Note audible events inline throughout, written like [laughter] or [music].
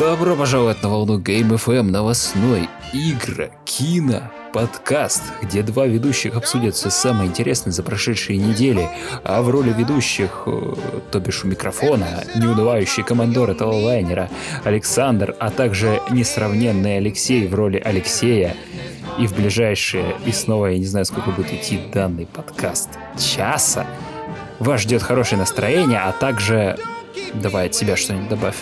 Добро пожаловать на волну Game FM новостной игра, кино, подкаст, где два ведущих обсудят все самое интересное за прошедшие недели, а в роли ведущих, э, то бишь у микрофона, неунывающий командор этого лайнера Александр, а также несравненный Алексей в роли Алексея, и в ближайшие, и снова я не знаю, сколько будет идти данный подкаст, часа, вас ждет хорошее настроение, а также давай от себя что-нибудь добавь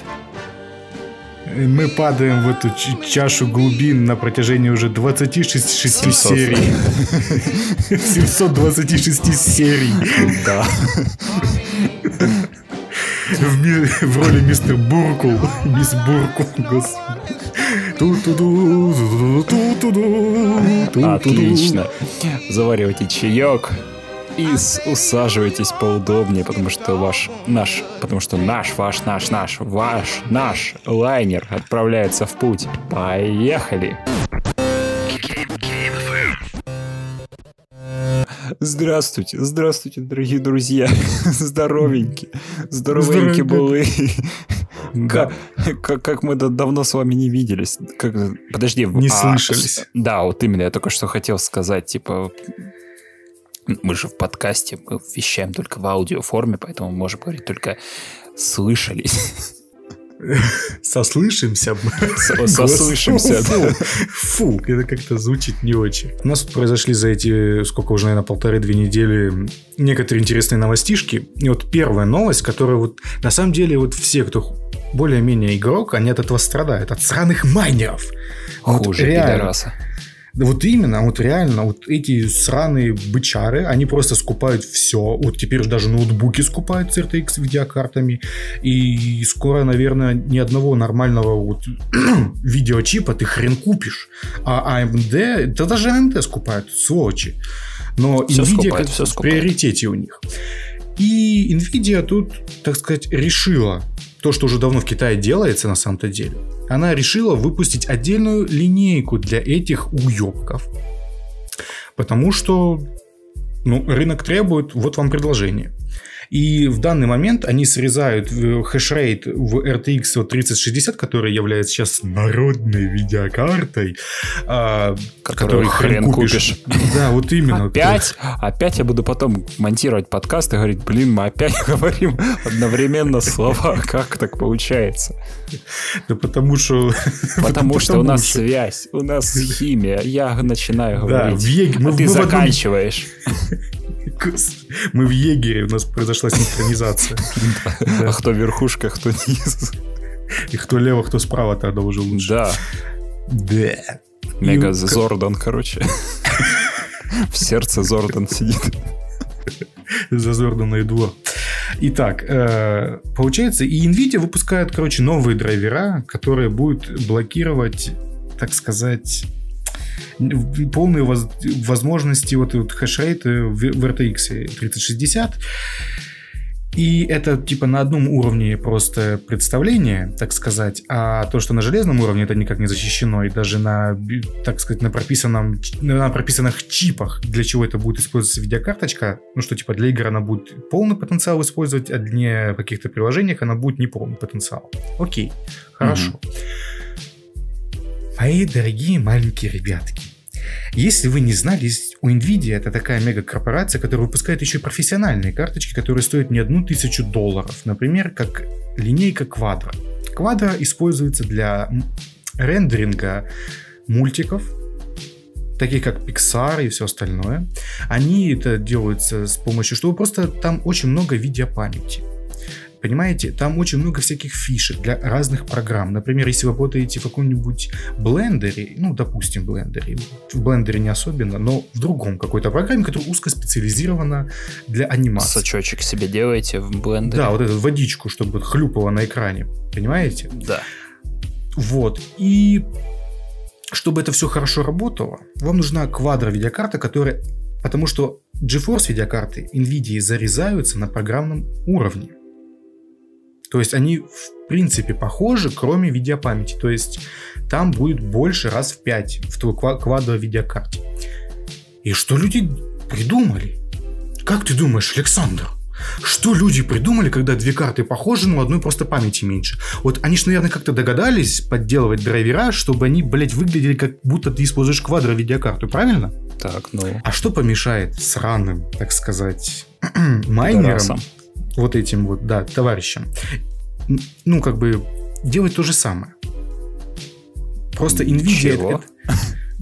мы падаем в эту чашу глубин на протяжении уже 26 700. серий. [laughs] 726 серий. Да. В, ми- в роли мистер Буркул. Мисс Буркул, господи. Отлично. Заваривайте чаек, и усаживайтесь поудобнее, потому что ваш, наш, потому что наш, ваш, наш, наш, ваш, наш лайнер отправляется в путь. Поехали! Здравствуйте, здравствуйте, дорогие друзья. [laughs] Здоровенькие, здоровенькие были. [laughs] Как, как, как мы давно с вами не виделись. Как, подожди. Не а, слышались. Да, вот именно, я только что хотел сказать, типа, мы же в подкасте, мы вещаем только в аудиоформе, поэтому можем говорить только «слышались». Сослышимся. Сослышимся, да. Фу, это как-то звучит не очень. У нас произошли за эти, сколько уже, наверное, полторы-две недели некоторые интересные новостишки. И вот первая новость, которая вот на самом деле вот все, кто более-менее игрок, они от этого страдают, от сраных майнеров. Хуже вот реально, пидораса. Вот именно, вот реально, вот эти сраные бычары, они просто скупают все. Вот теперь даже ноутбуки скупают с RTX видеокартами. И скоро, наверное, ни одного нормального вот [clears throat] видеочипа ты хрен купишь. А AMD, да даже AMD скупают, сволочи. Но все Nvidia скупает, все в приоритете у них. И Nvidia тут, так сказать, решила то, что уже давно в Китае делается на самом-то деле, она решила выпустить отдельную линейку для этих уебков. Потому что ну, рынок требует, вот вам предложение. И в данный момент они срезают хешрейт в RTX 3060, который является сейчас народной видеокартой, а, которую хрен купишь. купишь. Да, вот именно. Опять, опять я буду потом монтировать подкаст и говорить, блин, мы опять [laughs] говорим одновременно слова. Как так получается? Да потому что... [laughs] Потому что у нас связь, у нас химия. Я начинаю говорить, а ты заканчиваешь. Мы в егере, у нас произошла синхронизация. [laughs] А кто верхушка, кто низ. И кто лево, кто справа тогда уже лучше. Да. Да. Мега Зордан, короче. В сердце Зордан сидит. За Зордана и двор. Итак, э, получается, и Nvidia выпускает, короче, новые драйвера, которые будут блокировать, так сказать, полные воз, возможности вот, вот хешрейта в, в RTX 3060. И это типа на одном уровне просто представление, так сказать, а то, что на железном уровне это никак не защищено, и даже на, так сказать, на прописанном, на прописанных чипах, для чего это будет использоваться видеокарточка, ну что типа для игр она будет полный потенциал использовать, а для каких-то приложениях она будет не полный потенциал. Окей, хорошо. Угу. Мои дорогие маленькие ребятки, если вы не знали, у Nvidia это такая мега-корпорация, которая выпускает еще и профессиональные карточки, которые стоят не одну тысячу долларов. Например, как линейка Quadro. Quadro используется для рендеринга мультиков, таких как Pixar и все остальное. Они это делаются с помощью, чтобы просто там очень много видеопамяти. Понимаете, там очень много всяких фишек для разных программ. Например, если вы работаете в каком-нибудь блендере, ну, допустим, блендере, в блендере не особенно, но в другом какой-то программе, которая узко специализирована для анимации. Сачочек себе делаете в блендере? Да, вот эту водичку, чтобы хлюпало на экране. Понимаете? Да. Вот. И чтобы это все хорошо работало, вам нужна квадро видеокарта, которая... Потому что GeForce видеокарты NVIDIA зарезаются на программном уровне. То есть они в принципе похожи, кроме видеопамяти. То есть там будет больше раз в 5 в твой квадро видеокарте. И что люди придумали? Как ты думаешь, Александр? Что люди придумали, когда две карты похожи, но одной просто памяти меньше? Вот они же, наверное, как-то догадались подделывать драйвера, чтобы они, блядь, выглядели как будто ты используешь квадро видеокарту, правильно? Так, ну... А что помешает сраным, так сказать, [clears throat] майнерам, вот этим вот, да, товарищам, ну, как бы, делать то же самое? Просто Nvidia... Это,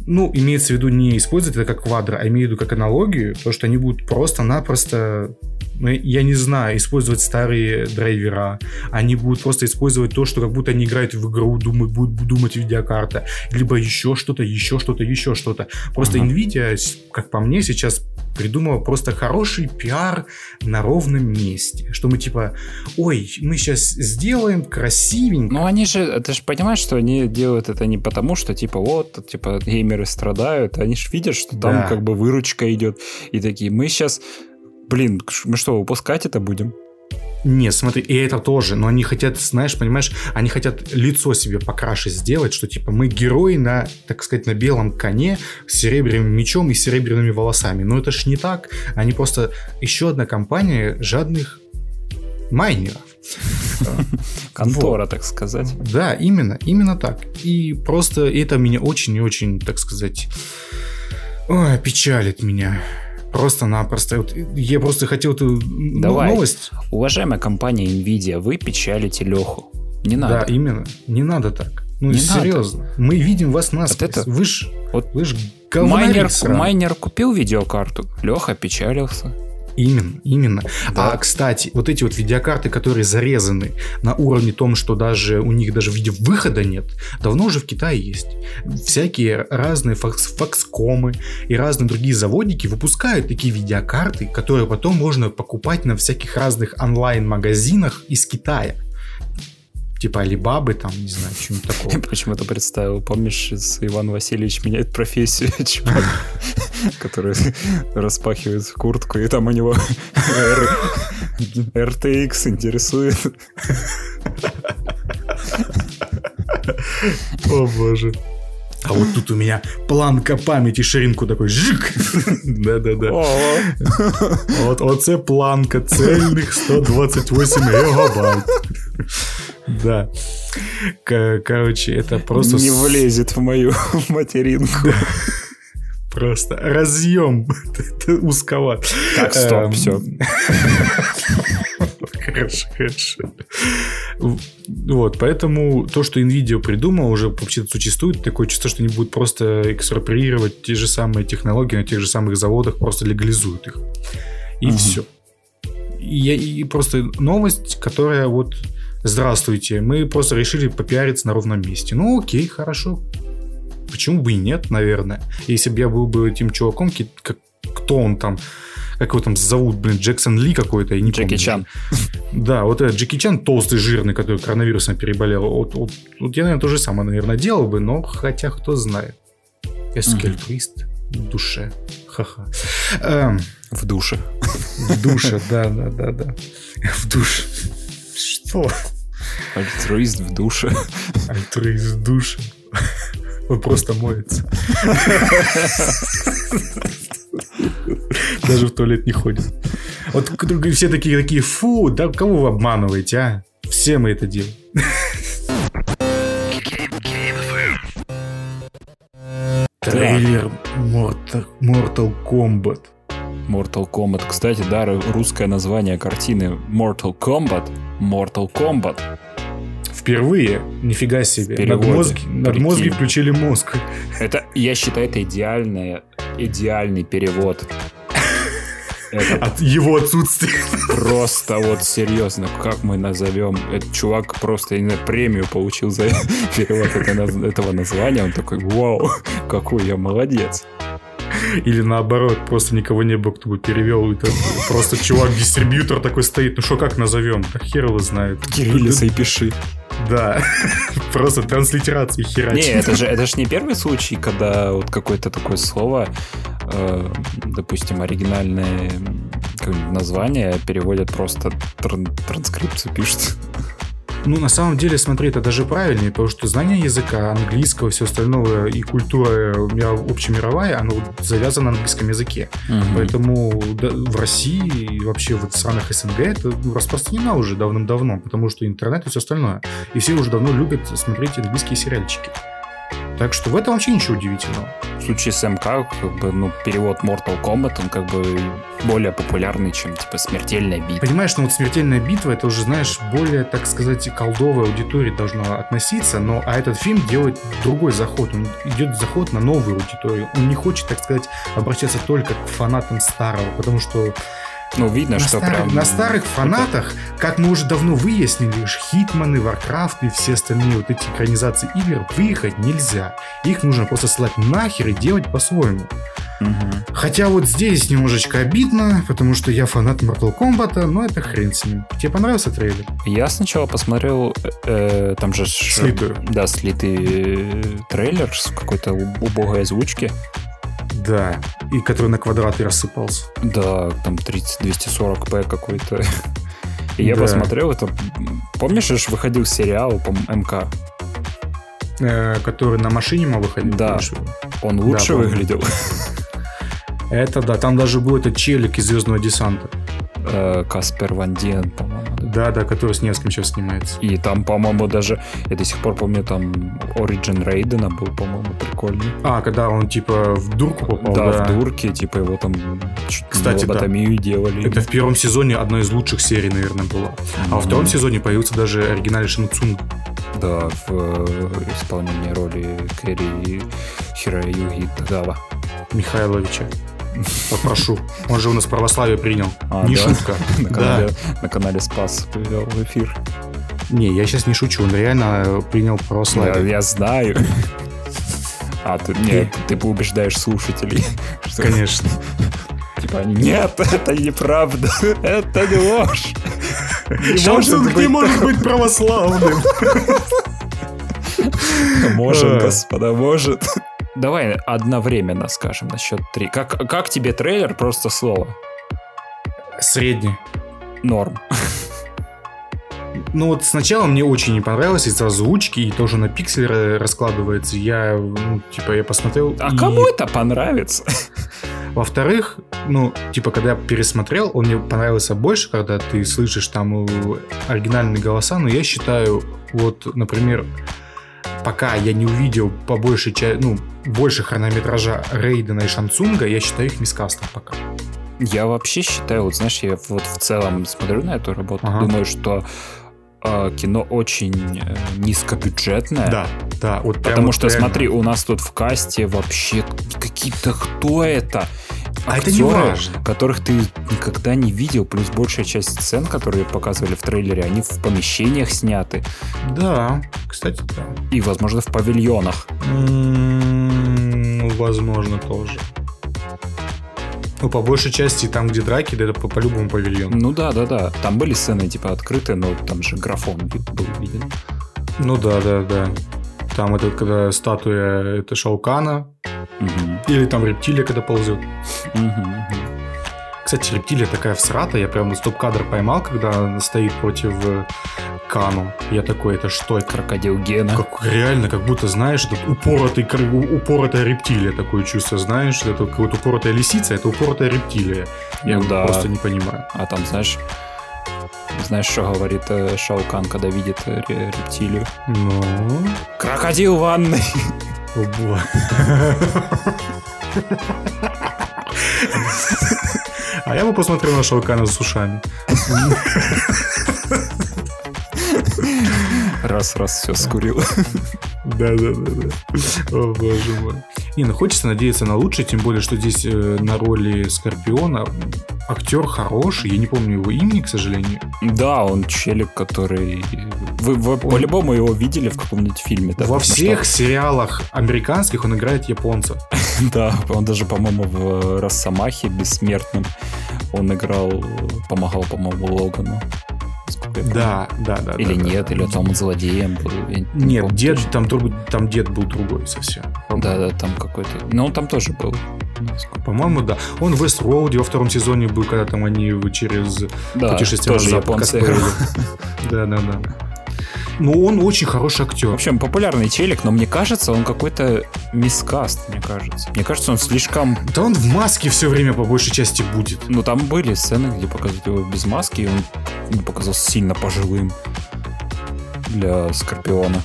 ну, имеется в виду не использовать это как квадро, а имею в виду как аналогию, то, что они будут просто-напросто я не знаю, использовать старые драйвера. Они будут просто использовать то, что как будто они играют в игру, думают, будут думать видеокарта. Либо еще что-то, еще что-то, еще что-то. Просто uh-huh. Nvidia, как по мне, сейчас придумала просто хороший пиар на ровном месте. Что мы типа, ой, мы сейчас сделаем красивенько. Ну они же, ты же понимаешь, что они делают это не потому, что типа вот, типа геймеры страдают, они же видят, что там да. как бы выручка идет. И такие, мы сейчас Блин, мы что, выпускать это будем? Не, смотри, и это тоже, но они хотят, знаешь, понимаешь, они хотят лицо себе покраше сделать, что типа мы герои на, так сказать, на белом коне с серебряным мечом и серебряными волосами. Но это ж не так. Они просто еще одна компания жадных майнеров. [laughs] Контора, вот. так сказать. Да, именно, именно так. И просто это меня очень и очень, так сказать, ой, печалит меня. Просто-напросто. Вот я просто хотел эту Давай. новость. Уважаемая компания Nvidia, вы печалите Леху. Не надо. Да, именно. Не надо так. Ну, не серьезно. Надо. Мы видим вас нас. Вот это... Вы ж, вот вы ж майнер, майнер купил видеокарту, Леха печалился. Именно, именно. Да. А, кстати, вот эти вот видеокарты, которые зарезаны на уровне том, что даже у них даже видео выхода нет, давно уже в Китае есть. Всякие разные факс факскомы и разные другие заводики выпускают такие видеокарты, которые потом можно покупать на всяких разных онлайн-магазинах из Китая типа Алибабы, там, не знаю, что-нибудь такого. Почему-то представил, помнишь, Иван Васильевич меняет профессию, [laughs] чувак, который распахивает куртку, и там у него RTX интересует. О боже. А вот тут у меня планка памяти, ширинку такой жик. Да-да-да. Вот оце планка цельных 128 мегабайт. Да. Короче, это просто... Не влезет в мою [laughs] материнку. Просто разъем [laughs] узковат. Так, стоп, эм. все. [laughs] Хорошо, хорошо. Вот, поэтому то, что NVIDIA придумал, уже вообще-то существует. Такое чувство, что они будут просто экспроприировать те же самые технологии на тех же самых заводах, просто легализуют их. И угу. все. И, и просто новость, которая вот здравствуйте, мы просто решили попиариться на ровном месте. Ну окей, хорошо. Почему бы и нет, наверное. Если бы я был бы этим чуваком, как, кто он там, как его там зовут, блин, Джексон Ли какой-то, я не Джеки помню. Чан. Да, вот этот Джеки Чан толстый, жирный, который коронавирусом переболел. Вот, вот, вот я, наверное, то же самое, наверное, делал бы, но хотя кто знает. Эскельтвист в душе. Ха-ха. Эм, в душе. В душе, да, да, да, да. В душе. Что? Альтруист в душе. Альтруист в душе. Он просто моется. Даже в туалет не ходит. Вот все такие, такие, фу, да кого вы обманываете, а? Все мы это делаем. Трейлер Mortal Kombat. Mortal Kombat. Кстати, да, русское название картины Mortal Kombat. Mortal Kombat. Впервые, нифига себе. Над, мозг, над мозги включили мозг. Это, я считаю, это идеальный, идеальный перевод. Это От его отсутствия. Просто вот серьезно, как мы назовем? Этот чувак просто, знаю, премию получил за перевод этого названия. Он такой, вау, какой я молодец. Или наоборот, просто никого не было, кто бы перевел. Это просто чувак-дистрибьютор такой стоит. Ну что, как назовем? Да хер его знает. Кириллицей пиши. Да, [laughs] просто транслитерации херачит. Не, это же, это же не первый случай, когда вот какое-то такое слово, э, допустим, оригинальное название переводят просто тран- транскрипцию пишут. Ну, на самом деле, смотри, это даже правильнее, потому что знание языка, английского, все остальное и культура общемировая, оно завязано на английском языке. Угу. Поэтому да, в России и вообще вот в странах СНГ это ну, распространено уже давным-давно, потому что интернет и все остальное. И все уже давно любят смотреть английские сериальчики. Так что в этом вообще ничего удивительного. В случае с МК, как бы, ну, перевод Mortal Kombat, он как бы более популярный, чем, типа, смертельная битва. Понимаешь, ну вот смертельная битва, это уже, знаешь, более, так сказать, олдовая аудитория должна относиться, но а этот фильм делает другой заход. Он идет заход на новую аудиторию. Он не хочет, так сказать, обращаться только к фанатам старого, потому что ну, видно, на что старых, прям... На старых фанатах, как мы уже давно выяснили, Хитманы, Варкрафт и все остальные вот эти экранизации игр выехать нельзя. Их нужно просто слать нахер и делать по-своему. Угу. Хотя вот здесь немножечко обидно, потому что я фанат Mortal Kombat, но это хрен с ним. Тебе понравился трейлер? Я сначала посмотрел, э, там же... Слитую. Да, слитый трейлер с какой-то убогой озвучки. Да, и который на квадраты рассыпался. Да, там 30-240p какой-то. И я да. посмотрел это. Помнишь, же выходил сериал, по МК? Э, который на машине мог выходить? Да. Он лучше да, выглядел. Это да, там даже был этот челик из Звездного десанта. Э, Каспер Ван Диен, по-моему. Да, да, который с Невским сейчас снимается. И там, по-моему, даже, я до сих пор помню, там Origin Рейдена был, по-моему, прикольный. А, когда он, типа, в дурку попал, да? Да, в дурке, типа, его там Кстати, лоботомию да. делали. Это в первом сезоне одна из лучших серий, наверное, была. Mm-hmm. А во втором сезоне появился даже оригинальный Шинцунг. Да, в э, исполнении роли Кэрри Хироюги Тагава. Михайловича. Попрошу. Он же у нас православие принял. А, не да? шутка. [laughs] На канале, да. на канале Спас привел в эфир. Не, я сейчас не шучу. Он реально принял православие. Я, я знаю. А, ты, нет, ты, убеждаешь слушателей. [laughs] Что, Конечно. Типа нет, [laughs] это неправда, это не ложь. Быть, не может быть православным. Может, господа, может. Давай одновременно скажем на счет три. Как, как тебе трейлер? Просто слово. Средний. Норм. Ну вот сначала мне очень не понравилось из-за озвучки и тоже на пикселе раскладывается. Я, ну, типа, я посмотрел... А и... кому это понравится? [laughs] Во-вторых, ну, типа, когда я пересмотрел, он мне понравился больше, когда ты слышишь там оригинальные голоса, но я считаю, вот, например, пока я не увидел по большей части, ну, больше хронометража Рейдена и Шансунга, я считаю их мискастом пока. Я вообще считаю, вот знаешь, я вот в целом смотрю на эту работу, ага. думаю, что кино очень э, низкобюджетное. Да, да. Вот Потому что, реально. смотри, у нас тут в касте вообще какие-то... Кто это? А это не важно. которых ты никогда не видел, плюс большая часть сцен, которые показывали в трейлере, они в помещениях сняты. Да, кстати, да. И, возможно, в павильонах. М-м, возможно, тоже. Ну, по большей части, там, где драки, да, это по, по любому павильону. Ну да, да, да. Там были сцены, типа, открытые, но там же графон был виден. Ну да, да, да. Там это когда статуя это Шаукана. Угу. Или там рептилия, когда ползет. Угу. Кстати, рептилия такая всрата. Я прям стоп-кадр поймал, когда она стоит против э, Кану. Я такой, это что? Это крокодил Гена. Как, реально, как будто, знаешь, этот упоротый, упоротая рептилия такое чувство, знаешь, это вот упоротая лисица, это упоротая рептилия. Я ну, да. просто не понимаю. А там, знаешь, знаешь, что говорит э, Шаукан, когда видит э, рептилию? Ну? Крокодил в ванной. О, боже. [laughs] [laughs] А я бы посмотрел на Шаукана с ушами. Раз-раз все скурил. Да-да-да. О, боже мой. Не, ну хочется надеяться на лучшее, тем более, что здесь э, на роли Скорпиона актер хороший, я не помню его имени, к сожалению. Да, он челик, который... Вы, вы он... по-любому его видели в каком-нибудь фильме. Да, Во всех что... сериалах американских он играет японца. [laughs] да, он даже, по-моему, в Росомахе бессмертном он играл, помогал, по-моему, Логану да, да, да. Или да, нет, да, или да. он злодеем был. Я нет, помню, дед, там, там дед был другой совсем. Да, да, там какой-то. Но он там тоже был. По-моему, да. Он в Westworld во втором сезоне был, когда там они через да, путешествие тоже на запад [laughs] Да, да, да. Ну, он очень хороший актер. В общем, популярный челик, но мне кажется, он какой-то мискаст, мне кажется. Мне кажется, он слишком... Да он в маске все время по большей части будет. Ну, там были сцены, где показывают его без маски, и он ну, показался сильно пожилым для Скорпиона.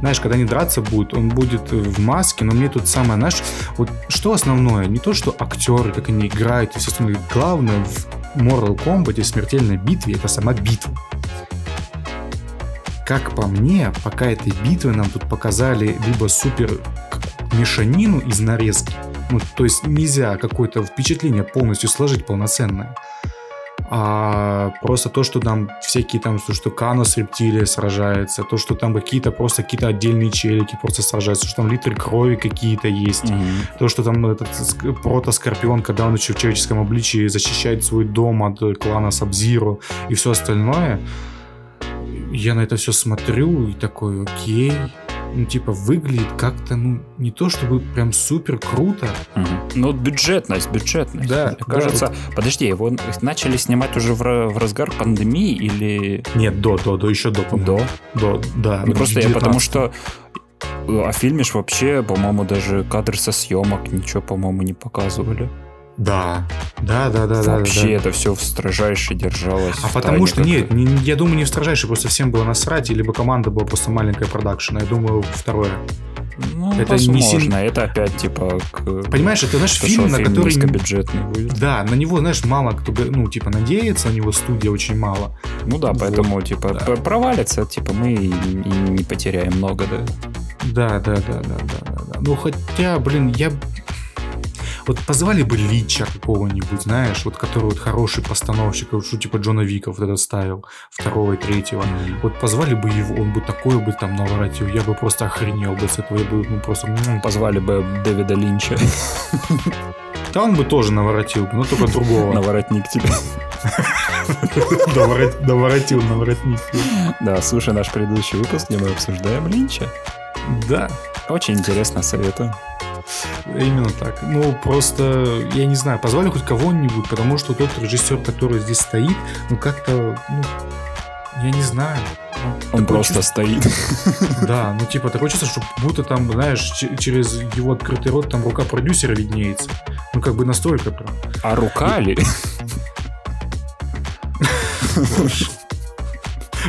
Знаешь, когда они драться будут, он будет в маске, но мне тут самое, знаешь, вот что основное? Не то, что актеры, как они играют и все остальное. Главное в Mortal Kombat и смертельной битве это сама битва. Как по мне, пока этой битвы нам тут показали либо супер мешанину из нарезки, ну, то есть нельзя какое-то впечатление полностью сложить полноценное. А просто то, что там всякие там, то, что Канос рептилия сражается, то, что там какие-то просто какие-то отдельные челики просто сражаются, что там литры крови какие-то есть, mm-hmm. то, что там этот прото-скорпион, когда он еще в человеческом обличии защищает свой дом от клана Сабзиру и все остальное. Я на это все смотрю и такой, окей, ну, типа, выглядит как-то, ну, не то чтобы прям супер круто. Угу. Ну, бюджетность, бюджетность. Да. Мне кажется, да. подожди, его начали снимать уже в, в разгар пандемии или... Нет, до, до, до, еще до. До? До, да. Ну, просто 19. я потому что о а фильме ж вообще, по-моему, даже кадры со съемок ничего, по-моему, не показывали. Да, да, да, да. Вообще да, да. это все в строжайше держалось. А потому что нет, не, я думаю, не в строжайше, просто всем было насрать, либо команда была просто маленькая продакшн. Я думаю, второе. Ну, это возможно, не сильно... это опять типа... К... Понимаешь, это наш фильм, на фильм который... бюджетный будет. Да, на него, знаешь, мало кто, ну, типа, надеется, на него студия очень мало. Ну да, вот. поэтому, типа, да. провалится, типа, мы и, и не потеряем много, да. Да, да, да, да, да, да, да. Ну, хотя, блин, я вот позвали бы Лича какого-нибудь, знаешь, вот который вот хороший постановщик, вот что типа Джона Вика вот этот ставил, второго и третьего. Mm-hmm. Вот позвали бы его, он бы такой бы там наворотил, я бы просто охренел бы с этого, я бы, ну, просто... Ну, позвали бы Дэвида Линча. Да он бы тоже наворотил, но только другого. Наворотник тебе. Наворотил наворотник. Да, слушай наш предыдущий выпуск, где мы обсуждаем Линча. Да. Очень интересно, советую. Именно так. Ну, просто, я не знаю, позвали хоть кого-нибудь, потому что тот режиссер, который здесь стоит, ну, как-то, ну, я не знаю. Ну, Он просто чувство... стоит. [laughs] Да, ну типа такое чувство, что будто там, знаешь, через его открытый рот там рука продюсера виднеется. Ну как бы настолько прям. А рука ли? [laughs]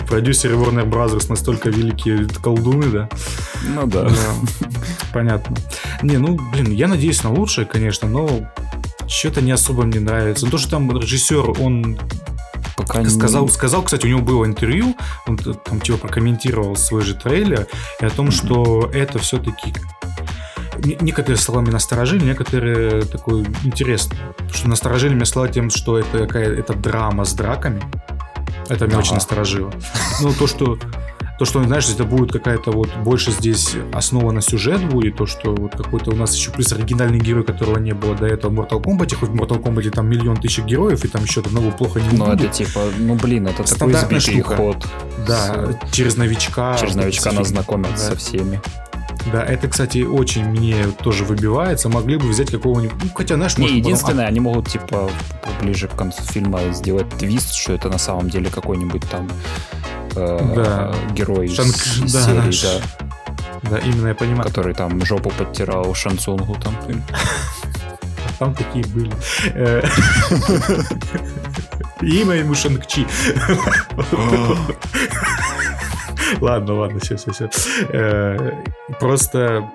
Продюсеры Warner Brothers настолько великие колдуны, да? Ну да. да. Понятно. Не, ну, блин, я надеюсь на лучшее, конечно, но что-то не особо мне нравится. Ну, то, что там режиссер, он Пока сказал, не... сказал, кстати, у него было интервью, он там типа прокомментировал свой же трейлер, и о том, mm-hmm. что это все-таки некоторые слова меня насторожили, некоторые такой интересно. Что насторожили меня слова тем, что это какая это драма с драками. Это меня ага. очень насторожило. Ну, то, что то, что, знаешь, это будет какая-то вот больше здесь основа на сюжет будет, то, что вот какой-то у нас еще плюс оригинальный герой, которого не было до этого в Mortal Kombat, хоть в Mortal Kombat там миллион тысяч героев, и там еще одного плохо не Ну, это типа, ну, блин, это такой сбитый штука. ход. Да, с... через новичка. Через новичка нас знакомят да. со всеми. Да, это, кстати, очень мне тоже выбивается. Могли бы взять какого-нибудь... Ну, хотя, знаешь, Не, единственное, потом... они могут, типа, ближе к концу фильма сделать твист, что это на самом деле какой-нибудь там э, да. герой Шанг... из да, серии, наш... да. Да, именно я понимаю. Который там жопу подтирал Шансунгу там. Там такие были. Э, [laughs] имя ему Шангчи. Ладно, ладно, все, все, все. Э, просто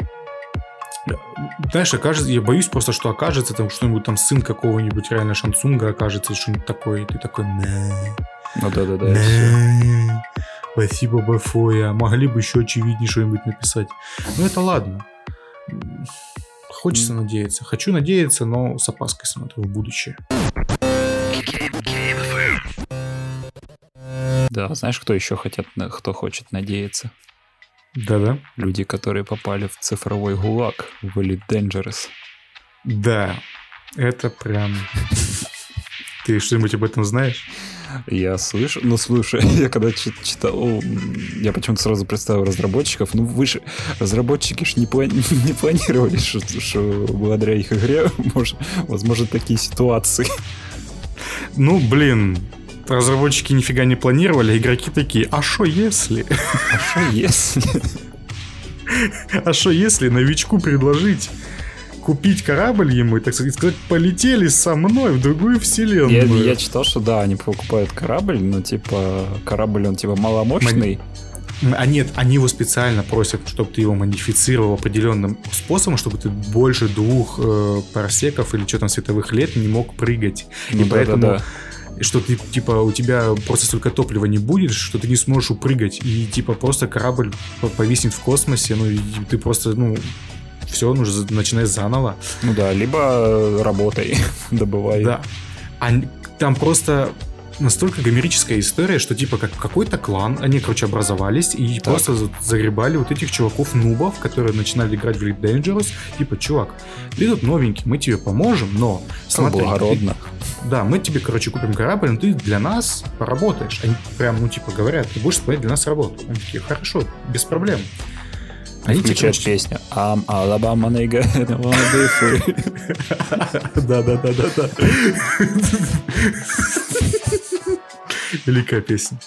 знаешь, окажется, я боюсь просто, что окажется там что-нибудь там сын какого-нибудь реально Шансунга окажется, что-нибудь такое, и ты такой, ну да, да, да. Спасибо большое. Могли бы еще очевиднее что-нибудь написать. Ну это ладно. Хочется надеяться. Хочу надеяться, но с опаской смотрю в будущее. Да, знаешь, кто еще хотят, кто хочет надеяться? Да-да. Люди, которые попали в цифровой гулаг в Elite Dangerous. Да, это прям... Ты что-нибудь об этом знаешь? Я слышу, ну слушай, [laughs] я когда читал, я почему-то сразу представил разработчиков, ну вы же, разработчики ж не, плани [laughs] не планировали, что, что благодаря их игре может, возможно такие ситуации. Ну, блин, разработчики нифига не планировали, а игроки такие, а что если? А что если? [laughs] А что если новичку предложить купить корабль ему и, так сказать, полетели со мной в другую вселенную. Я, я читал, что да, они покупают корабль, но типа корабль он типа маломощный. А нет, они его специально просят, чтобы ты его модифицировал определенным способом, чтобы ты больше двух э, парсеков или что там световых лет не мог прыгать. Ну, и да, поэтому да, да. что ты типа у тебя просто столько топлива не будет, что ты не сможешь упрыгать и типа просто корабль повиснет в космосе, ну и ты просто ну все, нужно начинать заново. Ну да, либо работай, [laughs] добывай. Да. А там просто настолько гомерическая история, что типа как какой-то клан, они, короче, образовались и так. просто загребали вот этих чуваков-нубов, которые начинали играть в Elite Dangerous, типа, чувак, ты тут новенький, мы тебе поможем, но смотри, Благородно. Ты, да, мы тебе, короче, купим корабль, но ты для нас поработаешь. Они прям, ну, типа, говорят, ты будешь исполнять для нас работу. Они такие, хорошо, без проблем. Они включают песню I'm Alabama nigga and I wanna be free. [laughs] Да-да-да-да-да. [laughs] Великая песня.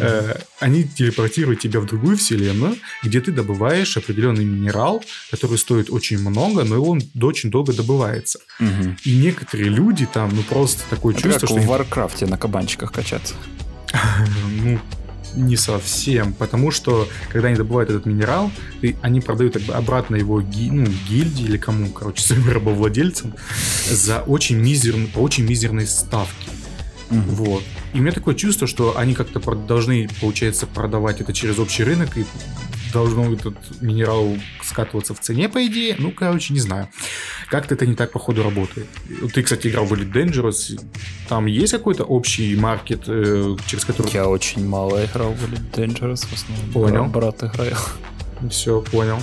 Э, они телепортируют тебя в другую вселенную, где ты добываешь определенный минерал, который стоит очень много, но он очень долго добывается. И некоторые люди там, ну просто такое чувство, что... в Варкрафте на кабанчиках качаться. [laughs] Ну, не совсем, потому что когда они добывают этот минерал, ты, они продают обратно его ги, ну, гильдии или кому, короче, [laughs] своим рабовладельцам за очень мизерные, по очень мизерной ставке. Угу. Вот. И у меня такое чувство, что они как-то должны, получается, продавать это через общий рынок и должно этот минерал скатываться в цене, по идее. Ну, короче, не знаю. Как-то это не так, походу, работает. Ты, кстати, играл в Elite Dangerous. Там есть какой-то общий маркет, э, через который... Я очень мало играл в Elite Dangerous. В основном понял. брат играл. Все, понял.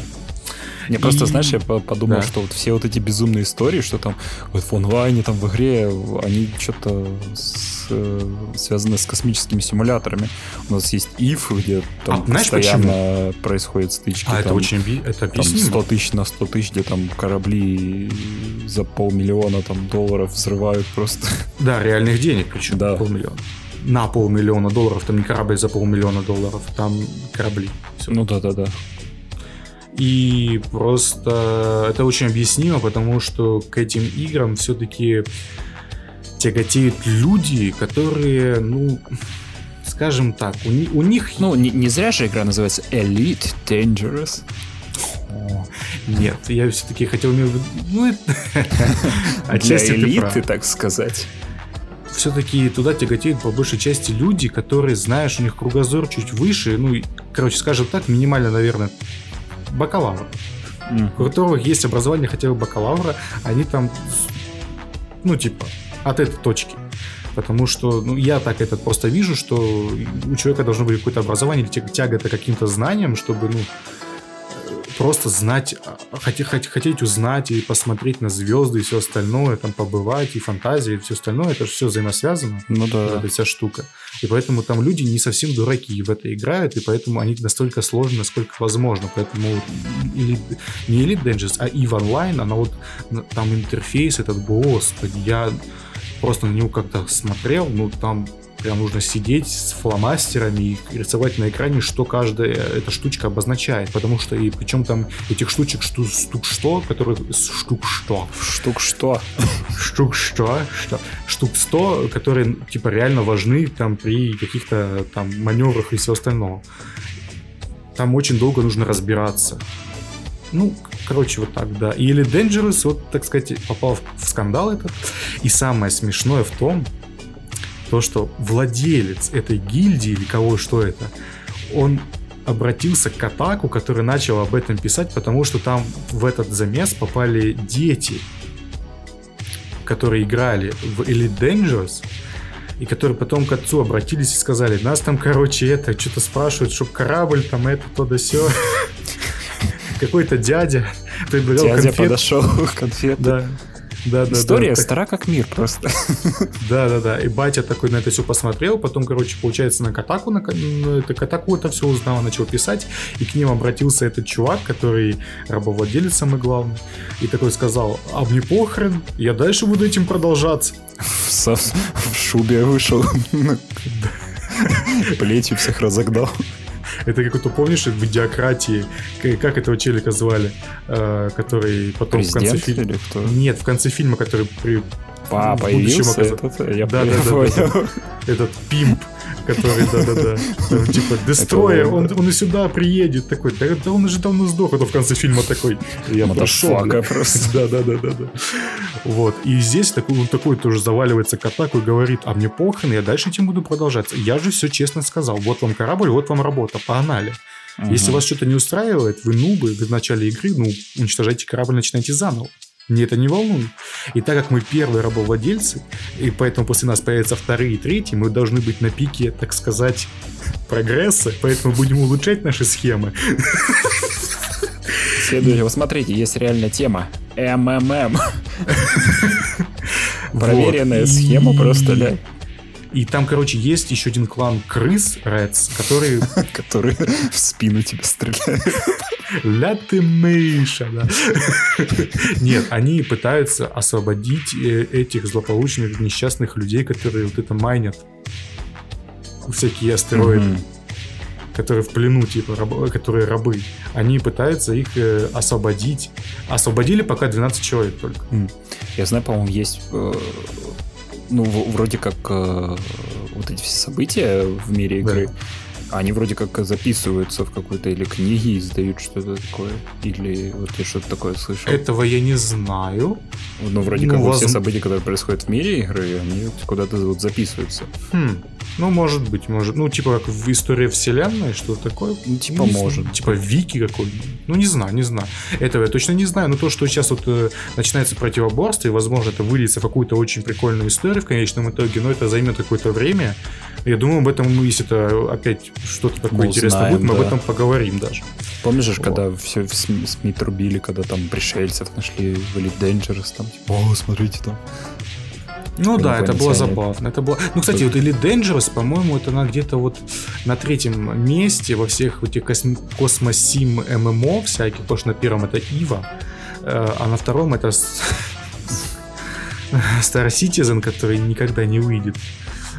Не, просто, знаешь, я подумал, да. что вот все вот эти безумные истории, что там вот в онлайне, там в игре, они что-то с, связаны с космическими симуляторами. У нас есть IF, где там а, знаешь, постоянно почему? происходят стычки. А, там, это очень это там 100 тысяч на 100 тысяч, где там корабли за полмиллиона там долларов взрывают просто. Да, реальных денег причем. Да. Полмиллиона на полмиллиона долларов, там не корабль за полмиллиона долларов, там корабли. Все. Ну да, да, да. И просто это очень объяснимо, потому что к этим играм все-таки тяготеют люди, которые, ну, скажем так, у, у них... Ну, не, не зря же игра называется Elite Dangerous. О, нет, я все-таки хотел... Ну, [laughs] [laughs] отчасти Для элиты, так сказать все-таки туда тяготеют по большей части люди, которые, знаешь, у них кругозор чуть выше, ну, короче, скажем так, минимально, наверное, бакалавр. Mm. У которых есть образование хотя бы бакалавра, они там, ну, типа, от этой точки. Потому что ну, я так это просто вижу, что у человека должно быть какое-то образование или тяга это каким-то знанием, чтобы ну, просто знать, а, хотеть, хотеть узнать и посмотреть на звезды и все остальное, там побывать, и фантазия, и все остальное, это же все взаимосвязано. Ну да. Эта вся штука. И поэтому там люди не совсем дураки в это играют, и поэтому они настолько сложны, насколько возможно. Поэтому или, не Elite Dangerous, а EVE Online, она вот там интерфейс этот, господи, я просто на него как-то смотрел, ну там Прям нужно сидеть с фломастерами и рисовать на экране, что каждая эта штучка обозначает. Потому что и причем там этих штучек шту, штук что, которые штук что. Штук что. Штук что, что. Штук 100, которые типа реально важны там при каких-то там маневрах и все остальное. Там очень долго нужно разбираться. Ну, короче, вот так, да. Или Dangerous, вот, так сказать, попал в скандал этот. И самое смешное в том, то, что владелец этой гильдии или кого что это, он обратился к Атаку, который начал об этом писать, потому что там в этот замес попали дети, которые играли в Elite Dangerous, и которые потом к отцу обратились и сказали, нас там, короче, это, что-то спрашивают, чтоб корабль, там это, то да все. [laughs] Какой-то дядя предлагал Дядя подошел, конфет. Да Да, да, История да, стара как мир просто. [laughs] Да, да, да. И батя такой на это все посмотрел, потом, короче, получается, на Катаку, на, на это, Катаку это все узнал, начал писать, и к ним обратился этот чувак, который рабовладелец самый главный, и такой сказал, а мне похрен, я дальше буду этим продолжаться. [laughs] В, в шубе вышел. [laughs] Плетью всех разогнал. [laughs] Это как то помнишь, в идиократии, как этого челика звали, э, который потом Президент в конце фильма... Нет, в конце фильма, который при а, появился этот, я да, да, да, да, этот пимп, который, да-да-да, типа, Дестройер, он, он и сюда приедет, такой, да, да он уже давно сдох, это в конце фильма такой, я прошел. просто. [laughs] Да-да-да-да. Вот, и здесь такой, он такой тоже заваливается к атаку и говорит, а мне похрен, я дальше этим буду продолжать. Я же все честно сказал, вот вам корабль, вот вам работа, погнали. Угу. Если вас что-то не устраивает, вы нубы, вы в начале игры, ну, уничтожайте корабль, начинайте заново. Мне это не волнует. И так как мы первые рабовладельцы, и поэтому после нас появятся вторые и третьи, мы должны быть на пике, так сказать, прогресса, поэтому будем улучшать наши схемы. Следующее. Вот смотрите, есть реальная тема. МММ. Проверенная схема просто, да. И там, короче, есть еще один клан крыс, Reds, который... [laughs] Который в спину тебе стреляет. Ля ты мыша, да. Нет, они пытаются освободить э, этих злополучных несчастных людей, которые вот это майнят. Всякие астероиды. которые в плену, типа, раб, которые рабы, они пытаются их э, освободить. Освободили пока 12 человек только. Я знаю, по-моему, есть э, ну, вроде как э, вот эти все события в мире игры, да они вроде как записываются в какой-то или книге, издают что-то такое. Или вот я что-то такое слышал. Этого я не знаю. Ну, вроде ну, как воз... все события, которые происходят в мире игры, они куда-то вот записываются. Хм. Ну, может быть, может. Ну, типа как в истории вселенной, что-то такое. Ну, типа, не может. Типа Вики какой-нибудь. Ну, не знаю, не знаю. Этого я точно не знаю. Но то, что сейчас вот э, начинается противоборство, и, возможно, это выльется в какую-то очень прикольную историю в конечном итоге, но это займет какое-то время. Я думаю, об этом, если это опять что-то такое интересное будет, мы да. об этом поговорим даже. Помнишь, вот. когда все в СМИ, СМИ трубили, когда там пришельцев нашли в Elite Dangerous, там, типа, о, смотрите там. Ну да, это было забавно. Это было... Ну, кстати, вот Elite Dangerous, по-моему, это она где-то вот на третьем месте во всех этих косм... космосим ММО всяких, потому что на первом это Ива, э, а на втором это [laughs] Star Citizen, который никогда не выйдет.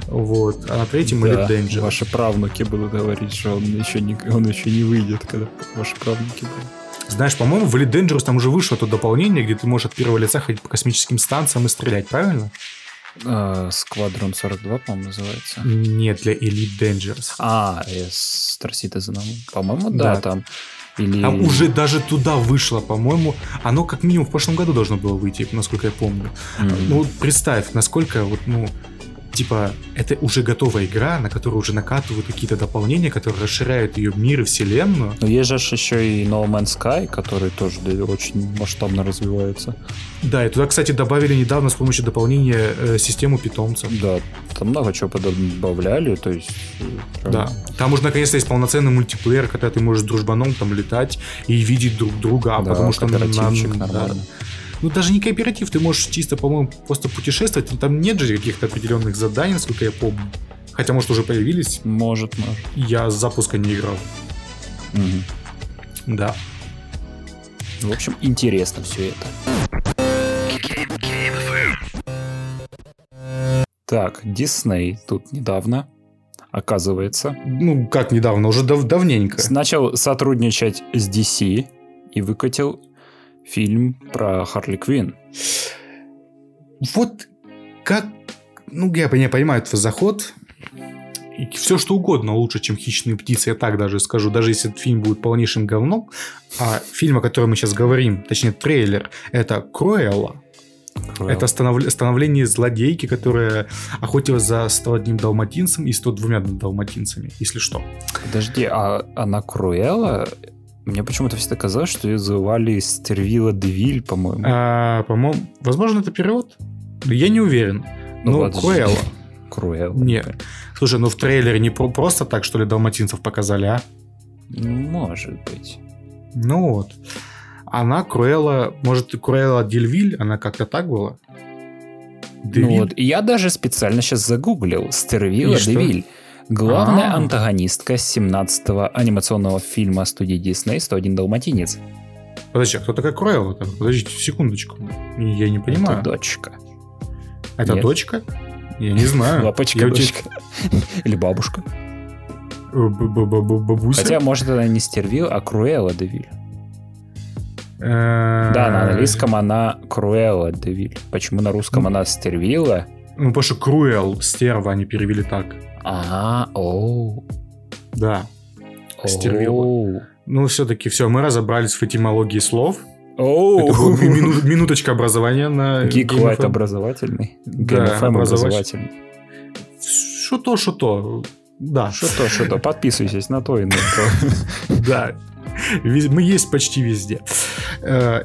Вот. А на третьем да, Elite Danger. Ваши правнуки будут говорить, что он еще не, он еще не выйдет, когда ваши правнуки будут. Знаешь, по-моему, в Elite Dangerous там уже вышло то дополнение, где ты можешь от первого лица ходить по космическим станциям и стрелять, правильно? А, 42, по-моему, называется. Нет, для Elite Dangerous. А, с Star Citizen. По-моему, да, да, там. Или... Там уже даже туда вышло, по-моему. Оно как минимум в прошлом году должно было выйти, насколько я помню. Mm-hmm. Ну, представь, насколько вот, ну, типа, это уже готовая игра, на которую уже накатывают какие-то дополнения, которые расширяют ее мир и вселенную. Но есть же еще и No Man's Sky, который тоже очень масштабно развивается. Да, и туда, кстати, добавили недавно с помощью дополнения э, систему питомцев. Да, там много чего добавляли, то есть... Прям... Да, там уже наконец-то есть полноценный мультиплеер, когда ты можешь с дружбаном там летать и видеть друг друга, да, потому что... на, нормально. Да, ну, даже не кооператив, ты можешь чисто, по-моему, просто путешествовать. Там нет же каких-то определенных заданий, насколько я помню. Хотя, может, уже появились. Может, может. Я с запуска не играл. Угу. Да. В общем, интересно все это. Так, Дисней тут недавно, оказывается. Ну, как недавно, уже дав давненько. Начал сотрудничать с DC и выкатил фильм про Харли Квин. Вот как... Ну, я, я понимаю твой заход. И все что угодно лучше, чем «Хищные птицы», я так даже скажу. Даже если этот фильм будет полнейшим говном. А фильм, о котором мы сейчас говорим, точнее трейлер, это «Круэлла». Это станов... становление злодейки, которая охотилась за 101 далматинцем и 102 далматинцами, если что. Подожди, а она Круэлла мне почему-то всегда казалось, что ее звали Стервила Девиль, по-моему. А, по-моему, возможно, это перевод. Я не уверен. Ну, ну Круэлла. Круэлла. Нет. Слушай, ну в трейлере не просто так, что ли, далматинцев показали, а? Ну, может быть. Ну вот. она Круэлла, может, Круэлла Дельвиль, она как-то так была? Девиль? Ну вот, я даже специально сейчас загуглил. Стервилла Девиль. Главная А-а-а. антагонистка 17-го анимационного фильма студии Disney «101 далматинец». Подожди, а кто такая Круэлла? Подождите, секундочку. Я не понимаю. Это дочка. Это Нет. дочка? Я не знаю. [laughs] Лапочка, я дочка. [laughs] Или бабушка. Бабуся? Хотя, может, она не Стервил, а Круэлла Девиль. Да, на английском она Круэлла Девиль. Почему на русском она Стервила? Ну, потому что Круэл, стерва, они перевели так. А, оу. Да. Стервила. Ну, все-таки все, мы разобрались в этимологии слов. Оу. Это была мину, минуточка образования на Гик Лайт образовательный. Да, образовательный. Что то, что то. Да. Что то, что то. Подписывайтесь на то и на то. [laughs] Да. Мы есть почти везде. Э,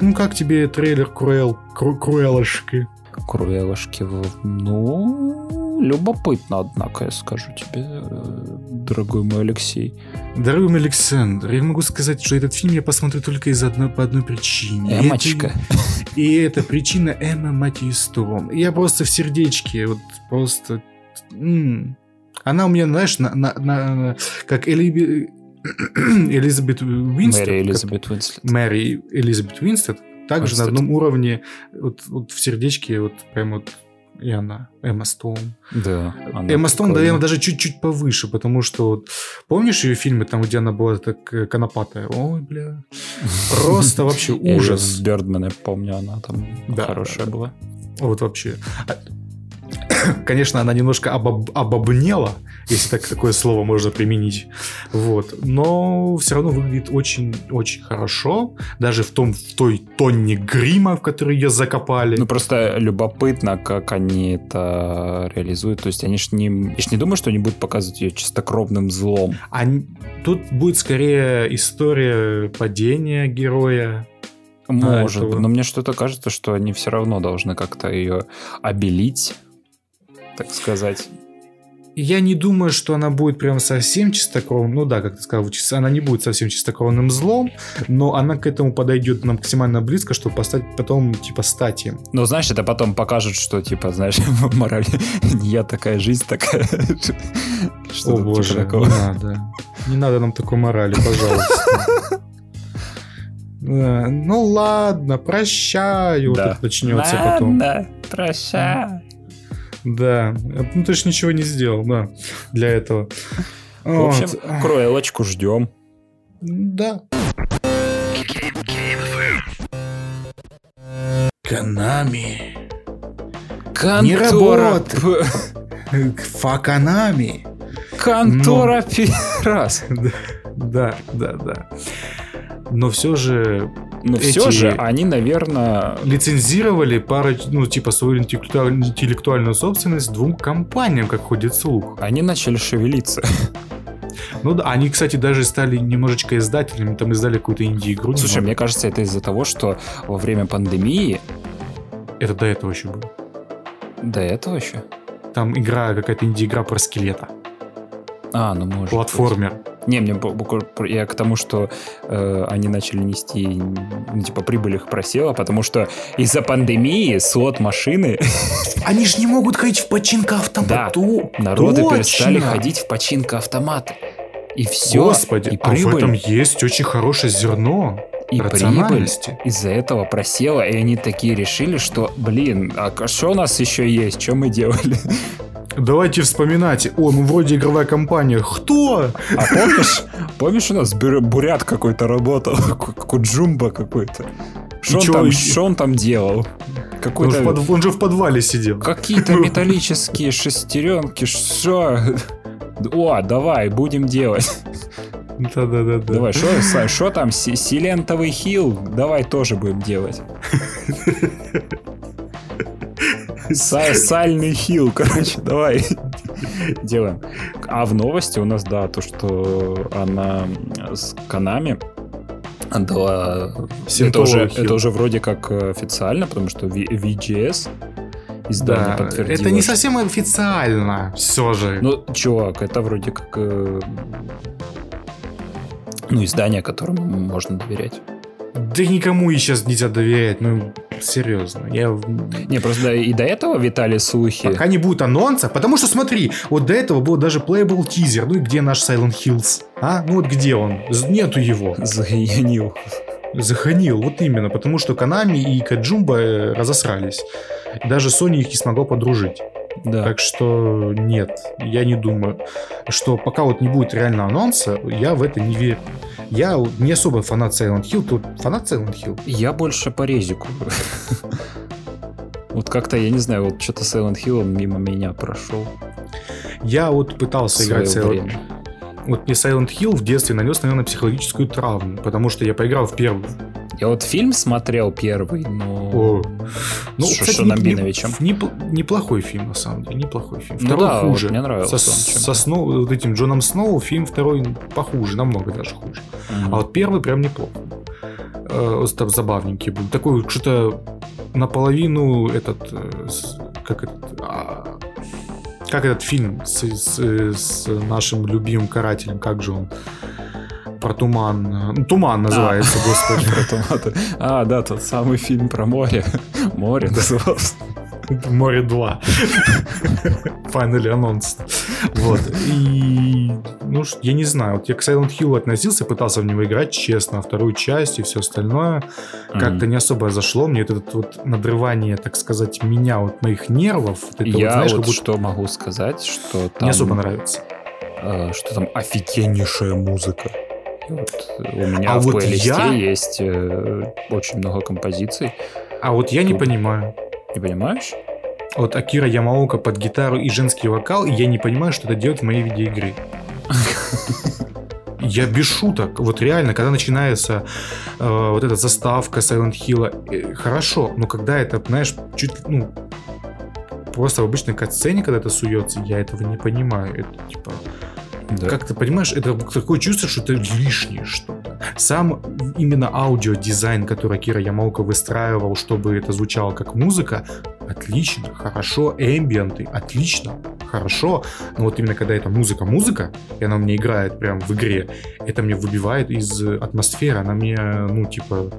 ну, как тебе трейлер Круэл, Круэлошки? Круэлошки, ну, любопытно, однако, я скажу тебе, э, дорогой мой Алексей. Дорогой мой Александр, я могу сказать, что этот фильм я посмотрю только из одной, по одной причине. Эмочка. И, и эта причина Эмма, мать ее, Стоун. Я просто в сердечке, вот просто... М-м. Она у меня, знаешь, на, на, на, как Эли, [clears throat] Элизабет Уинстед. Мэри Элизабет Уинстед. Мэри Элизабет Уинстед. Также на одном уровне, вот, вот в сердечке, вот прям вот и она, Эмма Стоун. Да. Эмма Стоун, да, даже чуть-чуть повыше, потому что вот, помнишь ее фильмы, там, где она была так э, конопатая? Ой, бля. Просто вообще ужас. С Бёрдмана, помню, она там хорошая была. Вот вообще. А, [coughs] конечно, она немножко обоб... обобнела, если так такое слово можно применить. Вот. Но все равно выглядит очень-очень хорошо. Даже в том, в той тонне грима, в которой ее закопали. Ну, просто любопытно, как они это реализуют. То есть они ж не, я ж не думаю, что они будут показывать ее чистокровным злом. Они... Тут будет скорее история падения героя, может, но мне что-то кажется, что они все равно должны как-то ее обелить так сказать. Я не думаю, что она будет прям совсем чистокровным. Ну да, как ты сказал, она не будет совсем чистокровным злом, но она к этому подойдет максимально близко, чтобы поставить потом, типа, стать им. Ну, знаешь, это потом покажет, что, типа, знаешь, [laughs] мораль не я такая, жизнь такая. [laughs] Что О, типа боже, не надо. Не надо нам такой морали, пожалуйста. [laughs] Ну ладно, прощаю. Да. Вот начнется потом. Да, прощай. Да, ну ты же ничего не сделал, да, для этого. В общем, вот. кроелочку ждем. Да. Канами. Контора. Не работает. [laughs] Факанами. Контора [laughs] раз. Да, да, да. Но все же но эти все же они, наверное... Лицензировали пару, ну, типа, свою интеллектуальную собственность двум компаниям, как ходит слух. Они начали шевелиться. [laughs] Ну да, они, кстати, даже стали немножечко издателями, там издали какую-то инди-игру. Слушай, немного. мне кажется, это из-за того, что во время пандемии... Это до этого еще было. До этого еще? Там игра, какая-то инди-игра про скелета. А, ну может Платформер. Быть. Не, мне я к тому, что э, они начали нести, ну, типа, прибыль их просела, потому что из-за пандемии слот машины... [laughs] Они же не могут ходить в починка автомату. Да, народы Точно. перестали ходить в починка автомата. И все. Господи, и прибыль... а в этом есть очень хорошее зерно. И прибыль из-за этого просела, и они такие решили, что, блин, а что у нас еще есть, что мы делали? [laughs] Давайте вспоминать. О, ну вроде игровая компания. Кто? А помнишь, помнишь у нас бурят какой-то работал? [laughs] Куджумба какой-то. Что он, там, что он там делал? Какой-то... Он, под... он же в подвале сидел. Какие-то [laughs] металлические шестеренки. Что? О, давай, будем делать. Да-да-да. Давай, что там? Силентовый хил? Давай тоже будем делать. Сальный хил, короче, давай делаем. А в новости у нас, да, то, что она с Канами отдала... Это уже, это уже вроде как официально, потому что VGS издание да, подтвердило. Это не совсем официально, все же. Ну, чувак, это вроде как... Ну, издание, которому можно доверять. Да никому и сейчас нельзя доверять, ну, серьезно. Я... Не, просто и до этого витали слухи. Пока не будет анонса, потому что смотри, вот до этого был даже playable тизер, ну и где наш Silent Hills? А? Ну вот где он? Нету его. Загонил. Заханил, вот именно, потому что Канами и Каджумба э, разосрались. Даже Sony их не смогла подружить. Да. Так что нет, я не думаю, что пока вот не будет реально анонса, я в это не верю. Я не особо фанат Silent Hill, тут фанат Silent Hill? Я больше по резику. Вот как-то, я не знаю, вот что-то Silent Hill мимо меня прошел. Я вот пытался играть Silent Вот мне Silent Hill в детстве нанес, наверное, психологическую травму, потому что я поиграл в первый я вот фильм смотрел первый, но... О. Ну, с кстати, Шонамбиновичем. Не, не, неплохой фильм, на самом деле, неплохой фильм. Ну второй ну, да, хуже. Вот мне нравился со, он, со Сноу, вот этим Джоном Сноу фильм второй похуже, намного даже хуже. Mm-hmm. А вот первый прям неплохо. Э, там забавненький был. Такой что-то наполовину этот... Э, как этот... А, как этот фильм с, с, с нашим любимым карателем, как же он? Про туман. Ну, туман называется, а. господи. Про туман. А, да, тот самый фильм про море. Море назывался. Море 2. Finally анонс. Вот. И, ну, я не знаю, вот я к Silent Hill относился, пытался в него играть честно, вторую часть и все остальное. Как-то не особо зашло. Мне это вот надрывание, так сказать, меня, вот моих нервов. Это я вот, знаешь, вот будто... что могу сказать, что там... Не особо нравится. Э, что там офигеннейшая музыка. Вот у меня а в вот плейлисте я... есть э, очень много композиций. А вот я Тут... не понимаю. Не понимаешь? Вот Акира Ямаока под гитару и женский вокал, и я не понимаю, что это делать в моей видеоигре. [laughs] Я без шуток. Вот реально, когда начинается э, вот эта заставка Silent Hill, э, хорошо, но когда это, знаешь, чуть, ну, просто в обычной катсцене, когда это суется, я этого не понимаю. Это типа да. Как ты понимаешь, это такое чувство, что это лишнее что-то. Сам именно аудиодизайн, который Кира Ямаука выстраивал, чтобы это звучало как музыка, отлично, хорошо, эмбиенты, отлично, хорошо. Но вот именно когда это музыка-музыка, и она мне играет прям в игре, это мне выбивает из атмосферы, она мне, ну, типа,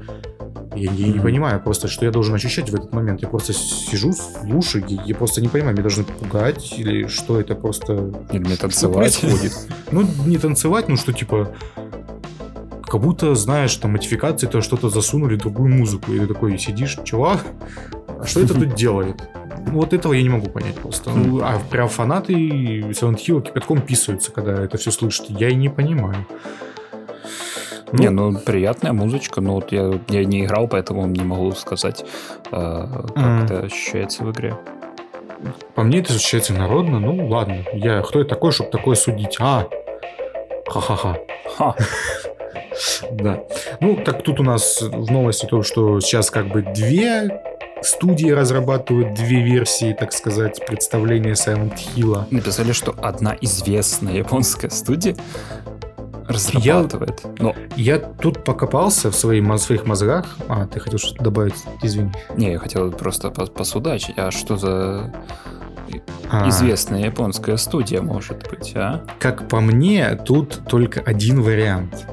я, я не понимаю просто, что я должен ощущать в этот момент. Я просто сижу, слушаю, я, я просто не понимаю, меня должны пугать или что это просто... Или мне танцевать. Происходит? Ну, не танцевать, ну что типа... Как будто, знаешь, там модификации, то что-то засунули другую музыку. И ты такой сидишь, чувак, а что это тут делает? Вот этого я не могу понять просто. Ну, а прям фанаты Silent Hill кипятком писаются, когда это все слышат. Я и не понимаю. Ну, не, ну приятная музычка, но вот я, я не играл, поэтому не могу сказать, э, как mm. это ощущается в игре. По мне это ощущается народно, ну ладно. Я кто я такой, чтобы такое судить? А, ха-ха-ха. Ха. [laughs] Да. Ну, так тут у нас в новости то, что сейчас как бы две студии разрабатывают две версии, так сказать, представления Silent Hill. Написали, что одна известная японская студия разрабатывает. Я, Но... я тут покопался в, своих в своих мозгах. А, ты хотел что-то добавить? Извини. Не, я хотел просто посудачить. А что за а. известная японская студия может быть, а? Как по мне, тут только один вариант.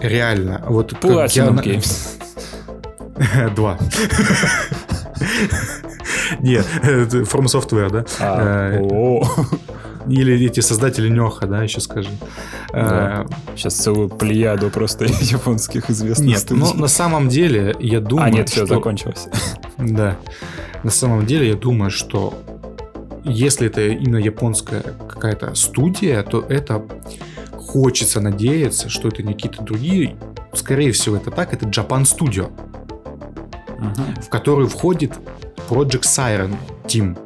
Реально. Вот Platinum я... Games. [laughs] Два. [laughs] Нет, From Software, да? А, или эти создатели Неха, да, еще скажи. Да. А, Сейчас целую плеяду просто [laughs] японских известных Нет, студий. но на самом деле я думаю, А, нет, все, что... закончилось. [laughs] Да. На самом деле я думаю, что если это именно японская какая-то студия, то это хочется надеяться, что это не какие-то другие. Скорее всего, это так, это Japan Studio, uh-huh. в которую входит Project Siren Team,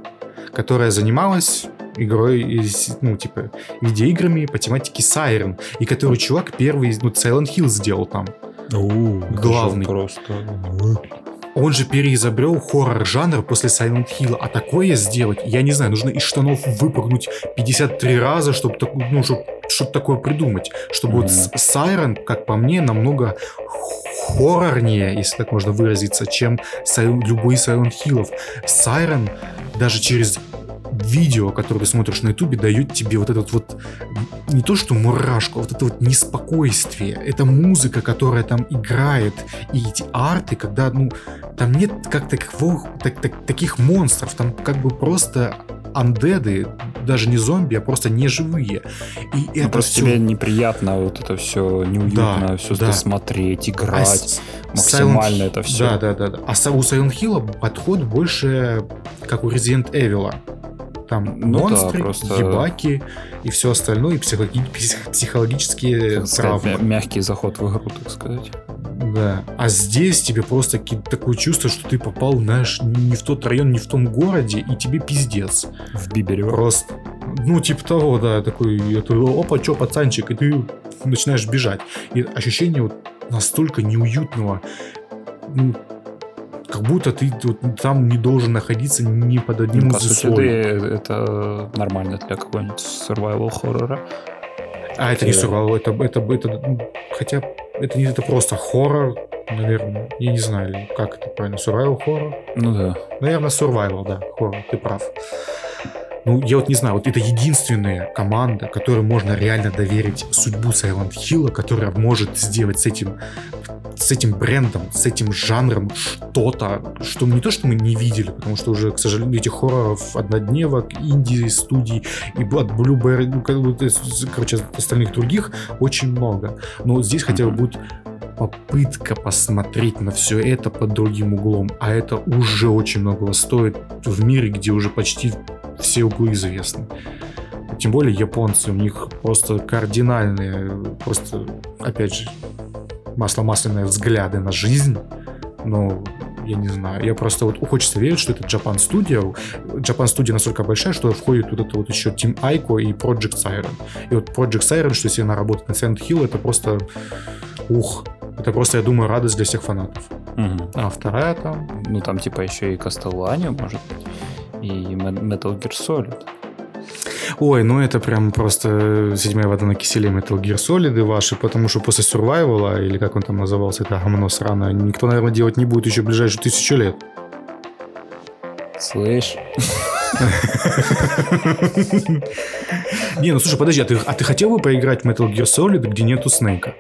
которая занималась игрой, ну, типа, видеоиграми по тематике Siren, и который чувак первый, ну, Silent Hill сделал там. О, Главный. Просто. Он же переизобрел хоррор-жанр после Silent Hill, а такое сделать, я не знаю, нужно из штанов выпрыгнуть 53 раза, чтобы, ну, чтобы, чтобы такое придумать. Чтобы mm-hmm. вот Siren, как по мне, намного хоррорнее, если так можно выразиться, чем любой Silent Hill. Siren даже через видео, которое ты смотришь на ютубе, дает тебе вот этот вот, не то что мурашку, а вот это вот неспокойствие. Это музыка, которая там играет, и эти арты, когда, ну, там нет как таковых, так, так, таких монстров, там как бы просто андеды, даже не зомби, а просто не живые. И ну, это просто все... тебе неприятно вот это все неуютно, да, все да. смотреть, играть, а максимально Silent... это все. Да, да, да, да. А у Silent Hill подход больше как у Resident Evil. Там ну монстры, да, просто... ебаки и все остальное, и психологические травмы. Сказать, мягкий заход в игру, так сказать. Да. А здесь тебе просто такое чувство, что ты попал, знаешь, не в тот район, не в том городе, и тебе пиздец. В Бибере. Просто. Ну, типа того, да, такой, это, опа, чё, пацанчик, и ты начинаешь бежать. И ощущение вот настолько неуютного, ну, как будто ты вот там не должен находиться ни под одним ну, из условий. это нормально для какого-нибудь survival хоррора. А это не survival, это, это, это, это хотя это не это просто хоррор, наверное. Я не знаю, как это правильно. Survival хоррор? Ну да. Наверное, survival, да, хоррор, ты прав. Ну, я вот не знаю, вот это единственная команда, которой можно реально доверить судьбу Silent Hill, которая может сделать с этим с этим брендом, с этим жанром что-то, что не то, что мы не видели, потому что уже, к сожалению, этих хорроров однодневок, инди студий и от Blueberry, ну, короче, остальных других очень много. Но здесь хотя бы будет попытка посмотреть на все это под другим углом, а это уже очень многого стоит в мире, где уже почти все углы известны. Тем более японцы, у них просто кардинальные, просто, опять же, масло-масляные взгляды на жизнь. Ну, я не знаю. Я просто вот хочется верить, что это Japan Studio. Japan Studio настолько большая, что входит вот это вот еще Team Aiko и Project Siren. И вот Project Siren, что если она работает на Silent Hill, это просто ух. Это просто, я думаю, радость для всех фанатов. Угу. А вторая там... Ну, там типа еще и Castlevania, может быть, и Metal Gear Solid. Ой, ну это прям просто седьмая вода на киселе Metal Gear Solid ваши, потому что после Survival, или как он там назывался, это гомно сраное, никто, наверное, делать не будет еще ближайшую тысячу лет. Слышь? [laughs] Не, ну слушай, подожди, а ты, а ты хотел бы поиграть в Metal Gear Solid, где нету Снейка?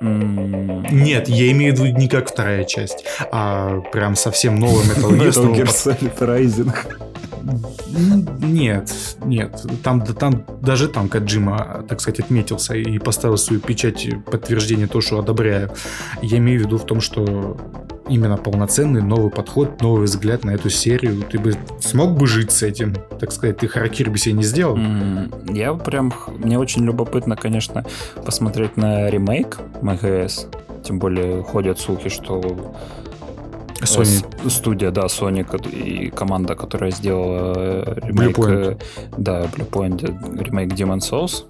Нет, я имею в виду не как вторая часть, а прям совсем новый [laughs] Metal Gear. Metal Gear Solid Rising. Нет, нет. Там, там, даже там Каджима, так сказать, отметился и поставил свою печать подтверждения то, что одобряю. Я имею в виду в том, что именно полноценный новый подход, новый взгляд на эту серию. Ты бы смог бы жить с этим, так сказать, ты харакир бы себе не сделал? Mm, я прям, мне очень любопытно, конечно, посмотреть на ремейк МГС. Тем более ходят слухи, что Sony. Студия, да, Sony и команда, которая сделала э, ремейк... Blue Point. Да, Bluepoint, ремейк Demon Souls.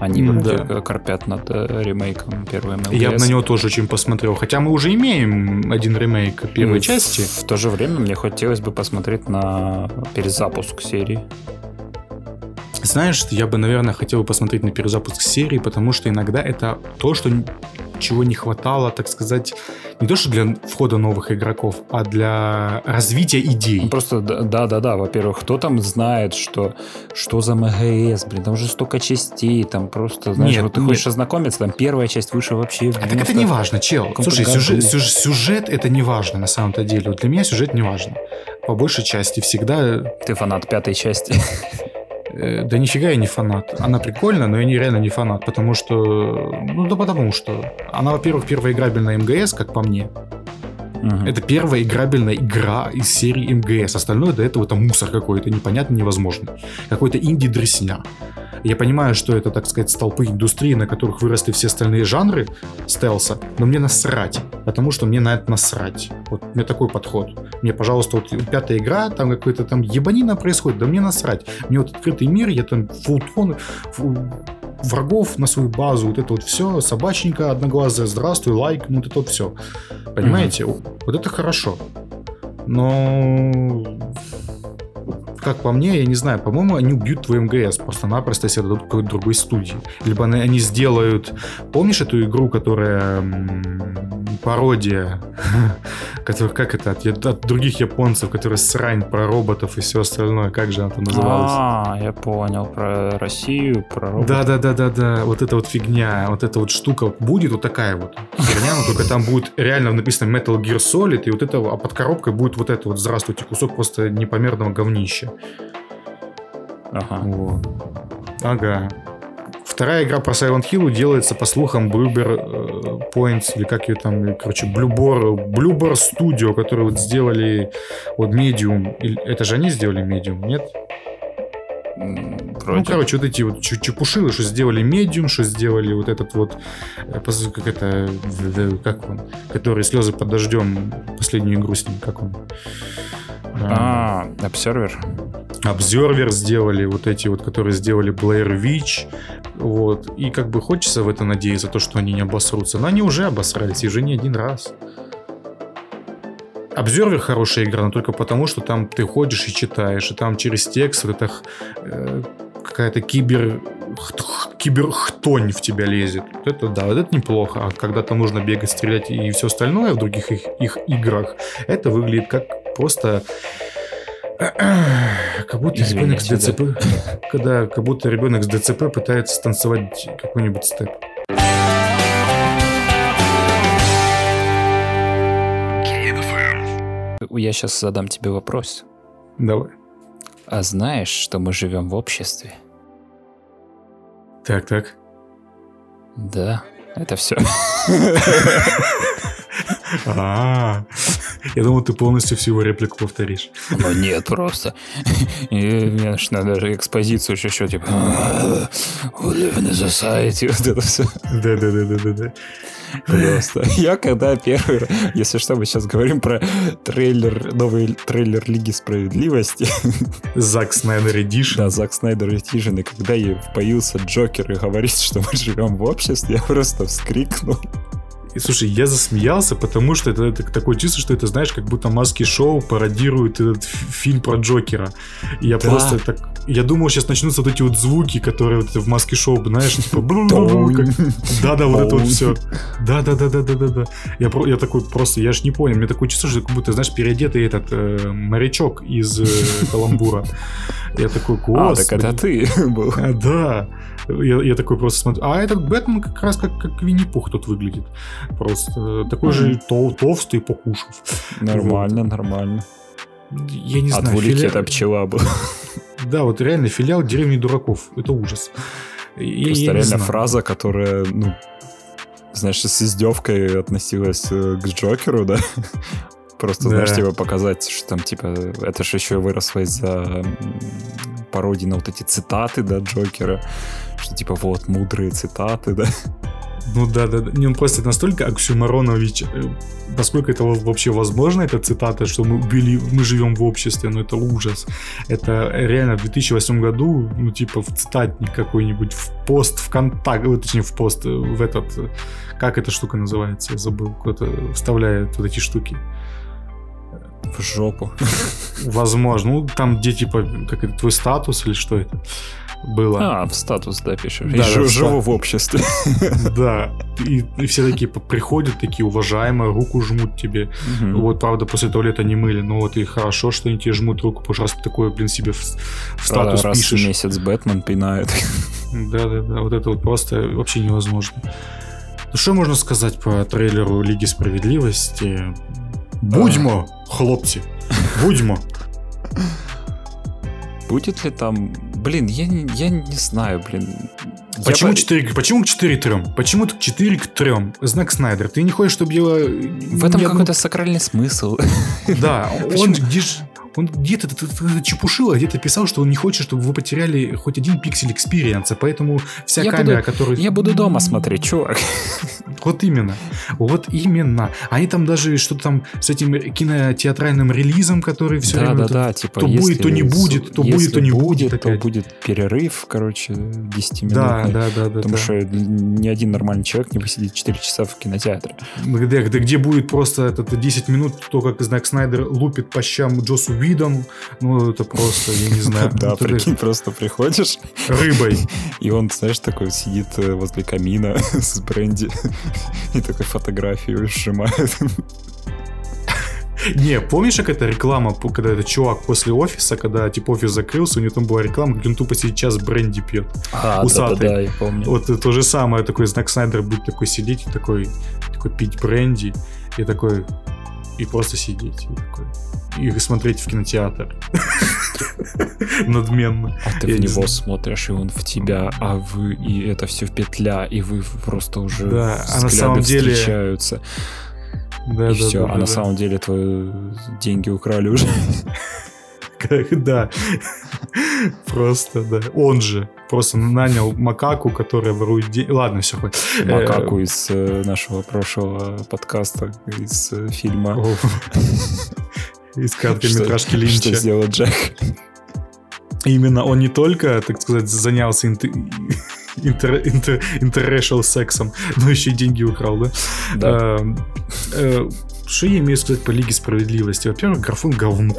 Они mm, вроде да. корпят над э, ремейком первой MLGS. Я бы на него тоже очень посмотрел. Хотя мы уже имеем один ремейк первой и части. В, в то же время мне хотелось бы посмотреть на перезапуск серии. Знаешь, я бы, наверное, хотел посмотреть на перезапуск серии, потому что иногда это то, что чего не хватало, так сказать, не то что для входа новых игроков, а для развития идей. Ну, просто да-да-да, во-первых, кто там знает, что, что за МГС, блин, там уже столько частей, там просто, знаешь, нет, вот ты нет. хочешь ознакомиться, там первая часть выше вообще... А так это не важно, чел. Слушай, сюжет, сюжет, сюжет это не важно на самом-то деле. Вот для меня сюжет не важно. По большей части всегда... Ты фанат пятой части. [laughs] Э, да нифига я не фанат. Она прикольная, но я не, реально не фанат, потому что... Ну да потому что. Она, во-первых, первая играбельная МГС, как по мне. Угу. Это первая играбельная игра из серии МГС. Остальное до этого это мусор какой-то, непонятно, невозможный. Какой-то инди-дресня. Я понимаю, что это, так сказать, столпы индустрии, на которых выросли все остальные жанры стелса, но мне насрать, потому что мне на это насрать. Вот у меня такой подход. Мне, пожалуйста, вот пятая игра, там какой-то там ебанина происходит, да мне насрать. Мне вот открытый мир, я там фултон, фул, врагов на свою базу, вот это вот все, собачника одноглазая, здравствуй, лайк, ну вот это вот все. Понимаете? Mm-hmm. Вот это хорошо. Но как по мне, я не знаю, по-моему, они убьют твой МГС просто-напросто, если дадут какой-то другой студии. Либо они, они сделают... Помнишь эту игру, которая пародия, [laughs] которая, как это, от, от других японцев, которые срань про роботов и все остальное, как же она там называлась? А, я понял, про Россию, про роботов. Да-да-да-да-да, вот эта вот фигня, вот эта вот штука будет вот такая вот херня, но только там будет реально написано Metal Gear Solid, и вот это, а под коробкой будет вот это вот, здравствуйте, кусок просто непомерного говнища. Ага. Вот. Ага. Вторая игра про Silent Hill делается, по слухам, Blueber э, Points, или как ее там, короче, Bluebor, Bluebor Studio, которые вот сделали вот Medium. Это же они сделали Medium, нет? Вроде. Ну, короче, вот эти вот чепушилы, что сделали Medium, что сделали вот этот вот, э, как это, как он, который слезы под дождем, последнюю игру с ним, как он? А, Observer. Observer сделали, вот эти вот, которые сделали Blair Witch, вот, и как бы хочется в это надеяться, то, что они не обосрутся, но они уже обосрались, и уже не один раз. Обзервер хорошая игра, но только потому, что там ты ходишь и читаешь, и там через текст вот это э, какая-то кибер киберхтонь в тебя лезет. Это да, вот это неплохо. А когда там нужно бегать, стрелять и все остальное в других их, их играх, это выглядит как просто [clears throat] как будто ребенок с ДЦП, [laughs] когда как будто ребенок с ДЦП пытается станцевать какой-нибудь степ. Я сейчас задам тебе вопрос. Давай. А знаешь, что мы живем в обществе? Так, так. Да, это все. [laughs] А, я думал, ты полностью всю реплику повторишь. Ну нет, просто. Мне надо даже экспозицию еще, еще типа We live in a society, вот это все. Да-да-да-да-да. Просто. [laughs] Я когда первый, если что, мы сейчас говорим про трейлер, новый трейлер Лиги Справедливости. [laughs] Зак Снайдер Эдишн. Да, Зак Снайдер Эдишн. И когда появился Джокер и говорит, что мы живем в обществе, я просто вскрикнул. И слушай, я засмеялся, потому что это, это такое чувство, что это, знаешь, как будто маски шоу пародирует этот фильм про Джокера. И я да. просто так. Я думал, сейчас начнутся вот эти вот звуки, которые вот в маске шоу, знаешь, типа. Да-да, вот это вот все. Да-да-да-да-да-да. Я, я такой просто, я ж не понял. Мне такое чувство, что как будто, знаешь, переодетый этот э, морячок из э, [laughs] Каламбура. Я такой. А, так это ты [laughs] был. А, да. Я, я такой просто смотрю. А этот Бэтмен как раз как, как Винни-Пух тут выглядит. Просто такой mm-hmm. же тол- толстый, покушав. Нормально, вот. нормально. Я не знаю. От филя... это пчела был. [laughs] Да, вот реально филиал деревни дураков. Это ужас. Я, Просто я реально фраза, которая, ну, знаешь, с издевкой относилась э, к Джокеру, да? Просто, да. знаешь, типа показать, что там, типа, это же еще выросло из-за пародии на вот эти цитаты, да, Джокера, что, типа, вот, мудрые цитаты, да. Ну да, да, да. Не, он просто настолько оксюмаронович, э, насколько это вообще возможно, эта цитата, что мы убили, мы живем в обществе, ну это ужас. Это реально в 2008 году, ну типа в цитатник какой-нибудь, в пост ВКонтакте, вот, точнее в пост, э, в этот, э, как эта штука называется, я забыл, кто-то вставляет вот эти штуки. В жопу. Возможно. Ну, там, где, типа, как это, твой статус или что это было. А, в статус, да, пишешь. Да, да, живу в обществе. [laughs] Да. И, и все такие приходят, такие уважаемые, руку жмут тебе. Угу. Вот, правда, после туалета не мыли. Но вот и хорошо, что они тебе жмут руку, потому что раз такое, блин, себе в, в статус раз пишешь. Раз в месяц Бэтмен пинает. [laughs] Да-да-да, вот это вот просто вообще невозможно. Ну, что можно сказать по трейлеру Лиги Справедливости? Будьмо, хлопцы, будьмо. Будет ли там... Блин, я, я не знаю, блин. Почему, я... 4, почему к 4 3? Почему 4 к 3? Знак Снайдер. Ты не хочешь, чтобы я... В этом какой-то сакральный смысл. Да, [laughs] он где он где-то чепушил, а где-то писал, что он не хочет, чтобы вы потеряли хоть один пиксель experience а, поэтому вся я камера, буду, которую... Я буду дома смотреть, чувак. [laughs] Вот именно. Вот именно. Они там даже что-то там с этим кинотеатральным релизом, который все да, время... Да, да, типа, то будет, то не будет, то будет, то не будет. будет то будет перерыв, короче, 10 минут. Да, да, да. Потому да. что ни один нормальный человек не посидит 4 часа в кинотеатре. Где, где, где будет просто это, 10 минут, то, как Знак Снайдер лупит по щам Джосу Видом, ну, это просто, я не знаю. [laughs] Да, прикинь, просто приходишь. Рыбой. [laughs] И он, знаешь, такой сидит э, возле камина [laughs] с бренди, И такой фотографию сжимает. Не, помнишь, как эта реклама, когда этот чувак после офиса, когда типа офис закрылся, у него там была реклама, где он тупо сейчас бренди пьет. А, да, да, да, я помню. Вот то же самое, такой знак Снайдер будет такой сидеть и такой, такой пить бренди, и такой, и просто сидеть, и такой, и смотреть в кинотеатр. [laughs] Надменно. А ты в него смотришь, и он в тебя, а вы, и это все в петля, и вы просто уже да, а на самом деле встречаются. Да, и да, все, да, а да, на да. самом деле твои деньги украли уже. [laughs] Да. Просто, да. Он же просто нанял макаку, которая ворует деньги. Ладно, все, хоть. Макаку из э, нашего прошлого подкаста, из э, фильма. Из короткометражки Линча. Что сделал Джек? Именно он не только, так сказать, занялся интер, интер, интеррешал сексом, но еще и деньги украл, да? Да. А, что я имею сказать по Лиге Справедливости? Во-первых, графон говно.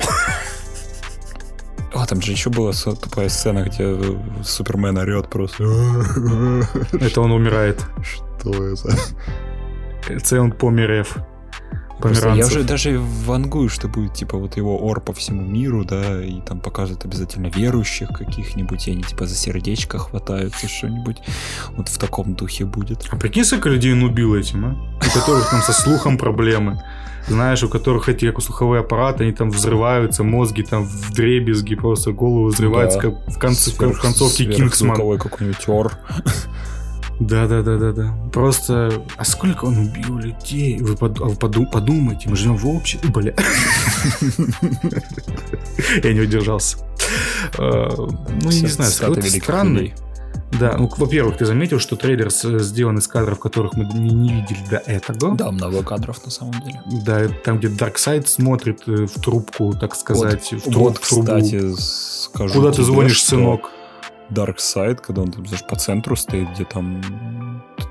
А, там же еще была тупая сцена, где Супермен орет просто. [laughs] Это он умирает. Что это? Это он померев. Просто я уже даже вангую, что будет типа вот его ор по всему миру, да, и там показывают обязательно верующих каких-нибудь, и они типа за сердечко хватаются, что-нибудь вот в таком духе будет. А прикинь, сколько людей он убил этим, а? У которых там со слухом проблемы. Знаешь, у которых эти как слуховые аппараты, они там взрываются, мозги там в дребезги, просто голову взрываются, да. как в, конце, сверх, в концовке Кингсман. какой-нибудь ор. Да, да, да, да, да. Просто, а сколько он убил людей? Вы, под, а вы поду, подумайте, мы живем в обществе. Бля. [laughs] Я не удержался. А, ну, я не знаю, какой странный. Да, ну, во-первых, ты заметил, что трейлер сделан из кадров, которых мы не, видели до этого. Да, много кадров на самом деле. Да, там, где Дарксайд смотрит э, в трубку, так сказать, вот, в, труб, вот, в трубу. кстати, скажу Куда ты звонишь, сынок? Dark Side, когда он там, знаешь, по центру стоит, где там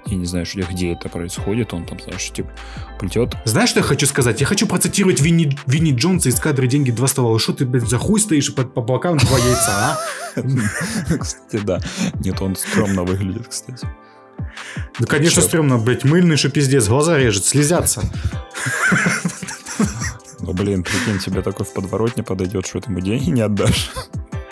я не знаю, где, где это происходит, он там, знаешь, типа, плетет. Знаешь, что я хочу сказать? Я хочу процитировать Винни, Винни Джонса из кадра «Деньги два ствола». Что ты, блядь, за хуй стоишь по, по бокам два яйца, а? [laughs] Кстати, да. Нет, он стрёмно выглядит, кстати. Да, конечно, стрёмно, блядь, мыльный, что пиздец, глаза режет, слезятся. [laughs] Ну, блин, прикинь, тебе такой в подворотне подойдет, что ты ему деньги не отдашь.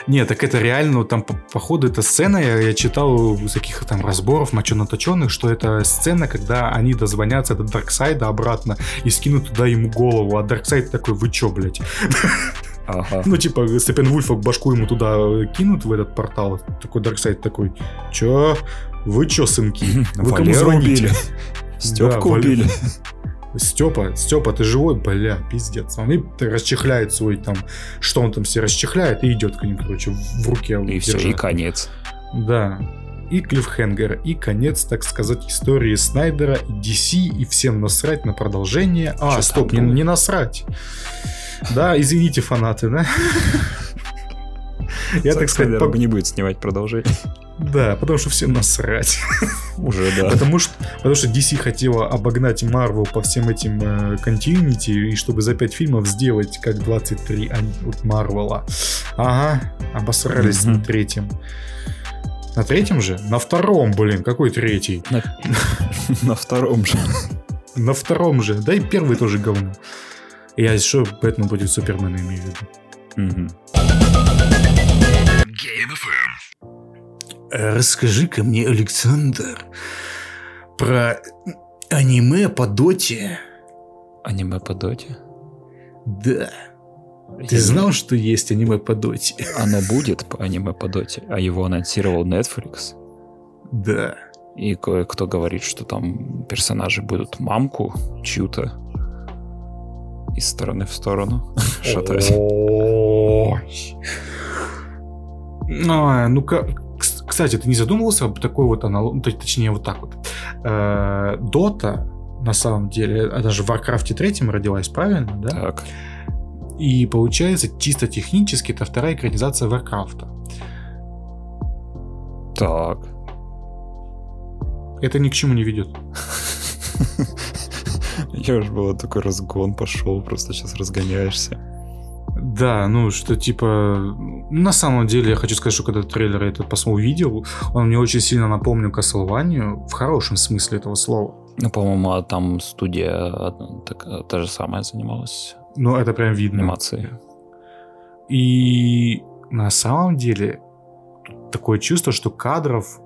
Нет, так это реально, там, по, по ходу эта сцена, я, я читал из каких там разборов моченоточенных, что это сцена, когда они дозвонятся до Дарксайда обратно и скинут туда ему голову, а Дарксайд такой, вы чё, блядь? Ага. Ну, типа, Степпенвульфа башку ему туда кинут в этот портал. Такой Дарксайд такой, чё? Вы чё, сынки? Вы кому звоните? Степку убили. Степа, Степа, ты живой? Бля, пиздец. Он и расчехляет свой там, что он там все расчехляет и идет к ним, короче, в руке. И все, и конец. Да. И клиффхенгер, и конец, так сказать, истории Снайдера, и DC, и всем насрать на продолжение. А, что стоп, не, не насрать. Да, извините, фанаты, да? [laughs] Я, так сказать, не будет снимать продолжение. Да, потому что всем насрать. [laughs] Уже, да. Потому что, потому что DC хотела обогнать Marvel по всем этим э, continuity, и чтобы за 5 фильмов сделать как 23 от Марвела. Ага, обосрались mm-hmm. на третьем. На третьем же? На втором, блин, какой третий? На, [laughs] на втором же. На втором же. Да и первый тоже говно. Я еще Бэтмен будет Супермен имею в виду. Game Расскажи-ка мне, Александр, про аниме по доте. Аниме по доте? Да. Я Ты знал, что есть аниме по доте? Оно будет по аниме по доте, а его анонсировал Netflix. Да. И кое-кто говорит, что там персонажи будут мамку чью-то из стороны в сторону [laughs] шатать. Ну, как, кстати, ты не задумывался об такой вот аналог, точнее вот так вот. Э, Дота, на самом деле, а даже в Warcraft 3 родилась, правильно, да? Так. И получается, чисто технически, это вторая экранизация Warcraft. Так. Это ни к чему не ведет. [laughs] Я уж было такой разгон пошел, просто сейчас разгоняешься. Да, ну что типа на самом деле, я хочу сказать, что когда трейлер я этот посмотрел, увидел, он мне очень сильно напомнил Castlevania в хорошем смысле этого слова. Ну, по-моему, а там студия так, та же самая занималась Ну, это прям видно. анимацией. И на самом деле такое чувство, что кадров,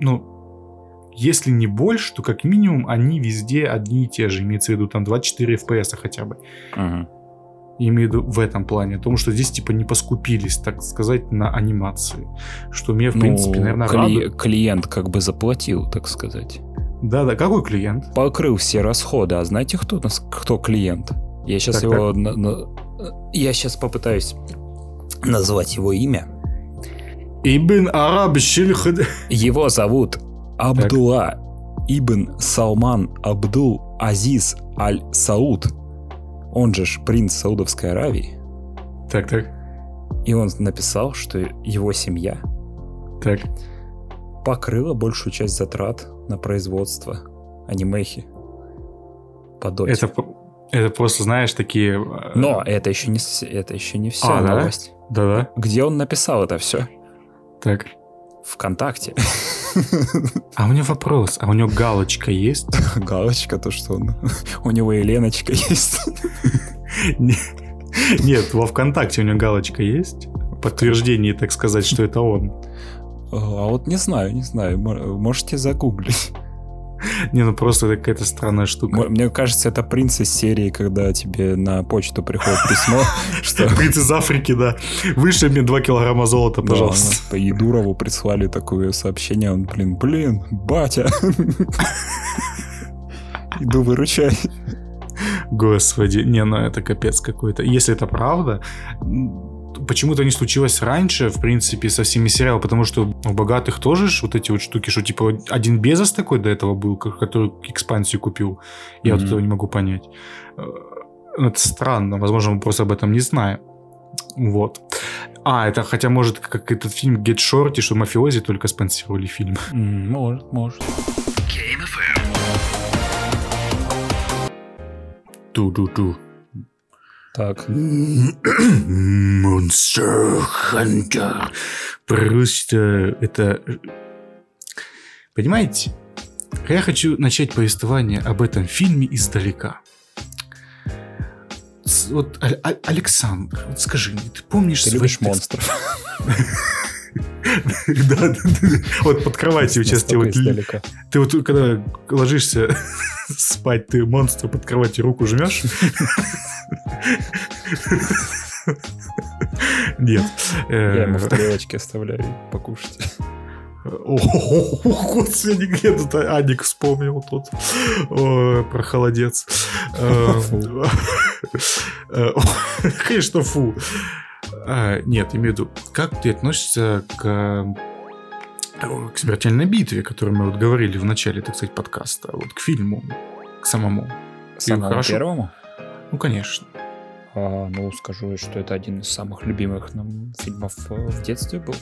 ну, если не больше, то как минимум они везде одни и те же. Имеется в виду там 24 FPS хотя бы. Мгм. Я имею в виду в этом плане. О том, что здесь типа не поскупились, так сказать, на анимации. Что меня, в принципе, Ну, наверное, кли- радует. клиент как бы заплатил, так сказать. Да-да, какой клиент? Покрыл все расходы. А знаете, кто, кто клиент? Я сейчас Так, его... на- на- я сейчас попытаюсь назвать его имя. Ибн Араб Шильхад. Его зовут Абдулла Ибн Салман Абдул Азиз Аль Сауд. Он же ж принц Саудовской Аравии. Так, так, И он написал, что его семья так. покрыла большую часть затрат на производство анимехи по доте. Это, это просто, знаешь, такие... э, Но это еще не, это еще не вся А, да? новость. Да-да. Где он написал это все? Так. ВКонтакте. [laughs] А у меня вопрос. А у него галочка есть? [laughs] Галочка, то что он... У него и Леночка есть. [laughs] Не- Нет, во ВКонтакте у него галочка есть? Подтверждение, так сказать, что это он. А вот не знаю, не знаю. Мо- Можете загуглить. [laughs] Не, ну просто это какая-то странная штука. Мне кажется, это принц из серии, когда тебе на почту приходит письмо, [laughs] что Принц из Африки, да. Выше мне 2 килограмма золота, пожалуйста. по Едурову прислали такое сообщение, он, блин, блин, батя. [laughs] Иду выручай. Господи, не, ну это капец какой-то. Если это правда, почему-то не случилось раньше, в принципе, со всеми сериалами, потому что у богатых тоже ж вот эти вот штуки, что типа один Безос такой до этого был, ко- который экспансию купил. Я вот Мгм. этого не могу понять. Э, Это странно, возможно, мы просто об этом не знаем. Вот. А, это хотя может как этот фильм Get Shorty, что мафиози только спонсировали фильм. М, Может, может. Ту-ду-ду. Так, Monster Hunter. Просто это... Понимаете? Я хочу начать повествование об этом фильме издалека. Вот, А- А- Александр, вот скажи мне, ты помнишь ты любишь монстров. [laughs] Да. Вот под кроватью сейчас тебе вот... Ты вот когда ложишься [laughs] спать, ты монстру под кроватью руку жмешь? Нет. Я ему Э, в тарелочке оставляю покушать. О, господи, где тут Аник вспомнил тут про холодец. Э, Фу. э, [laughs] Конечно, фу. А, Нет, имею в виду, как ты относишься к э, к смертельной битве, о которой мы вот говорили в начале, так сказать, подкаста, вот к фильму, к самому. Самому хорошо? первому? Ну, конечно. А, ну, скажу, что это один из самых любимых нам фильмов э, в детстве был.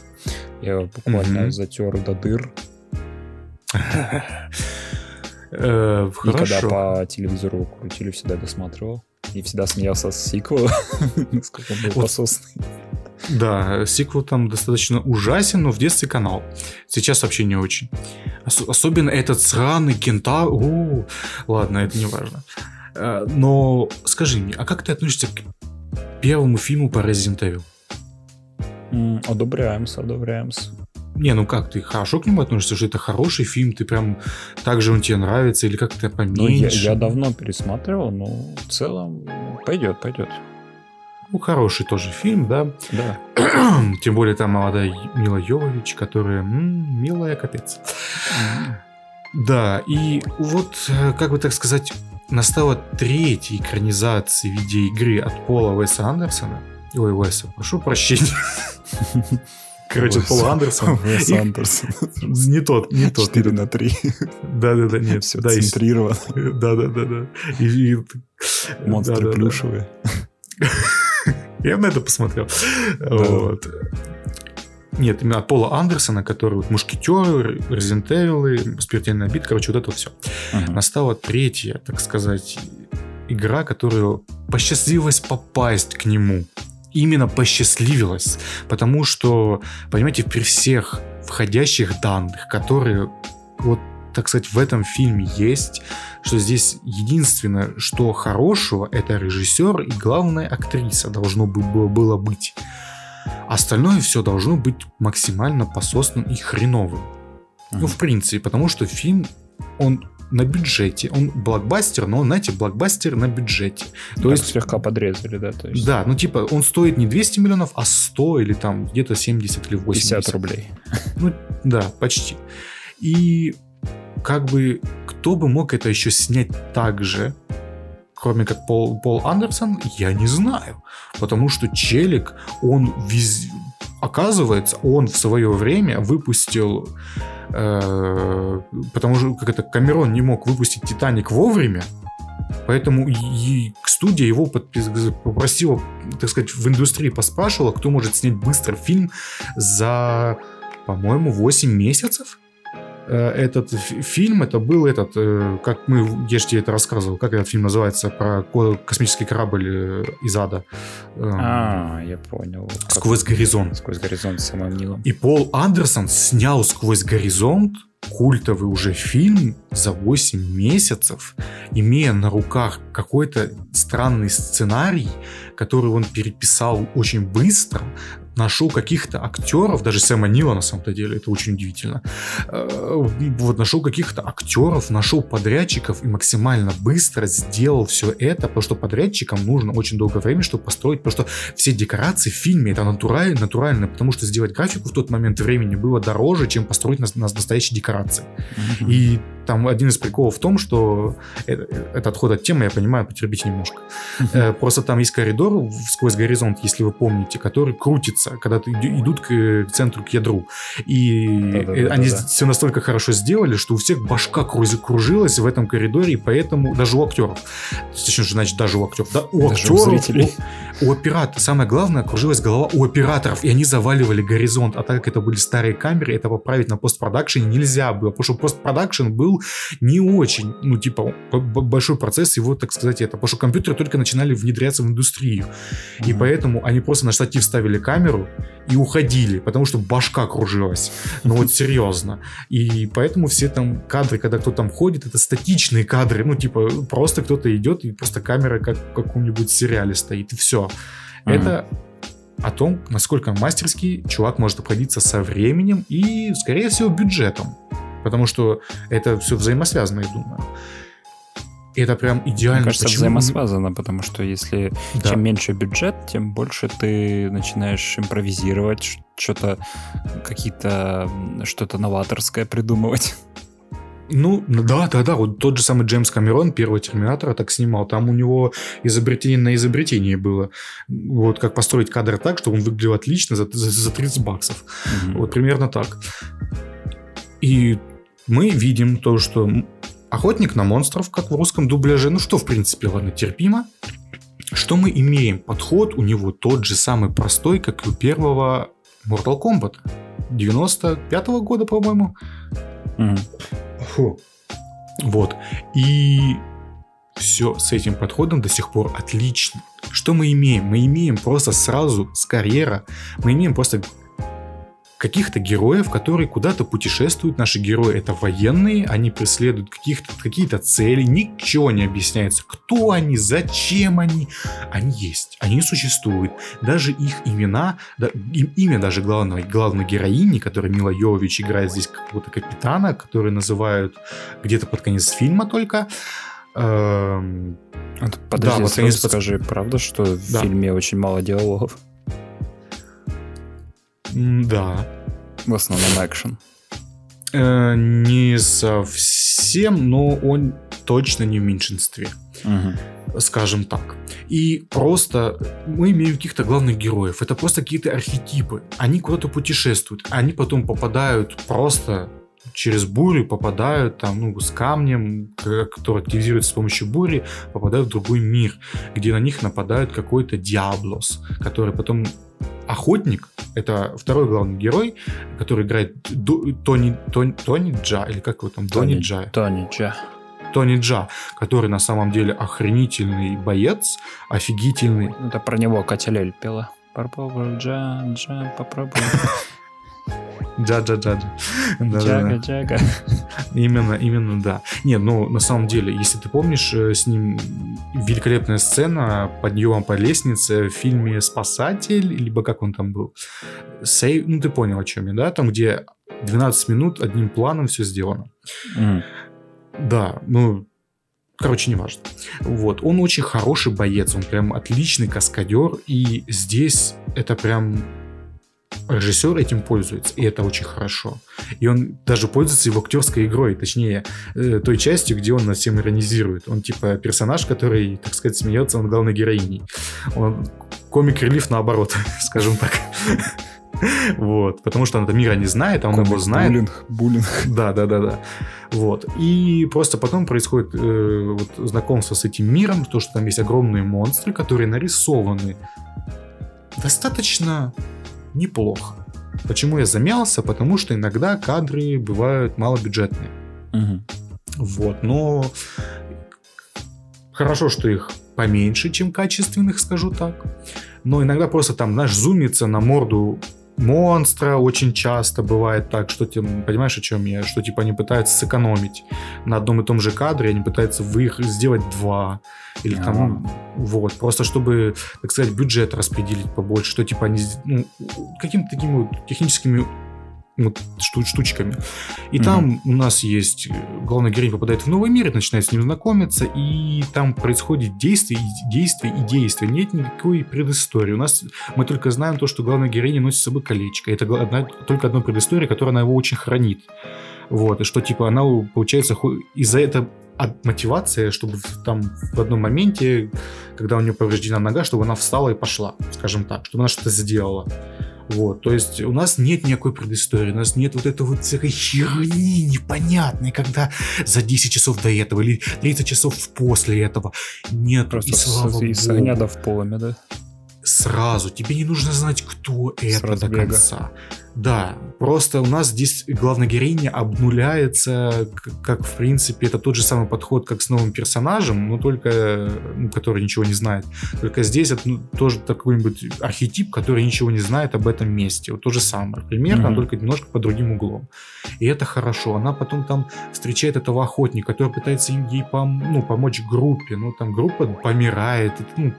Я его буквально Мгм. затер до дыр. [laughs] Э, И когда Хорошо. по телевизору крутили, всегда досматривал. И всегда смеялся с сиквела, [laughs] насколько он был Вот. пососный. Да, сиквел там достаточно ужасен, но в детстве канал. Сейчас вообще не очень. Ос- особенно этот сраный кентавр. О, ладно, это не важно. Э, Но скажи мне, а как ты относишься к первому фильму по Resident Evil? Одобряемся, одобряемся. Не, ну как, ты хорошо к нему относишься, что это хороший фильм, ты прям так же он тебе нравится, или как-то Ну, поменьше? я, я давно пересматривал, но в целом ну, пойдет, пойдет. Ну, хороший тоже фильм, да. Да. [clears throat] Тем более там молодая Мила Йовович, которая м, милая капец. Да, и вот, э, как бы так сказать, настала третья экранизация видеоигры от Пола Уэса Андерсона. Ой, Уэса, прошу прощения. [laughs] Короче, от Пола Андерсона. Уэс Андерсон. Не тот, не тот. 4 на 3. Да-да-да, нет. Все да, центрировано. Да-да-да-да. И- и- Монстры да-да-да. плюшевые. Я на это посмотрел. Вот. Нет, именно от Пола Андерсона, который вот Мушкетеры, Evil, Смертельная битва, короче, вот это все. Ага. Настала третья, так сказать, игра, которую посчастливилось попасть к нему. Именно посчастливилось, потому что, понимаете, при всех входящих данных, которые вот так сказать, в этом фильме есть, что здесь единственное, что хорошего, это режиссер и главная актриса должно было, быть. Остальное все должно быть максимально пососным и хреновым. Mm-hmm. Ну, в принципе, потому что фильм, он на бюджете. Он блокбастер, но, знаете, блокбастер на бюджете. То так есть слегка подрезали, да? То есть... Да, ну типа он стоит не 200 миллионов, а 100 или там где-то 70 или 80. 50 рублей. Ну да, почти. И как бы кто бы мог это еще снять так же, кроме как Пол, Пол Андерсон, я не знаю. Потому что Челик, он вез... Оказывается, он в свое время выпустил э, потому что как это Камерон не мог выпустить Титаник вовремя, Поэтому и студия его попросила, так сказать, в индустрии поспрашивала, кто может снять быстро фильм за, по-моему, 8 месяцев. Э, этот фильм, это был этот, э, как мы, я же тебе это рассказывал, как этот фильм называется, про космический корабль э, из ада. А, я понял. Сквозь горизонт. Сквозь горизонт с самым Нилом. И Пол Андерсон снял «Сквозь горизонт» культовый уже фильм за 8 месяцев, имея на руках какой-то странный сценарий, который он переписал очень быстро, нашел каких-то актеров, даже Сэма Нила на самом-то деле, это очень удивительно, э, вот нашел каких-то актеров, нашел подрядчиков и максимально быстро сделал все это, потому что подрядчикам нужно очень долгое время, чтобы построить, потому что все декорации в фильме это натурально, натурально, потому что сделать графику в тот момент времени было дороже, чем построить на, на настоящие декорации. Mm-hmm. И там один из приколов в том, что это, это отход от темы, я понимаю, потерпите немножко. Mm-hmm. Просто там есть коридор сквозь горизонт, если вы помните, который крутится, когда ты идут к центру, к ядру. И Да-да-да-да. они все настолько хорошо сделали, что у всех башка кружилась в этом коридоре, и поэтому даже у актеров. Точнее, значит, даже у актеров. Да, у даже актеров, у, зрителей. у, у операторов. Самое главное, кружилась голова у операторов, и они заваливали горизонт. А так как это были старые камеры, это поправить на постпродакшене нельзя было, потому что постпродакшн был не очень, ну, типа, большой процесс его, так сказать, это. Потому что компьютеры только начинали внедряться в индустрию. И поэтому они просто на штатив ставили камеру и уходили, потому что башка кружилась. Ну вот серьезно. И поэтому все там кадры, когда кто там ходит, это статичные кадры. Ну, типа, просто кто-то идет, и просто камера как в каком-нибудь сериале стоит, и все. Mm-hmm. Это о том, насколько мастерски чувак может обходиться со временем и, скорее всего, бюджетом. Потому что это все взаимосвязано, я думаю. И это прям идеально. Мне кажется, Почему? взаимосвязано, потому что если да. чем меньше бюджет, тем больше ты начинаешь импровизировать, что-то какие-то что-то новаторское придумывать. Ну, да, да, да. Вот тот же самый Джеймс Камерон, первого Терминатора, так снимал. Там у него изобретение на изобретение было. Вот как построить кадр так, чтобы он выглядел отлично за, за, за 30 баксов. Mm-hmm. Вот примерно так. И мы видим то, что охотник на монстров, как в русском дубляже, ну что, в принципе, ладно, терпимо. Что мы имеем? Подход у него тот же самый простой, как и у первого Mortal Kombat. 95 -го года, по-моему. Mm. Фу. Вот. И все с этим подходом до сих пор отлично. Что мы имеем? Мы имеем просто сразу с карьера, мы имеем просто каких-то героев, которые куда-то путешествуют. Наши герои это военные, они преследуют каких-то, какие-то цели, ничего не объясняется, кто они, зачем они. Они есть, они существуют. Даже их имена, да, им, имя даже главного, главной героини, которая Мила Йович играет здесь какого-то капитана, который называют где-то под конец фильма только. Эм... Подожди, да, вот конец... скажи, правда, что в да. фильме очень мало диалогов? Да. В основном экшен. Э, не совсем, но он точно не в меньшинстве. Угу. Скажем так. И просто мы имеем каких-то главных героев. Это просто какие-то архетипы. Они куда-то путешествуют. Они потом попадают просто через бурю попадают там, ну, с камнем, который активизируется с помощью бури, попадают в другой мир, где на них нападает какой-то Диаблос, который потом охотник, это второй главный герой, который играет Ду, Тони, Тони, Тони Джа, или как его там, Тони, Тони Джа. Тони Джа. Тони Джа, который на самом деле охренительный боец, офигительный. Это про него Катя Лель пела. Попробуй, джа, джа, попробуй. Джа-джа-джа. Джага-джага. Именно, именно, да. Не, ну, на самом деле, если ты помнишь, э, с ним великолепная сцена подъема по лестнице в фильме «Спасатель», либо как он там был? Сейв, ну, ты понял, о чем я, да? Там, где 12 минут одним планом все сделано. Мгм. Да, ну, короче, неважно. Вот, он очень хороший боец, он прям отличный каскадер, и здесь это прям режиссер этим пользуется, и это очень хорошо. И он даже пользуется его актерской игрой, точнее, э, той частью, где он над всем иронизирует. Он типа персонаж, который, так сказать, смеется над главной героиней. Он комик-релиф наоборот, [laughs] скажем так. Вот, потому что она мира не знает, а он его знает. Буллинг, буллинг. Да, да, да, да. Вот. И просто потом происходит э, вот, знакомство с этим миром, то, что там есть огромные монстры, которые нарисованы достаточно неплохо. Почему я замялся? Потому что иногда кадры бывают малобюджетные. Мгм. Вот, но хорошо, что их поменьше, чем качественных, скажу так. Но иногда просто там, знаешь, зумится на морду монстра. Очень часто бывает так, что ты понимаешь, о чем я, что типа они пытаются сэкономить на одном и том же кадре, они пытаются их сделать два или там вот. Просто чтобы, так сказать, бюджет распределить побольше, что типа они ну, какими-то такими вот техническими вот шту- штучками. И Мгм. там у нас есть э, главный герой попадает в новый мир, и начинает с ним знакомиться, и там происходит действие, действие и действие. Нет никакой предыстории. У нас мы только знаем то, что главная героиня носит с собой колечко. Это одна- только одна предыстория, которая она его очень хранит. Вот, и что типа она, получается, из-за этого от мотивация, чтобы там в одном моменте, когда у нее повреждена нога, чтобы она встала и пошла, скажем так, чтобы она что-то сделала. Вот, то есть у нас нет никакой предыстории, у нас нет вот этой вот всякой херни непонятной, когда за 10 часов до этого или 30 часов после этого. Нет, Просто и слава с, и с богу. огня до в полами, да? Сразу, тебе не нужно знать, кто это до разбега. конца. Да, просто у нас здесь главная героиня обнуляется, как, в принципе, это тот же самый подход, как с новым персонажем, но только, ну, который ничего не знает. Только здесь это ну, тоже такой-нибудь архетип, который ничего не знает об этом месте. Вот то же самое. Примерно, Мгм. только немножко под другим углом. И это хорошо. Она потом там встречает этого охотника, который пытается им- ей пом- ну, помочь группе. Ну, там группа помирает. и, Ну,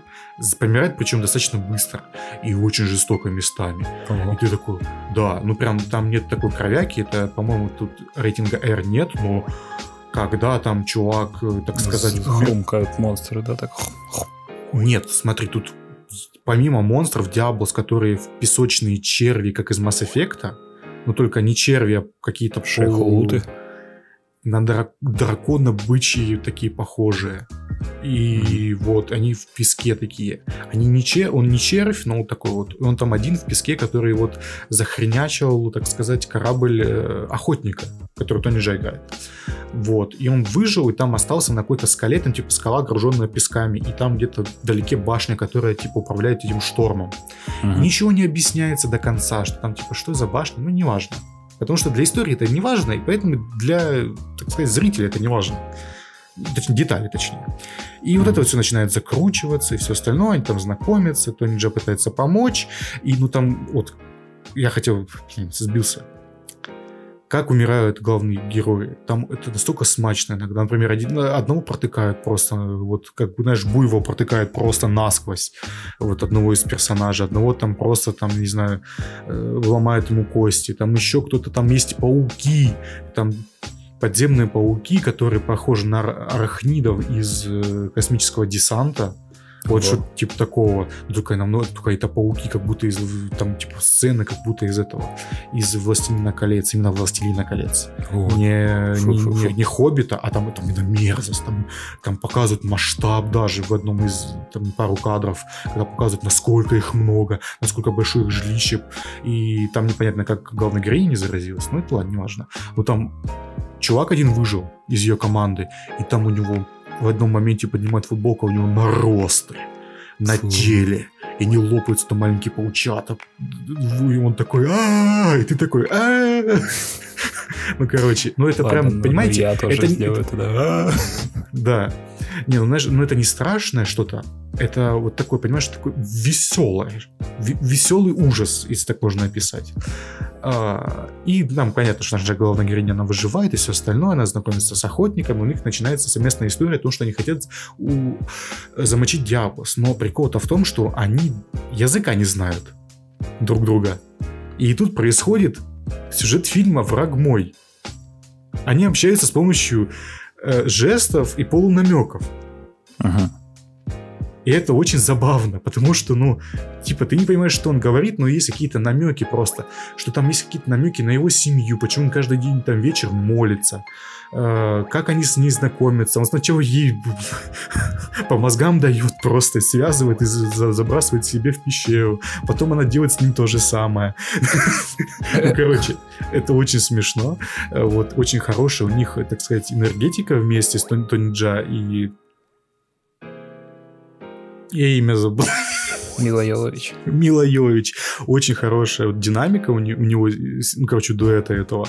помирает, причем достаточно быстро. И очень жестоко местами. И ты такой, да, ну прям там нет такой кровяки, это, по-моему, тут рейтинга R нет, но когда там чувак, э, так сказать, умер- Хрумкают монстры, да, так. нет, смотри, тут помимо монстров Диаблос, которые в песочные черви, как из Mass Effect, но только не черви, а какие-то полу- Шехолуты. На дра- дракона бычьи такие похожие. И вот они в песке такие. Они не че, он не червь, но вот такой вот. Он там один в песке, который вот захренячил, так сказать, корабль э, охотника, который Тони Джа играет. Вот. И он выжил, и там остался на какой-то скале, там типа скала, груженная песками. И там где-то вдалеке башня, которая типа управляет этим штормом. Мгм. Ничего не объясняется до конца, что там типа что за башня, ну неважно. Потому что для истории это не важно, и поэтому для, так сказать, зрителя это не важно. Точнее, детали, точнее. И вот это вот все начинает закручиваться, и все остальное, они там знакомятся, Тони Джа пытается помочь, и ну там вот, я хотел, сбился. Как умирают главные герои. Там это настолько смачно иногда. Например, один, одного протыкают просто, вот как, знаешь, буйвол протыкает просто насквозь вот одного из персонажей, одного там просто там, не знаю, э, ломает ему кости, там еще кто-то, там есть пауки, там подземные пауки, которые похожи на ар- арахнидов из э, космического десанта. Вот Да. что типа такого. Ну, Только намного, только это пауки, как будто из там типа сцены, как будто из этого, из Властелина колец, именно Властелина колец. Вот. Не, Фу, не, фу. не- не Хоббита, а там, там именно мерзость. Там, там показывают масштаб даже в одном из там, пару кадров, когда показывают, насколько их много, насколько большое их жилище. И там непонятно, как главная героиня не заразилась. Ну, это ладно, неважно. Но там чувак один выжил из ее команды, и там у него в одном моменте поднимает футболку, а у него наросты на Фу. теле. И не лопаются там маленькие паучата. И он такой, а и ты такой, а Ну, короче, ну это прям, ну, понимаете, Я тоже сделаю это, да. [laughs] да. Не, ну знаешь, ну это не страшное что-то, это вот такой, понимаешь, такой веселый, веселый ужас, если так можно описать. А, и нам понятно, что наша главная героиня, она выживает и все остальное, она знакомится с охотником, у них начинается совместная история о том, что они хотят у... замочить Диаблос. Но прикол-то в том, что они языка не знают друг друга. И тут происходит сюжет фильма «Враг мой». Они общаются с помощью э, жестов и полунамеков. Ага. И это очень забавно, потому что, ну, типа, ты не понимаешь, что он говорит, но есть какие-то намеки просто, что там есть какие-то намеки на его семью, почему он каждый день там вечер молится, э, как они с ней знакомятся. Он сначала ей [laughs] по мозгам дают просто, связывает и забрасывает себе в пещеру. Потом она делает с ним то же самое. Ну, короче, это очень смешно. Э, вот, очень хорошая у них, так сказать, энергетика вместе с Тони Джа и я имя забыл. Мила Йовович. Мила Йовович. Очень хорошая вот динамика у, не, у него, ну, короче, дуэта этого.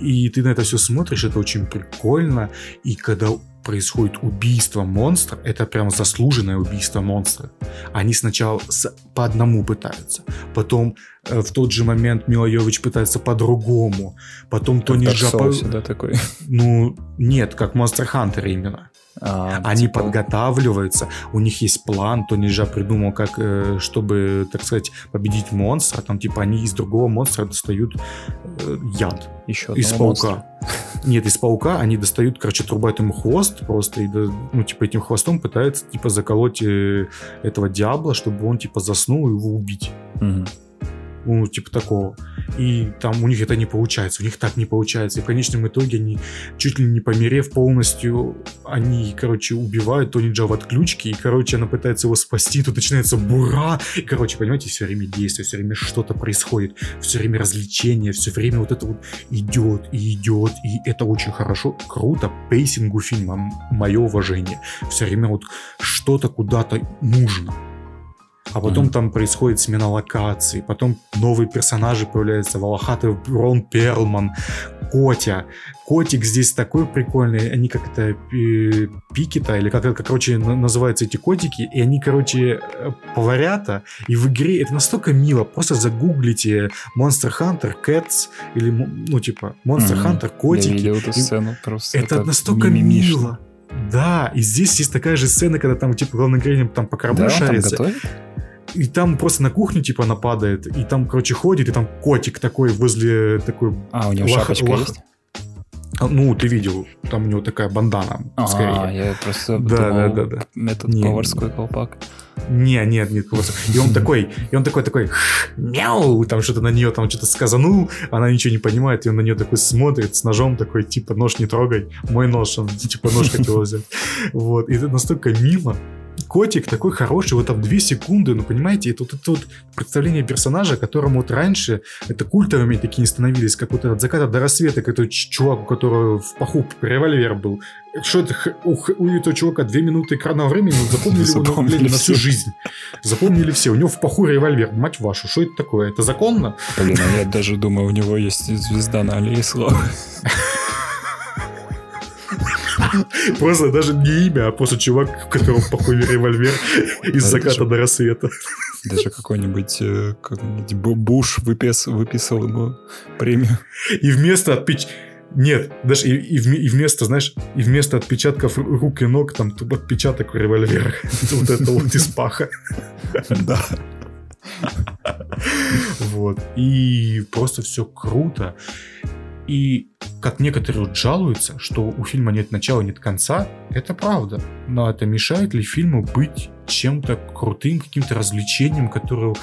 И ты на это все смотришь, это очень прикольно. И когда происходит убийство монстра, это прям заслуженное убийство монстра. Они сначала с, по одному пытаются, потом э, в тот же момент Мила Йович пытается по-другому, потом Тони Джапа... да, такой? Ну, нет, как Монстр Хантер именно. А, Они типа... подготавливаются, у них есть план, то нельзя придумал, как, э, чтобы, так сказать, победить монстра. Там, типа, они из другого монстра достают э, яд. Еще из паука. Монстра. Нет, из паука они достают, короче, трубают ему хвост просто, и, ну, типа, этим хвостом пытаются, типа, заколоть э, этого диабла, чтобы он, типа, заснул и его убить. Угу ну, типа такого. И там у них это не получается, у них так не получается. И в конечном итоге они, чуть ли не померев полностью, они, короче, убивают Тони Джа в отключке, и, короче, она пытается его спасти, тут начинается бура, и, короче, понимаете, все время действие, все время что-то происходит, все время развлечение, все время вот это вот идет и идет, и это очень хорошо, круто, пейсингу фильма, мое уважение. Все время вот что-то куда-то нужно а потом mm-hmm. там происходит смена локаций, потом новые персонажи появляются, Волохатый Рон Перлман, Котя. Котик здесь такой прикольный, они как это, пикета, или как, как, короче, называются эти котики, и они, короче, э, поварята, и в игре это настолько мило, просто загуглите Monster Hunter Cats, или, ну, типа, Monster mm-hmm. Hunter котики. Я видел эту сцену просто. Это, это настолько мило. Да, и здесь есть такая же сцена, когда там, типа, главный героем там по кораблю да, шарится. Там готовит? И там просто на кухню, типа, она падает, и там, короче, ходит, и там котик такой возле такой... А, у него лох, шапочка лох... есть? А, ну, ты видел, там у него такая бандана, а, скорее. А, я просто да, думал, да, да, да. этот не, поварской колпак. Не, нет, нет, и он такой, и он такой, такой, мяу, там что-то на нее там что-то сказанул, она ничего не понимает, и он на нее такой смотрит с ножом такой, типа, нож не трогай, мой нож, он типа нож хотел взять. Вот, и это настолько мило, котик такой хороший, вот там две секунды, ну, понимаете, это вот это вот представление персонажа, которому вот раньше это культовыми такие не становились, как вот этот закат до рассвета, как этот чувак, у которого в паху револьвер был. Что это, у, у этого чувака две минуты экранного времени, но запомнили его на, на всю жизнь. Запомнили все. У него в паху револьвер. Мать вашу, что это такое? Это законно? Блин, а я даже думаю, у него есть звезда на аллее славы. [laughs] [laughs] Просто даже не имя, а просто чувак, у которого похуй револьвер [laughs] из заката до рассвета. [laughs] Даже какой-нибудь э, Буш выпис, выписал ему премию. И вместо отпеч... Нет, даже и, и, и вместо, знаешь, и вместо отпечатков рук и ног, там отпечаток револьвера. Вот это вот из паха. Да. Вот. И просто все круто. И как некоторые вот жалуются, что у фильма нет начала, нет конца, это правда. Но это мешает ли фильму быть чем-то крутым, каким-то развлечением, которое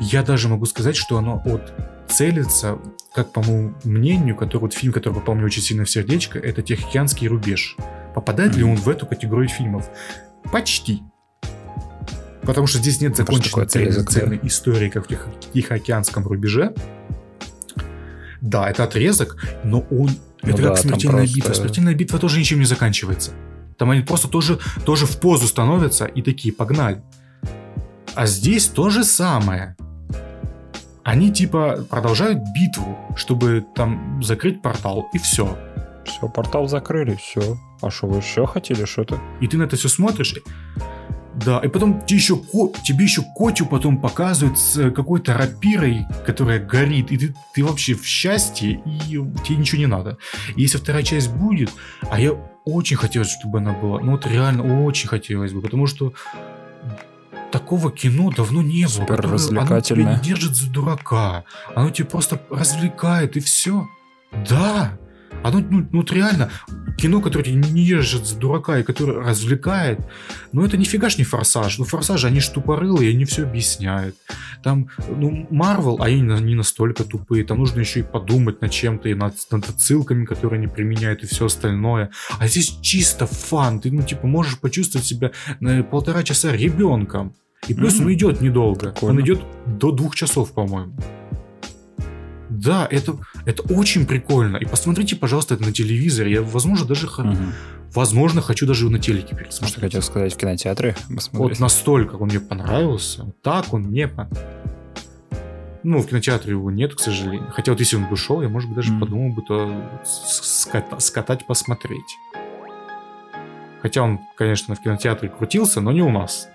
я даже могу сказать, что оно от целится, как по моему мнению, который вот фильм, который попал мне очень сильно в сердечко, это Тихоокеанский рубеж. Попадает mm-hmm. ли он в эту категорию фильмов? Почти. Потому что здесь нет законченной цельной, цельной истории, как в Тихоокеанском рубеже. Да, это отрезок, но он... Ну это да, как смертельная просто... битва. Смертельная битва тоже ничем не заканчивается. Там они просто тоже, тоже в позу становятся и такие, погнали. А здесь то же самое. Они типа продолжают битву, чтобы там закрыть портал, и все. Все, портал закрыли, все. А что, вы еще хотели что-то? И ты на это все смотришь, да, и потом тебе еще, тебе еще Котю потом показывают с э, какой-то рапирой, которая горит, и ты, ты вообще в счастье, и тебе ничего не надо. И если вторая часть будет, а я очень хотелось, чтобы она была, ну вот реально очень хотелось бы, потому что такого кино давно не было. Супер развлекательное. Оно тебя держит за дурака, оно тебя просто развлекает, и все. Да, оно, ну, ну вот реально, кино, которое тебя не ежит за дурака и которое развлекает, ну это нифига ж не форсаж. Ну форсажи, они ж тупорылые, они все объясняют. Там, ну, Марвел, они не настолько тупые, там нужно еще и подумать над чем-то, и над, над отсылками, которые они применяют, и все остальное. А здесь чисто фан, ты, ну, типа, можешь почувствовать себя на полтора часа ребенком. И плюс mm-hmm. он идет недолго. Прикольно. Он идет до двух часов, по-моему. Да, это, это очень прикольно. И посмотрите, пожалуйста, это на телевизоре. Я, возможно, даже угу. возможно, хочу даже на телеке пересмотреть. Что хотел сказать в кинотеатре? Вот настолько он мне понравился. Вот так он мне понравился. Ну, в кинотеатре его нет, к сожалению. Хотя вот если он бы шел, я, может быть, даже mm. подумал бы, то скатать, скатать, посмотреть. Хотя он, конечно, в кинотеатре крутился, но не у нас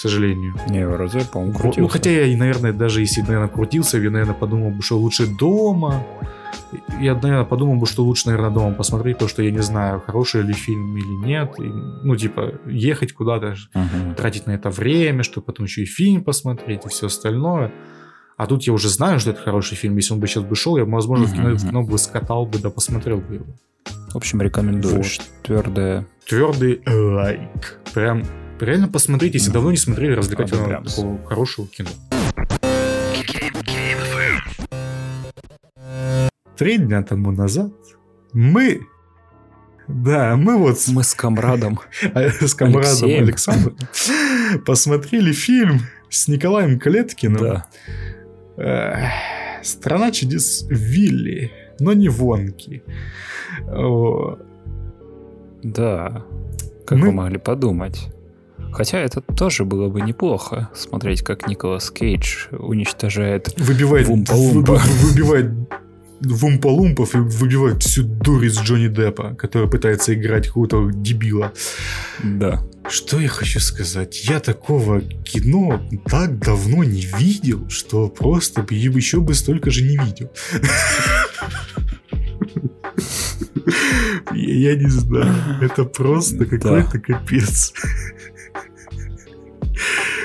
к сожалению. Не, вроде, по-моему, крутился. Ну, хотя я, наверное, даже если, наверное, крутился, я, наверное, подумал бы, что лучше дома. Я, наверное, подумал бы, что лучше, наверное, дома посмотреть, потому что я не знаю, хороший ли фильм или нет. И, ну, типа, ехать куда-то, uh-huh. тратить на это время, чтобы потом еще и фильм посмотреть и все остальное. А тут я уже знаю, что это хороший фильм. Если он бы сейчас бы шел, я, возможно, uh-huh. в, кино, в кино бы скатал бы, да посмотрел бы его. В общем, рекомендуешь. Вот. Твердое. Твердый лайк. Прям Реально посмотрите, если давно не смотрели развлекательного такого хорошего кино. Три дня тому назад мы да, мы вот... Мы с комрадом. [laughs] с комрадом. Александром [laughs] посмотрели фильм с Николаем Клеткиным. Да. «Страна чудес Вилли», но не Вонки. Да, как мы... вы могли подумать. Хотя это тоже было бы неплохо, смотреть, как Николас Кейдж уничтожает выбивает, вумпа-лумпа. Выбивает вумпа-лумпов и выбивает всю дурь из Джонни Деппа, который пытается играть какого-то дебила. Да. Что я хочу сказать? Я такого кино так давно не видел, что просто еще бы столько же не видел. [laughs] Я не знаю. Это просто какой-то капец.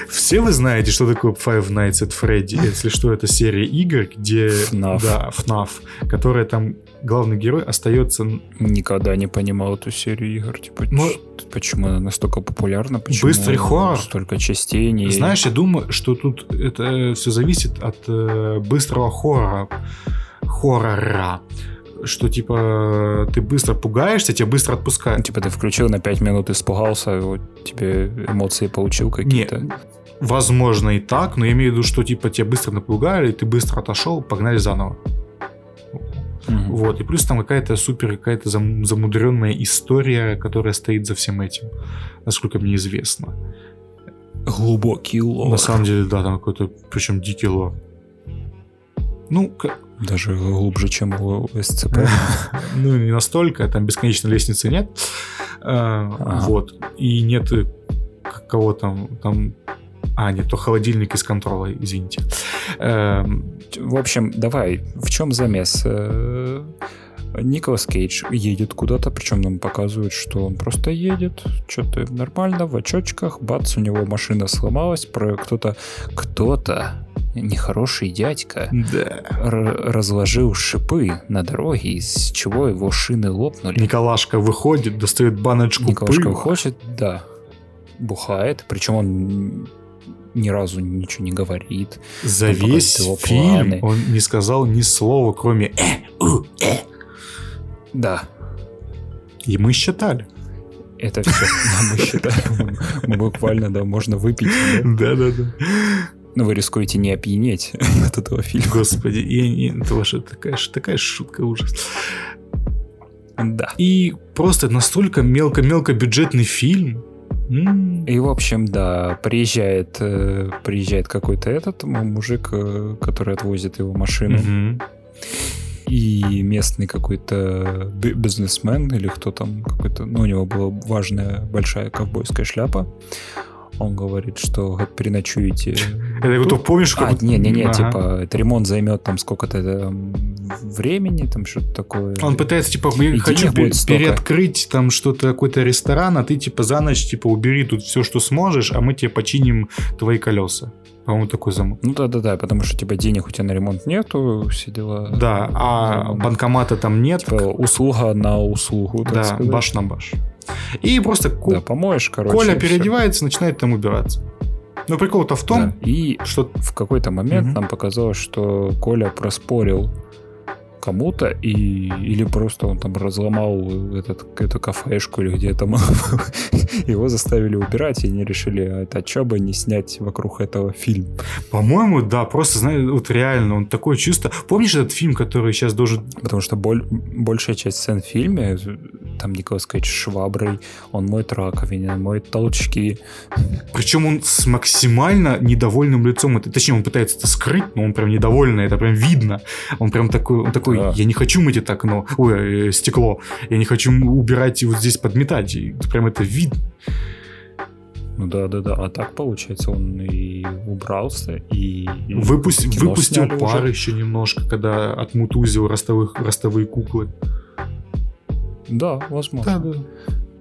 Все вы знаете, что такое Five Nights at Freddy? Если что, это серия игр, где... FNAF. Да, FNAF, которая там главный герой остается... Никогда не понимал эту серию игр. Типа, Но... почему она настолько популярна? Почему Быстрый хоррор. Столько частей. Не... Знаешь, я думаю, что тут это все зависит от э, быстрого хоррора. Хоррора что типа ты быстро пугаешься, тебя быстро отпускают. Типа ты включил на 5 минут, испугался, вот тебе эмоции получил какие-то. Нет, возможно и так, но я имею в виду, что типа тебя быстро напугали, ты быстро отошел, погнали заново. Mm-hmm. Вот, и плюс там какая-то супер, какая-то зам, замудренная история, которая стоит за всем этим, насколько мне известно. Глубокий лор. На самом деле, да, там какой-то, причем дикий лор. Ну, даже глубже, чем у СЦП. [laughs] Ну, не настолько, там бесконечной лестницы нет. А, вот. И нет кого там, там а, нет, то холодильник из контрола, извините. В общем, давай, в чем замес? Э, Николас Кейдж едет куда-то, причем нам показывают, что он просто едет, что-то нормально, в очочках, бац, у него машина сломалась, про кто-то, кто-то нехороший дядька да. разложил шипы на дороге, из чего его шины лопнули. Николашка выходит, достает баночку Николашка пыла. выходит, да, бухает, причем он ни разу ничего не говорит. За весь фильм планы. он не сказал ни слова, кроме «э, у, э». Да. И мы считали. Это все. [laughs] Мы считали. [laughs] Буквально, да, можно выпить. Да-да-да. Но вы рискуете не опьянеть [laughs] от этого фильма. Господи, я, я, это ваша такая, такая шутка, ужас. Да. И просто настолько мелко-мелко бюджетный фильм. И, в общем, да, приезжает, э, приезжает какой-то этот мужик, э, который отвозит его машину. и местный какой-то бизнесмен или кто там какой-то, ну, у него была важная большая ковбойская шляпа. Он говорит, что переночуете. Это вот помнишь? А, не-не-не, ага. типа, ремонт займет там сколько-то времени, там что-то такое. Он пытается, типа, я хочу пер- переоткрыть там что-то, какой-то ресторан, а ты, типа, за ночь, типа, убери тут все, что сможешь, а мы тебе починим твои колеса. По-моему, такой замок. Ну да, да, да, потому что типа денег у тебя на ремонт нету, все дела. Да, а банкомата там нет. Типа услуга на услугу. да, сказать. баш на баш. И просто да, помоешь, короче. Коля переодевается, все. начинает там убираться. Но прикол-то в том, да. и что в какой-то момент угу. нам показалось, что Коля проспорил кому-то, и, или просто он там разломал этот, эту кафешку или где там [laughs] его заставили убирать, и они решили, а это что бы не снять вокруг этого фильм. По-моему, да, просто, знаешь, вот реально, он такое чувство... Помнишь этот фильм, который сейчас должен... Потому что боль, большая часть сцен в фильме, там Николас Кейдж шваброй, он моет раковины, он моет толчки. Причем он с максимально недовольным лицом, это, точнее, он пытается это скрыть, но он прям недовольный, это прям видно. Он прям такой, он такой, такой, я не хочу мыть это окно, ой, э, стекло, я не хочу убирать и вот здесь подметать, и прям это видно. Ну да, да, да. А так получается, он и убрался, и. Выпусти, выпустил пар уже. еще немножко, когда отмутузил ростовых, ростовые куклы. Да, возможно. Да, да.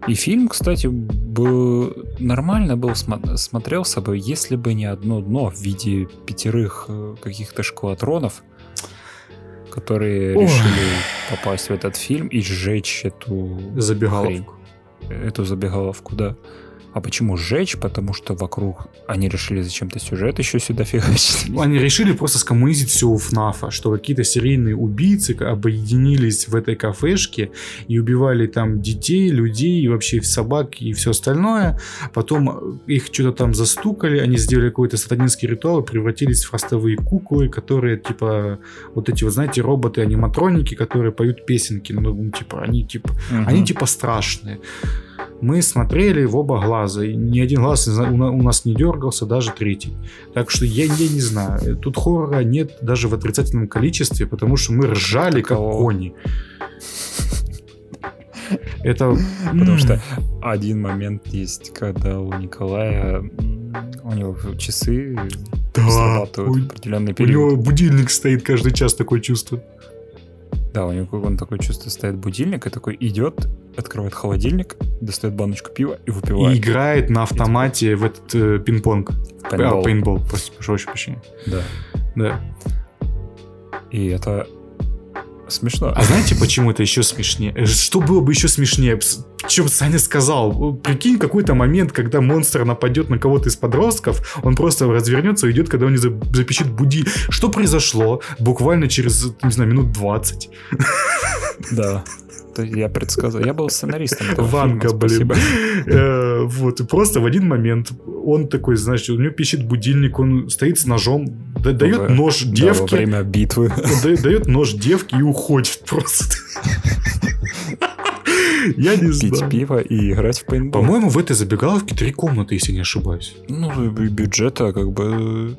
И фильм, кстати, был нормально был смотрелся бы, если бы не одно дно в виде пятерых э, каких-то шкватронов которые Ой. решили попасть в этот фильм и сжечь эту забегаловку. Хрень, эту забегаловку, да. А почему сжечь? Потому что вокруг они решили зачем-то сюжет еще сюда фигачить. Ну, они решили просто скоммунизить все у ФНАФа, что какие-то серийные убийцы объединились в этой кафешке и убивали там детей, людей, и вообще собак и все остальное. Потом их что-то там застукали, они сделали какой-то сатанинский ритуал и превратились в ростовые куклы, которые типа вот эти вот, знаете, роботы-аниматроники, которые поют песенки. Ну, типа, они типа, угу. они типа страшные мы смотрели в оба глаза, и ни один глаз у нас не дергался, даже третий. Так что я, я не знаю, тут хоррора нет даже в отрицательном количестве, потому что мы ржали как кони. Это... Потому что один момент есть, когда у Николая у него часы да, срабатывают определенный период. У него будильник стоит каждый час, такое чувство. Да, у него он такое чувство стоит будильник и такой идет, открывает холодильник, достает баночку пива и выпивает. И играет на автомате и... в этот э, пинг-понг. Пейнтбол. А, пейнтбол, прошу прощения. Да. Да. И это смешно. А знаете, почему это еще смешнее? Э, что было бы еще смешнее? Чем Саня сказал? Прикинь, какой-то момент, когда монстр нападет на кого-то из подростков, он просто развернется и уйдет, когда он не запищит буди. Что произошло буквально через, не знаю, минут 20? Да. Я предсказал. Я был сценаристом. Ванга, блин. [laughs] Э, вот, и просто в один момент он такой, знаешь, у него пищит будильник, он стоит с ножом, дает нож девке. во время битвы. Дает нож девке и уходит просто. Я не знаю. Пить пиво и играть в пейнтбол. По-моему, в этой забегаловке три комнаты, если не ошибаюсь. Ну, бюджета как бы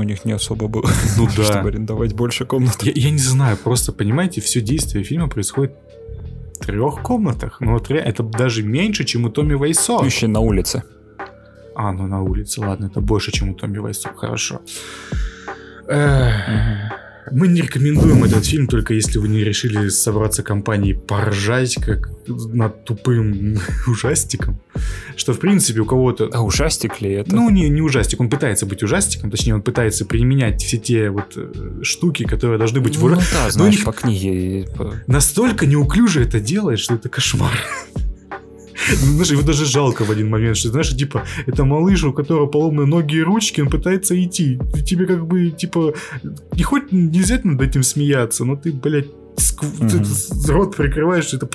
у них не особо было, ну, [laughs] да. чтобы арендовать больше комнат. Я, я не знаю, просто понимаете, все действие фильма происходит в трех комнатах. Ну вот это даже меньше, чем у Томми Вайсо. Еще на улице. А, ну на улице, ладно, это больше, чем у Томми Вайсо, хорошо. Эх. Мы не рекомендуем этот фильм, только если вы не решили собраться компанией поржать, как над тупым [laughs] ужастиком. Что, в принципе, у кого-то... А ужастик ли это? Ну, не, не ужастик. Он пытается быть ужастиком, точнее, он пытается применять все те вот э, штуки, которые должны быть... Ну, в... да, [laughs] знаешь, них... по книге. Настолько неуклюже это делает, что это кошмар. [laughs] Знаешь, его даже жалко в один момент, что, знаешь, типа, это малыш, у которого поломаны ноги и ручки, он пытается идти. Ты тебе как бы, типа, не хоть нельзя над этим смеяться, но ты, блядь, mm-hmm. рот прикрываешь, это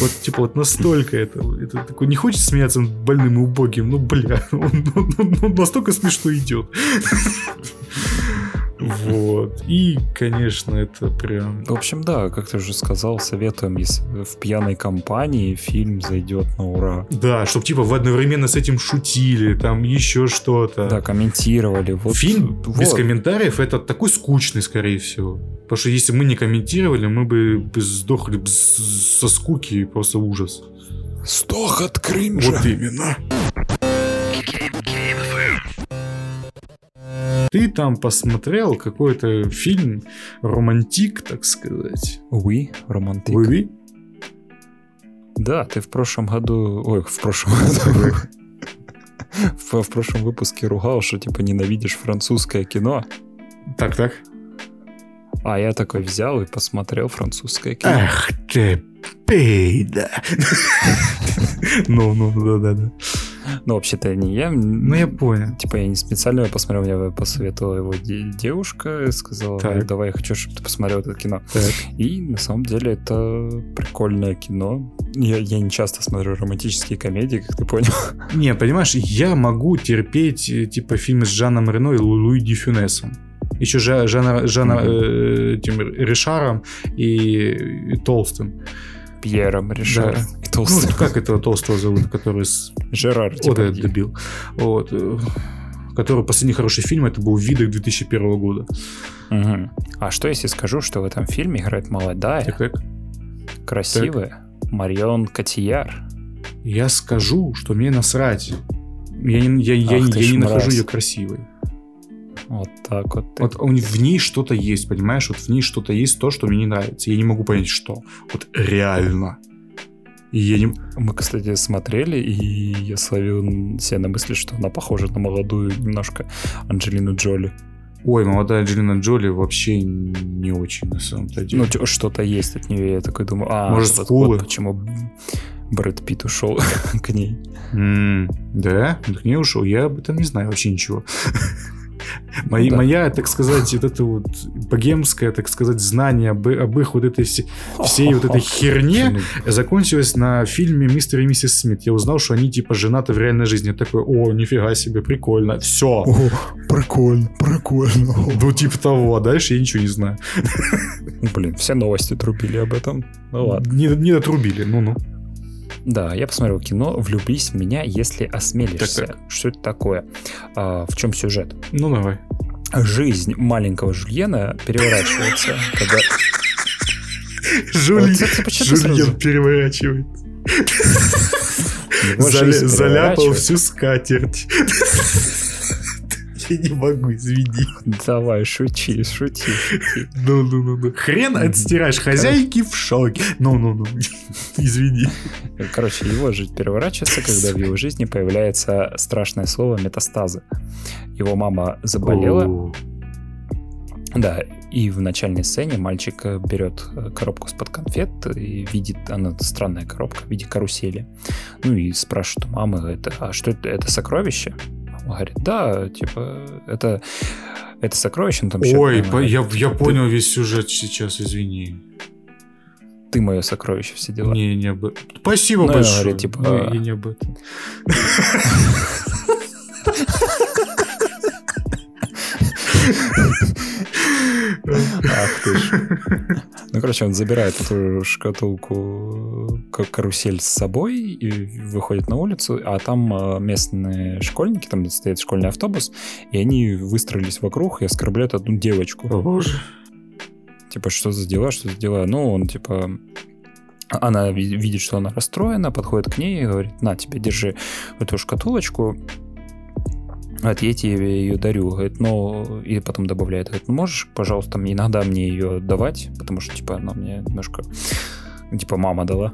вот типа вот настолько это, это такой не хочет смеяться над больным и убогим, ну бля, он, он, он, он настолько смешно идет. Вот. И, конечно, это прям... В общем, да, как ты уже сказал, советуем, если в пьяной компании фильм зайдет на ура. Да, чтобы типа в одновременно с этим шутили, там еще что-то. Да, комментировали. Вот, Фильм вот. без комментариев это такой скучный, скорее всего. Потому что если мы не комментировали, мы бы сдохли со скуки и просто ужас. Сдох от кринжа. Вот именно. Ты там посмотрел какой-то фильм романтик, так сказать. Уи, романтик. Вы? Да, ты в прошлом году... Ой, в прошлом [laughs] году... В, в прошлом выпуске ругал, что типа ненавидишь французское кино. Так, так. А я такой взял и посмотрел французское кино. Ах ты, пейда. [laughs] Ну, ну, да, да, да. Ну, вообще-то не я. Ну, я понял. Типа я не специально его посмотрел, мне посоветовала его де- девушка, сказала, Так. давай, я хочу, чтобы ты посмотрел это кино. Так. И на самом деле это прикольное кино. Я, я не часто смотрю романтические комедии, как ты понял. [laughs] Не, понимаешь, я могу терпеть, э, типа, фильмы с Жаном Рено и Лу- Луи Ди Фюнесом. Еще Жа- Жана, Жана Мгм. э, этим Ришаром и, и Толстым. Пьером Ришар Да. и Ну, Толстым. как этого Толстого зовут, который с... Жерар, Вот типа, этот дебил. Вот. э, Который последний хороший фильм, это был «Видок» 2001 года. Мгм. А что если скажу, что в этом фильме играет молодая, Так, так. красивая Марион Котияр? Я скажу, что мне насрать. Я не, я, я, Ах я ты не нахожу ее красивой. Вот так вот. Вот в ней что-то есть, понимаешь? Вот в ней что-то есть, то, что мне не нравится. Я не могу понять, что. Вот реально. И я не... Мы, кстати, смотрели, и я словил себя на мысли, что она похожа на молодую немножко Анджелину Джоли. Ой, молодая Анджелина Джоли вообще не очень на самом-то деле. Ну, что-то есть от нее. Я такой думаю, а, Может, скулы? вот почему Брэд Питт ушел [laughs] к ней. М, да? Он к ней ушел. Я об этом не знаю вообще ничего. [laughs] [laughs] Мои- да. Моя, так сказать, вот это вот богемское, так сказать, знание об, об их вот этой все- всей вот этой херне закончилось на фильме «Мистер и миссис Смит». Я узнал, что они типа женаты в реальной жизни. Я такой, о, нифига себе, прикольно. Все. прикольно, прикольно. Ну, типа того, а дальше я ничего не знаю. Блин, все новости трубили об этом. Ну ладно. Не, не дотрубили, ну-ну. Да, я посмотрел кино «Влюбись в меня, если осмелишься». Так, Что это такое? А, в чем сюжет? Ну, давай. Жизнь маленького Жульена переворачивается, когда... Жульен? Жульен переворачивает. Его Заля- жизнь заляпал переворачивается. всю скатерть. [laughs] Я не могу, извини. Давай, шути, шути, шути. Ну, ну, ну, ну. Хрен отстираешь, хозяйки в шоке. Ну, ну, ну. [laughs] Извини. Короче, его жизнь переворачивается, когда в его жизни появляется страшное слово метастазы. Его мама заболела, да, и в начальной сцене мальчик э, берет э, коробку из-под конфет и видит, она странная коробка в виде карусели. Ну и спрашивает у мамы, это, а что это, это сокровище? Говорит, да, типа, это, это сокровище, там Ой, по- говорит, я, я «Ты- понял весь сюжет сейчас, извини. Ты мое сокровище, все дела. Не, не об этом. Спасибо Ну, большое. говорю, типа, Ну, я не об этом. [laughs] Ах ты ж. [laughs] Ну, короче, он забирает эту шкатулку как карусель с собой и выходит на улицу, а там э, местные школьники, там стоит школьный автобус, и они выстроились вокруг и оскорбляют одну девочку. О, боже. Типа, что за дела, что за дела? Ну, он, типа, она ви- видит, что она расстроена, подходит к ней и говорит, на, тебе, держи эту шкатулочку, вот я тебе ее дарю, говорит, ну, и потом добавляет, говорит, ну, можешь, пожалуйста, мне иногда мне ее давать, потому что, типа, она мне немножко, типа, мама дала.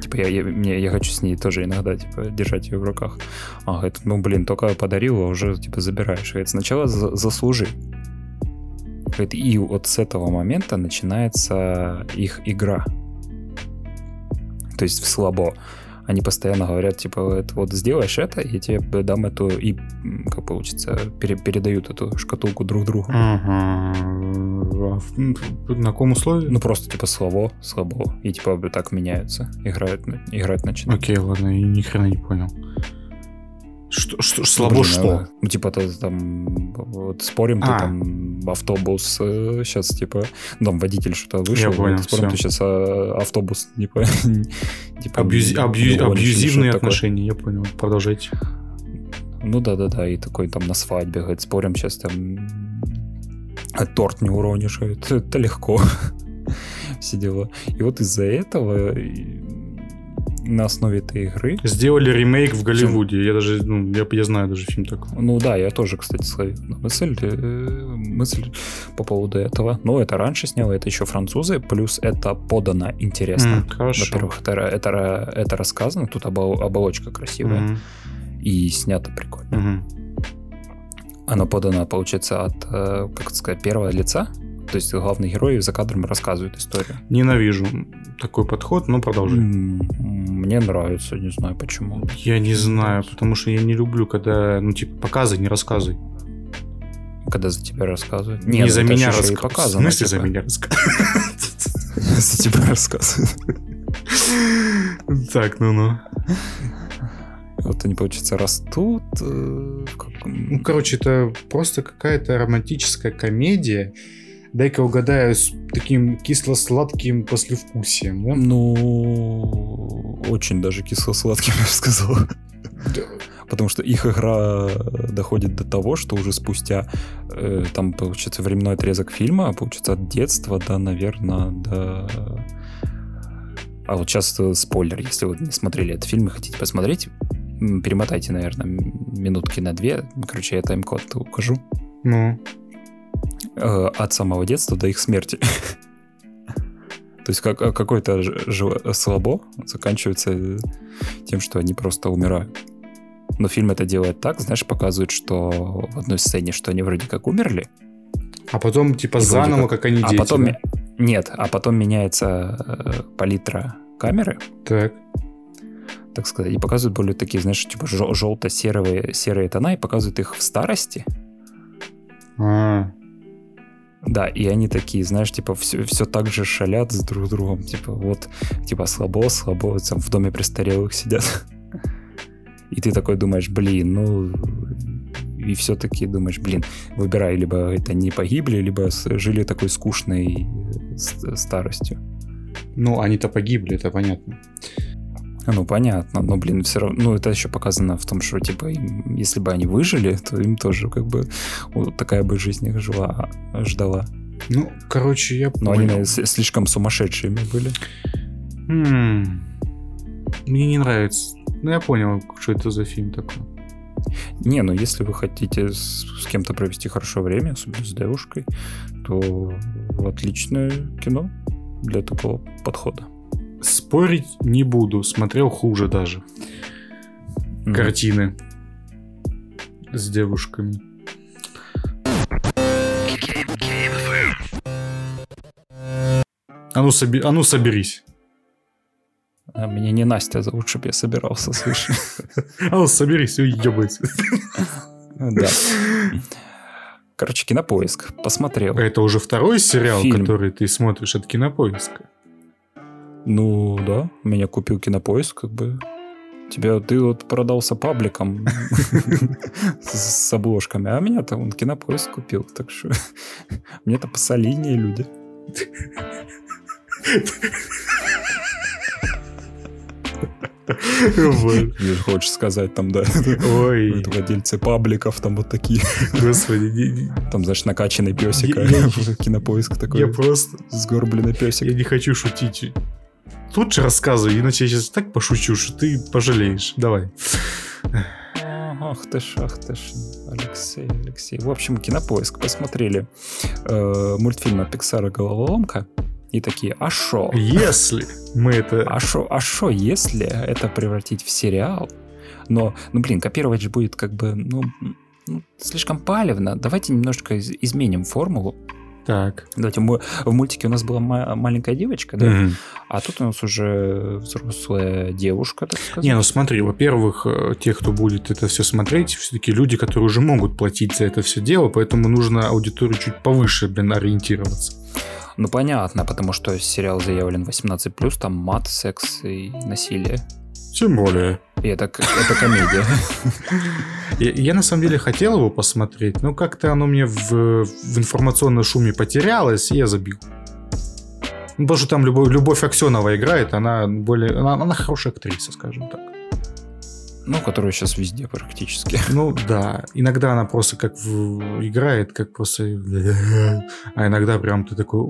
Типа, я, я, мне, я хочу с ней тоже иногда, типа, держать ее в руках. А, говорит, ну, блин, только подарил, а уже, типа, забираешь. Говорит, сначала за- заслужи. Говорит, и вот с этого момента начинается их игра. То есть в слабо. Они постоянно говорят, типа, это вот сделаешь это, я тебе дам эту, и, как получится, пере- передают эту шкатулку друг другу. Ага. А На каком условии? Ну, просто, типа, слабо, слабо. И, типа, так меняются. Играют, играть начинают. Окей, ладно, я ни хрена не понял. Что, что, слабо Блин, что? Ну, типа, ты там, вот, спорим, а. ты там автобус э, сейчас, типа, ну, там водитель что-то вышел, Я понял, спорим, все. ты сейчас а, автобус, типа... [laughs] типа Абьюзи, абью, абьюзивные отношения, такое. я понял. Продолжайте. Ну да-да-да, и такой там на свадьбе, говорит, спорим, сейчас там а торт не уронишь, это, [laughs] это легко. [laughs] Все дела. И вот из-за этого на основе этой игры. Сделали ремейк в Голливуде. Я даже, ну, я, я знаю даже фильм такой. Ну да, я тоже, кстати, словил мысль, э, мысль по поводу этого. Но это раньше сняло, это еще французы, плюс это подано интересно. Mm, хорошо. Во-первых, это, это, это рассказано, тут оболочка красивая. Mm-hmm. И снято прикольно. Mm-hmm. Оно подано, получается, от, э, как сказать, первого лица. То есть главный герой за кадром рассказывает историю. Ненавижу такой подход, но продолжай. Мне нравится, не знаю почему. Я не знаю, потому что я не люблю, когда, ну, типа, показывай, не рассказывай. Когда за тебя рассказывают? Не, не за меня рассказывают. В смысле за типа. меня рассказывают? [laughs] За тебя рассказывают. Так, ну-ну. Вот они, получается, растут. Э, ну, короче, это просто какая-то романтическая комедия. Дай-ка угадаю, с таким кисло-сладким послевкусием, да? Ну, очень даже кисло-сладким, [laughs] я бы сказал. Потому что их игра доходит до того, что уже спустя, э, там, получается, временной отрезок фильма, получается, от детства до, наверное, до... А вот сейчас э, спойлер, если вы не смотрели этот фильм и хотите посмотреть, перемотайте, наверное, минутки на две. Короче, я тайм-код укажу. Ну. Э, от самого детства до их смерти. То есть как, какой-то слабо заканчивается тем, что они просто умирают. Но фильм это делает так, знаешь, показывает, что в одной сцене, что они вроде как умерли. А потом типа заново, как... как они а дети. А потом... Да? Нет, а потом меняется э, палитра камеры. Так так сказать, и показывают более такие, знаешь, типа желто-серые серые тона и показывают их в старости. А. Да, и они такие, знаешь, типа все, все так же шалят с друг другом, типа вот, типа слабо, слабо, там в доме престарелых сидят. И ты такой думаешь, блин, ну и все-таки думаешь, блин, выбирай, либо это не погибли, либо жили такой скучной э, старостью. Ну, они-то погибли, это понятно. Ну, понятно, но, блин, все равно, ну, это еще показано в том, что, типа, им, если бы они выжили, то им тоже, как бы, вот такая бы жизнь их жила, ждала. Ну, короче, я Но понял. они слишком сумасшедшими были. М-м- Мне не нравится. Ну, я понял, что это за фильм такой. Не, ну если вы хотите с, с кем-то провести хорошее время, особенно с девушкой, то отличное кино для такого подхода. Спорить не буду, смотрел хуже даже. Mm. Картины с девушками. А ну, соби... а ну соберись. А меня не Настя зовут, чтобы я собирался, слышь. [laughs] А ну соберись, уебайся. Да. Короче, кинопоиск. Посмотрел. Это уже второй сериал, Фильм. который ты смотришь от кинопоиска. Ну, да, меня купил кинопоиск, как бы. Тебя, ты вот продался пабликом [laughs] с обложками, а меня там он кинопоиск купил, так что [laughs] мне-то посолиднее люди. Вот. Хочешь сказать там, да. Ой. [laughs] Владельцы пабликов там вот такие. Господи. Там, знаешь, накачанный песик. А кинопоиск такой. Я просто... Сгорбленный песик. Я не хочу шутить лучше рассказывай, иначе я сейчас так пошучу, что ты пожалеешь. Давай. Ах ты ж, ах ты ж, Алексей, Алексей. В общем, кинопоиск посмотрели э, мультфильм от Пиксара «Головоломка» и такие, а шо? Если мы это... А шо, а шо, если это превратить в сериал? Но, ну блин, копировать же будет как бы, ну, ну слишком палевно. Давайте немножко изменим формулу. Так. Давайте, мы, в мультике у нас была ма- маленькая девочка, да? Mm-hmm. А тут у нас уже взрослая девушка, так сказать. Не, ну смотри, во-первых, э, те, кто будет это все смотреть, все-таки люди, которые уже могут платить за это все дело, поэтому нужно аудиторию чуть повыше, блин, ориентироваться. Ну понятно, потому что сериал заявлен 18+, там мат, секс и насилие. Тем более. И это, это комедия. [laughs] Я, я на самом деле хотел его посмотреть, но как-то оно мне в, в информационном шуме потерялось, и я забил. Ну, потому что там Любовь, Любовь Аксенова играет, она более. Она, она хорошая актриса, скажем так. Ну, которая сейчас везде практически. Ну да. Иногда она просто как в... играет, как просто. [laughs] А иногда прям ты такой.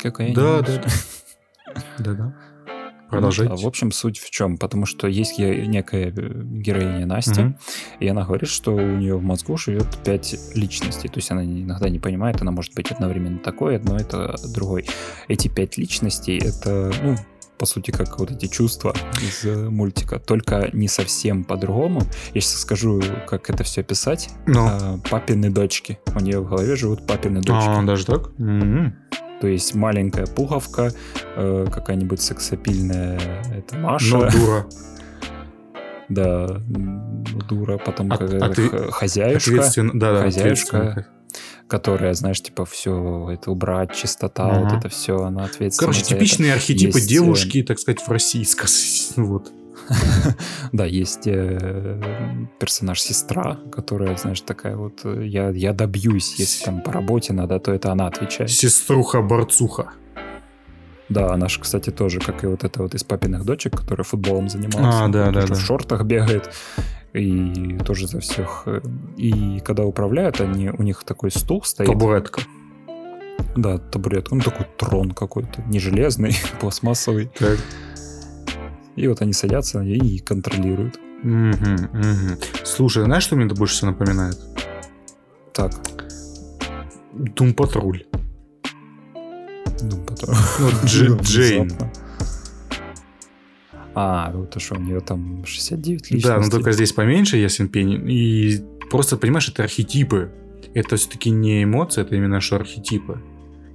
Какая Да, да, да. [laughs] Да, да. Продолжайте. Ну, в общем, суть в чем? Потому что есть некая э, героиня Настя, угу. и она говорит, что у нее в мозгу живет пять личностей. То есть она иногда не понимает, она может быть одновременно такой, одно это другой. Эти пять личностей это, ну, по сути, как вот эти чувства из э, мультика, только не совсем по-другому. Я сейчас скажу, как это все описать. Но. Ну. А, папины дочки. У нее в голове живут папины дочки. А, даже так? Mm-hmm. То есть маленькая пуговка, э, какая-нибудь сексапильная это Маша. Но дура. [laughs] Да, дура, потом От, отве- хозяюшка, да, да, хозяюшка, которая, знаешь, типа все это убрать, чистота, ага. вот это все, она ответственна. Короче, типичные архетипы Есть... Э, девушки, так сказать, в России, [laughs] вот. [laughs] Да, есть э, персонаж сестра, которая, знаешь, такая вот, э, я, я добьюсь, если там по работе надо, то это она отвечает. Сеструха-борцуха. Да, она же, кстати, тоже, как и вот эта вот из папиных дочек, которая футболом занималась. А, да, да, да. В шортах бегает. И тоже за всех. Э, и когда управляют, они, у них такой стул стоит. Табуретка. Да, табуретка. Ну, такой трон какой-то. Не железный, [laughs] пластмассовый. Так. И вот они садятся и контролируют. Угу, угу. Слушай, знаешь, что мне это больше всего напоминает? Так. Дум Патруль. Дум Патруль. [laughs] Ну, Джейн. А, это что, у нее там 69 личностей. Да, но только здесь поменьше Ясен Пень. И просто, понимаешь, это архетипы. Это все-таки не эмоции, это именно что архетипы.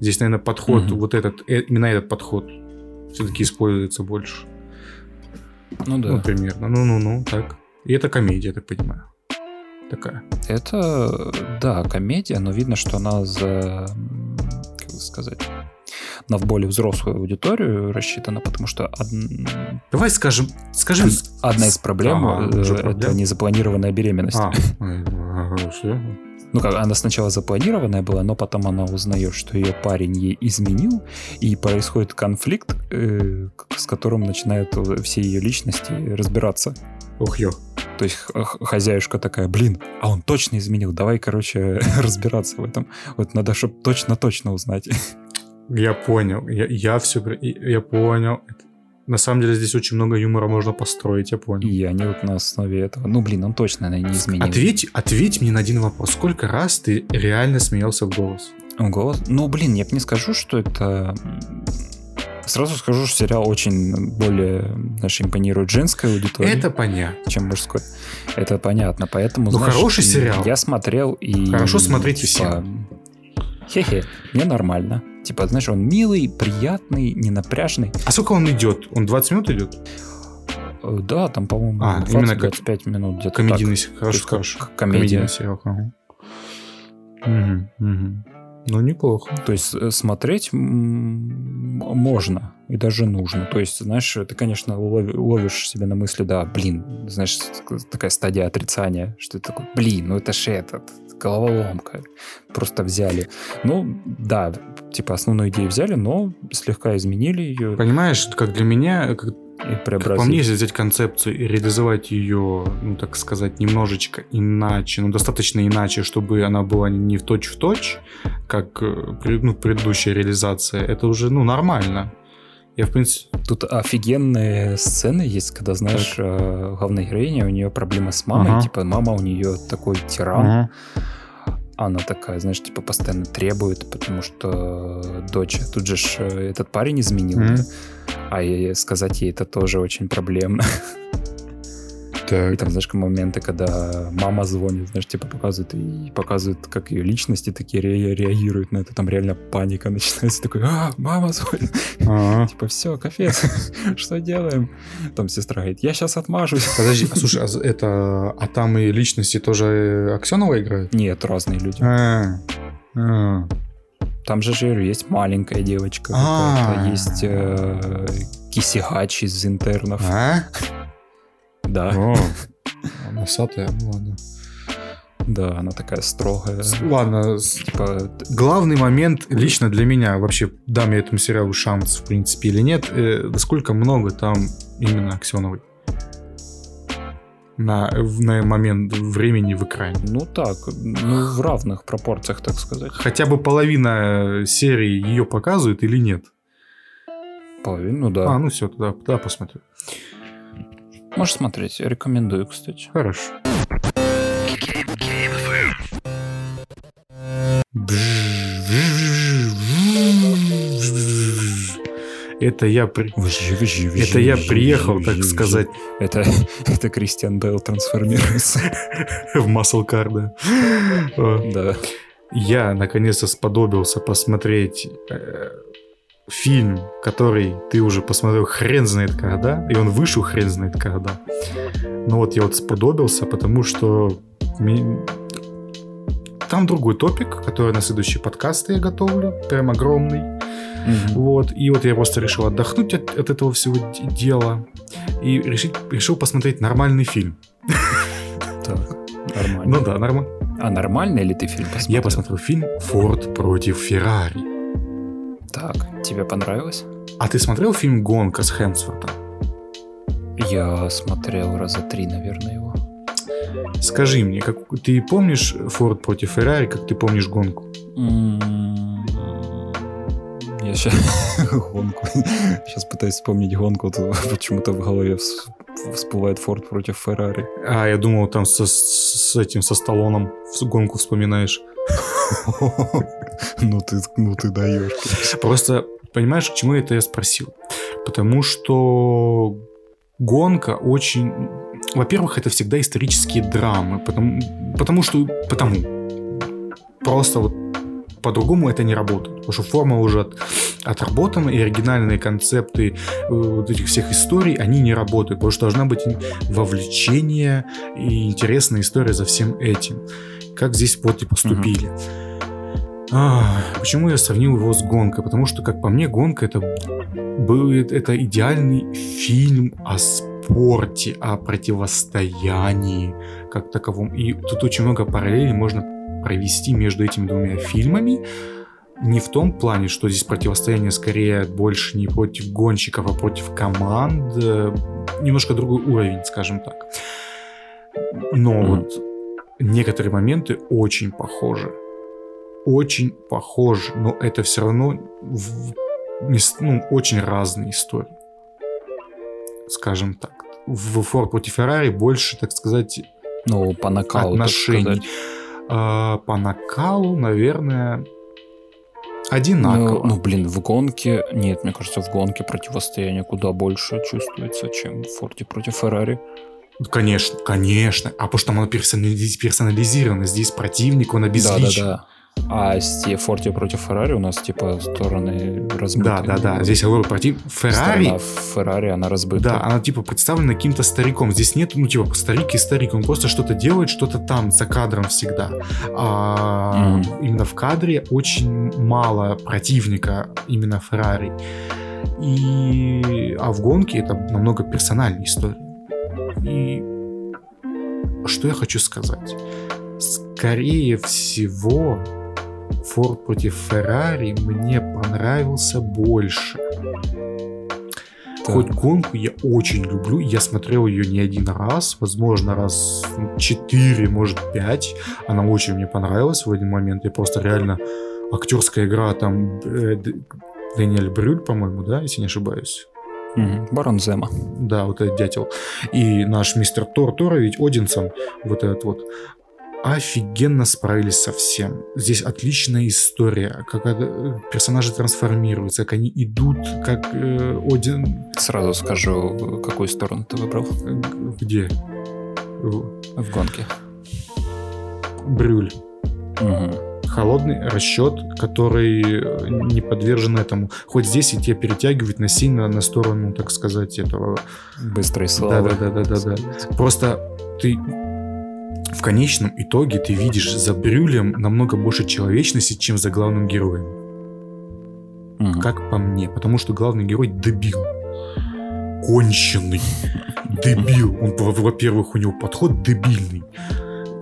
Здесь, наверное, подход, угу. вот этот, э, именно этот подход все-таки используется больше. Ну да. Ну, примерно. Ну-ну-ну, так. И это комедия, я так понимаю. Такая. Это, да, комедия, но видно, что она за, как сказать, на в более взрослую аудиторию рассчитана, потому что... Од... Давай скажем, скажем... Одна из проблем а, это проблем? незапланированная беременность. А, ну как, она сначала запланированная была, но потом она узнает, что ее парень ей изменил, и происходит конфликт, э, с которым начинают все ее личности разбираться. Ох, ё. То есть хозяюшка такая, блин, а он точно изменил, давай, короче, [laughs] разбираться в этом. Вот надо, чтобы точно-точно узнать. Я понял, я, я все, я понял. На самом деле здесь очень много юмора можно построить, я понял. И они вот на основе этого. Ну, блин, он точно наверное, не изменил. Ответь, ответь мне на один вопрос. Сколько раз ты реально смеялся в голос? В голос? Ну, блин, я бы не скажу, что это... Сразу скажу, что сериал очень более, знаешь, импонирует женской аудитории. Это понятно. Чем мужской. Это понятно, поэтому, Ну, знаешь, хороший сериал. Я смотрел и... Хорошо смотреть типа, всем. Хе-хе, мне нормально. Типа, знаешь, он милый, приятный, не напряжный. А сколько он идет? Он 20 минут идет? Э, да, там, по-моему, а, 20, именно 25 минут где-то Комедийный, так. хорошо. Комедия. Комедийный сериал. Ага. Угу, угу. Ну, неплохо. То есть э, смотреть можно и даже нужно. То есть, знаешь, ты, конечно, ловишь себя на мысли, да, блин, знаешь, такая стадия отрицания, что ты такой, блин, ну это же этот, головоломка. Просто взяли. Ну, да, типа основную идею взяли, но слегка изменили ее. Понимаешь, как для меня, как, и как по мне, если взять концепцию и реализовать ее, ну, так сказать, немножечко иначе, ну, достаточно иначе, чтобы она была не в точь-в-точь, как э, ну, предыдущая реализация, это уже, ну, нормально. Я, в принципе... Тут офигенные сцены есть, когда, знаешь. Э, главная героиня, у нее проблемы с мамой, ага. типа, мама у нее такой тиран, ага. она такая, знаешь, типа, постоянно требует, потому что дочь, тут же ж э, этот парень изменил, ага. да? а сказать ей это тоже очень проблемно. [laughs] Так. И там, знаешь, моменты, когда мама звонит, знаешь, типа показывают и показывают, как ее личности такие ре- реагируют на это. Там реально паника [laughs] начинается. Такой, а, мама звонит. А-а-а. [laughs] Типа, все, капец, [laughs] что делаем? Там сестра говорит, я сейчас отмажусь. Подожди, а, слушай, а это, а там и личности тоже Аксенова играют? Нет, разные люди. А-а-а. Там же, же есть маленькая девочка, а. есть э, Кисигач из интернов. А? Да, О, [laughs] носатая, ну ладно. да, она такая строгая. Ладно, Типа, главный момент лично для меня, вообще, дам я этому сериалу шанс, в принципе, или нет, э, насколько много там именно Аксеновой на, на момент времени в экране. ну так, ну в равных пропорциях, так сказать. Хотя бы половина серии ее показывает или нет? Половину, А, да. ну все, тогда, тогда посмотрю. Можешь смотреть, рекомендую, кстати. Хорошо. Это я, при- это я приехал, так сказать, Это, это Кристиан Бейл трансформируется. [laughs] в Muscle Car, да. О, Да. Я наконец-то сподобился посмотреть э, фильм, который ты уже посмотрел хрен знает когда, и он вышел хрен знает когда. Но вот я вот сподобился, потому что там другой топик, который на следующий подкаст я готовлю, прям огромный. Мгм. Вот, и вот я просто решил отдохнуть от, от этого всего дела и решить, решил посмотреть нормальный фильм. Так, нормально. Ну да, нормально. А нормальный ли ты фильм посмотрел? Я посмотрел фильм «Форд против Феррари». Так, тебе понравилось? А ты смотрел фильм «Гонка» с Хемсвортом? Я смотрел раза три, наверное, его. Скажи мне, как, ты помнишь «Форд против Феррари», как ты помнишь гонку? М, Я сейчас [laughs] гонку. Сейчас пытаюсь вспомнить гонку. тут Почему-то в голове вс- всплывает Форд против Феррари. А, я думал, там со, с этим, со Сталлоном гонку вспоминаешь. [laughs] Ну ты, ну ты даешь. Просто, понимаешь, к чему это я спросил? Потому что гонка очень... Во-первых, это всегда исторические драмы, потому, потому что... Потому. Просто вот по-другому это не работает. Потому что форма уже от- отработана, и оригинальные концепты э, вот этих всех историй, они не работают. Потому что должна быть вовлечение и интересная история за всем этим. Как здесь вот и поступили. А, почему я сравнил его с гонкой? Потому что, как по мне, гонка это был это идеальный фильм о спорте, о противостоянии как таковом. И тут очень много параллелей можно провести между этими двумя фильмами. Не в том плане, что здесь противостояние скорее больше не против гонщиков, а против команд. Немножко другой уровень, скажем так. Но Мгм. вот некоторые моменты очень похожи. Очень похожи, но это все равно в- ну, очень разные истории. Скажем так. В Форд против Феррари больше, так сказать, Ну, по накалу, так отношений. сказать. А, по накалу, наверное, одинаково. Ну, ну, блин, в гонке... Нет, мне кажется, в гонке противостояние куда больше чувствуется, чем в Форде против Феррари. Конечно, конечно. А потому что оно персонализ- персонализировано. Здесь противник, он обезличен. Да-да-да. А с Форде против Феррари у нас, типа, стороны размыты. Да, да, да. Здесь говорю, против Феррари. Сторона Феррари, она разбыта. Да, она типа представлена каким-то стариком. Здесь нет, ну, типа, старик и старик. Он просто что-то делает, что-то там, за кадром всегда. А Мгм. именно в кадре очень мало противника именно Феррари. И... А в гонке это намного персональная история. И что я хочу сказать? Скорее всего, Форд против Феррари мне понравился больше. Да. Хоть гонку я очень люблю, я смотрел ее не один раз, возможно, раз ну, четыре, может, пять. Она очень мне понравилась в один момент. Я просто реально... Актерская игра там... э, Д- Дэниэль Брюль, по-моему, да, если не ошибаюсь. Мгм. Барон Зема. Да, вот этот дятел. И наш мистер Тор Торович Одинсон, вот этот вот, офигенно справились со всем. Здесь отличная история, как э, персонажи трансформируются, как они идут, как э, Один... Сразу скажу, какую сторону ты выбрал э, Где? Э, в гонке. Брюль. Мгм. Холодный расчет, который не подвержен этому. Хоть здесь и тебя перетягивает насильно на сторону, так сказать, этого Быстрой славы. Да-да-да-да-да. Просто ты конечном итоге ты видишь за Брюлем намного больше человечности, чем за главным героем. Мгм. Как по мне. Потому что главный герой дебил. конченый, дебил. Он, во-первых, у него подход дебильный.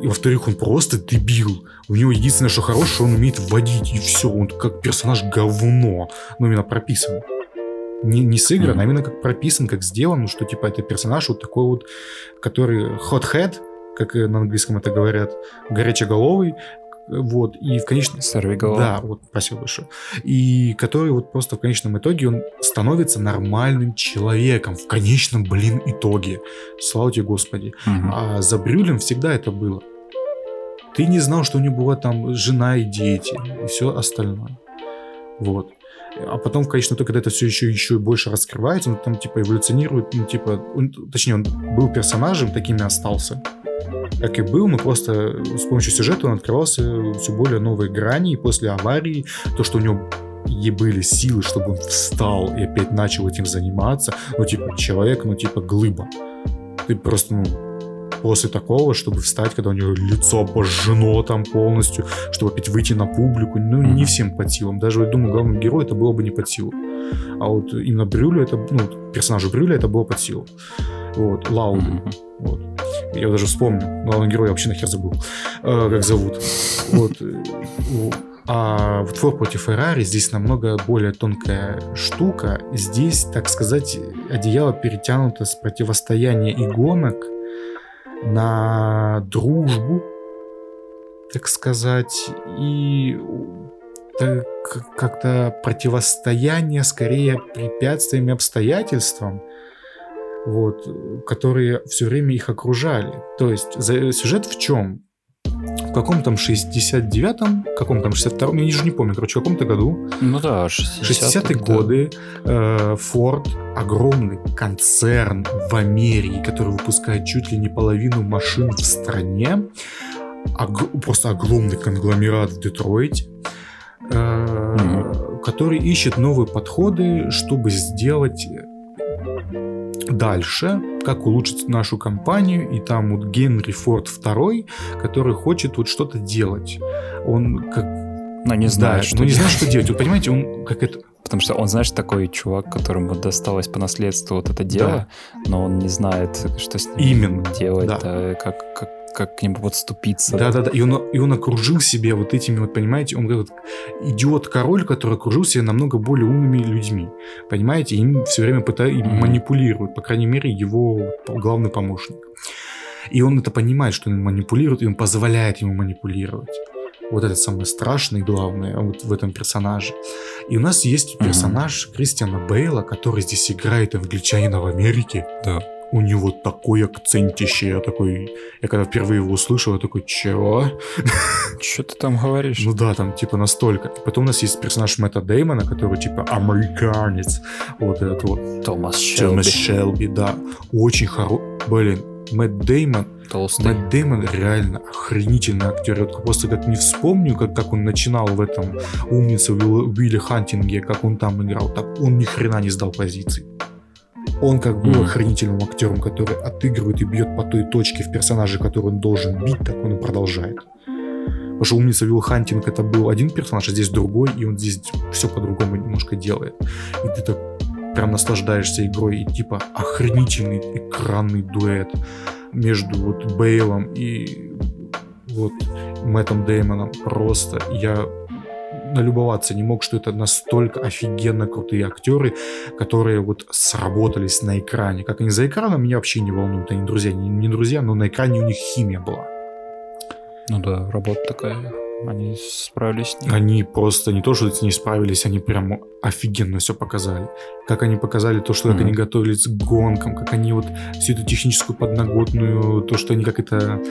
И во-вторых, он просто дебил. У него единственное, что хорошее, он умеет водить, и все. Он как персонаж говно. Ну, именно прописан. Не, не сыгран, mm-hmm. а именно как прописан, как сделан, что типа это персонаж вот такой вот, который hot head, как на английском это говорят, горячеголовый, вот, и в конечном... Сорвиголова. Да, вот, спасибо большое. И который вот просто в конечном итоге он становится нормальным человеком. В конечном, блин, итоге. Слава тебе, Господи. Угу. А за Брюлем всегда это было. Ты не знал, что у него была там жена и дети, и все остальное. Вот. А потом, конечно, только когда это все еще, еще больше раскрывается, он там типа эволюционирует, ну типа, он, точнее, он был персонажем, таким и остался как и был, но просто с помощью сюжета он открывался все более новые грани, и после аварии то, что у него и были силы, чтобы он встал и опять начал этим заниматься, ну, типа, человек, ну, типа, глыба. Ты просто, ну, после такого, чтобы встать, когда у него лицо обожжено там полностью, чтобы опять выйти на публику, ну, не всем под силам. Даже, я думаю, главному герою это было бы не под силу. А вот именно Брюлю это, ну, персонажу Брюля это было под силу. Вот, Лауду. Mm-hmm. Вот. Я даже вспомню. Главный герой я вообще нахер забыл, э, как зовут. Вот. А в Форд против Феррари здесь намного более тонкая штука. Здесь, так сказать, одеяло перетянуто с противостояния и гонок на дружбу, так сказать, и как-то противостояние скорее препятствиям и обстоятельствам, вот, которые все время их окружали. То есть сюжет в чем? В каком там 69-м, каком там 62-м, я уже не помню, короче, в каком-то году. Ну да, 60-е 60 годы э, Ford, огромный концерн в Америке, который выпускает чуть ли не половину машин в стране, ог- просто огромный конгломерат в Детройте, э, mm-hmm. который ищет новые подходы, чтобы сделать дальше, как улучшить нашу компанию, и там вот Генри Форд II, который хочет вот что-то делать. Он как... Но не знает, да, что, но не знает, что делать. Вы понимаете, он как это... Потому что он, знаешь, такой чувак, которому досталось по наследству вот это дело, да. но он не знает, что с ним Именно. делать, да. Да, как, как как к нему подступиться. Да-да-да, и он, и он окружил себя вот этими вот, понимаете, он как идиот-король, который окружил себя намного более умными людьми, понимаете, им все время пытают, mm-hmm. манипулируют, по крайней мере, его главный помощник. И он это понимает, что он манипулирует, и он позволяет ему манипулировать. Вот это самое страшное и главное вот в этом персонаже. И у нас есть персонаж mm-hmm. Кристиана Бейла, который здесь играет англичанина в Америке. Да у него такой акцентище, я такой, я когда впервые его услышал, я такой, чего? Что ты там говоришь? Ну да, там типа настолько. Потом у нас есть персонаж Мэтта Деймона, который типа американец, вот этот вот. Томас Шелби. Томас Шелби, да. Очень хороший, блин, Мэтт Деймон, Толстый. Мэтт Деймон реально охренительный актер. Я просто как не вспомню, как, как он начинал в этом умнице Уилли Хантинге, как он там играл, так он ни хрена не сдал позиций. Он как был mm. охранительным актером, который отыгрывает и бьет по той точке в персонаже, который он должен бить, так он и продолжает. Потому что умница Вилл Хантинг это был один персонаж, а здесь другой, и он здесь все по-другому немножко делает. И ты так прям наслаждаешься игрой, и типа охренительный экранный дуэт между вот Бейлом и вот Мэттом Деймоном. Просто я налюбоваться не мог, что это настолько офигенно крутые актеры, которые вот сработались на экране. Как они за экраном, меня вообще не волнуют. Они друзья, не, не друзья, но на экране у них химия была. Ну да, работа такая. Они справились с ним. Они просто не то, что не справились, они прям офигенно все показали. Как они показали то, что mm-hmm. как они готовились к гонкам, как они вот всю эту техническую подноготную, то, что они как это...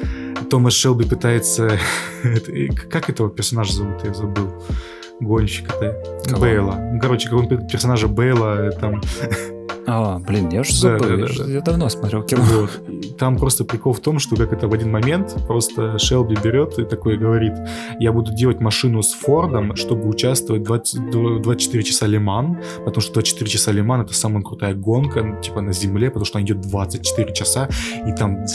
Томас Шелби пытается... [laughs] как этого персонажа зовут, я забыл. Гонщика-то. Бейла. Ну, короче, как он персонажа Бейла там [laughs] а, блин, я уже забыл. Да, да, да, я, я давно смотрел кино. Вот. Там просто прикол в том, что как это в один момент просто Шелби берет и такой говорит, я буду делать машину с Фордом, чтобы участвовать 20, 24 часа Лиман, потому что 24 часа Лиман это самая крутая гонка, типа на земле, потому что она идет 24 часа, и там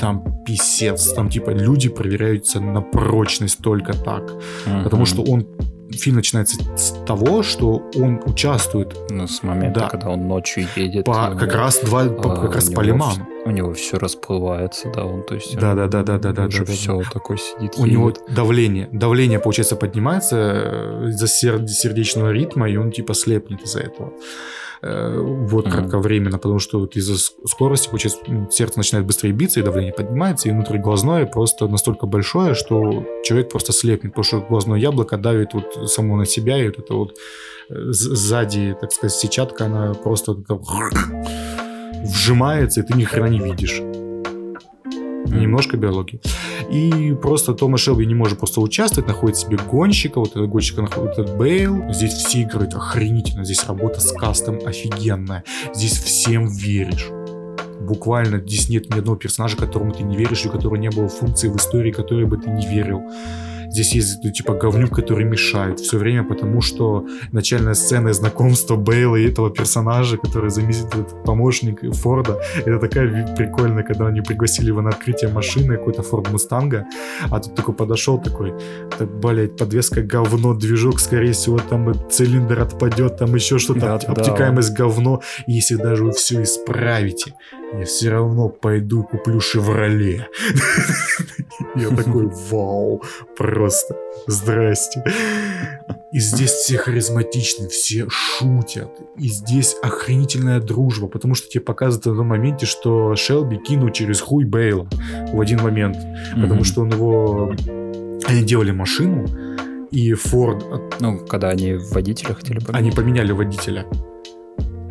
там писец, там типа люди проверяются на прочность только так, mm-hmm. потому что он фильм начинается с того, что он участвует. Ну, с момента, да, когда он ночью едет. По, как раз два, по, как раз по лимам. У него все расплывается, да, он, то есть... Да, да, да, да, да, да, да, все да. такой сидит. У едет. него давление, давление, получается, поднимается э, из-за сердечного ритма, и он типа слепнет из-за этого. Э, вот mm-hmm. кратковременно, потому что вот из-за скорости, получается, ну, сердце начинает быстрее биться, и давление поднимается, и внутриглазное просто настолько большое, что человек просто слепнет, потому что глазное яблоко давит вот само на себя, и вот это вот э, сзади, так сказать, сетчатка, она просто вжимается, и ты ни хрена не видишь немножко биологии. И просто Томас Шелби не может просто участвовать, находит себе гонщика, вот этого гонщика находит этот Бейл. Здесь все играют охренительно, здесь работа с кастом офигенная, здесь всем веришь буквально здесь нет ни одного персонажа, которому ты не веришь, у которого не было функции в истории, которой бы ты не верил. Здесь есть, ну, типа, говнюк, который мешает все время, потому что начальная сцена знакомства Бейла и этого персонажа, который заместитель, помощник Форда, это такая прикольная, когда они пригласили его на открытие машины, какой-то Форд Мустанга, а тут такой подошел такой, так, блядь, подвеска говно, движок, скорее всего, там цилиндр отпадет, там еще что-то, да, обтекаемость да. говно, и если даже вы все исправите, я все равно пойду куплю Шевроле. Я такой, вау, просто, здрасте. И здесь все харизматичны, все шутят. И здесь охренительная дружба, потому что тебе показывают в одном моменте, что Шелби кинул через хуй Бейла в один момент. Потому что он его... Они делали машину, и Форд... Ну, когда они водителя хотели поменять. Они поменяли водителя.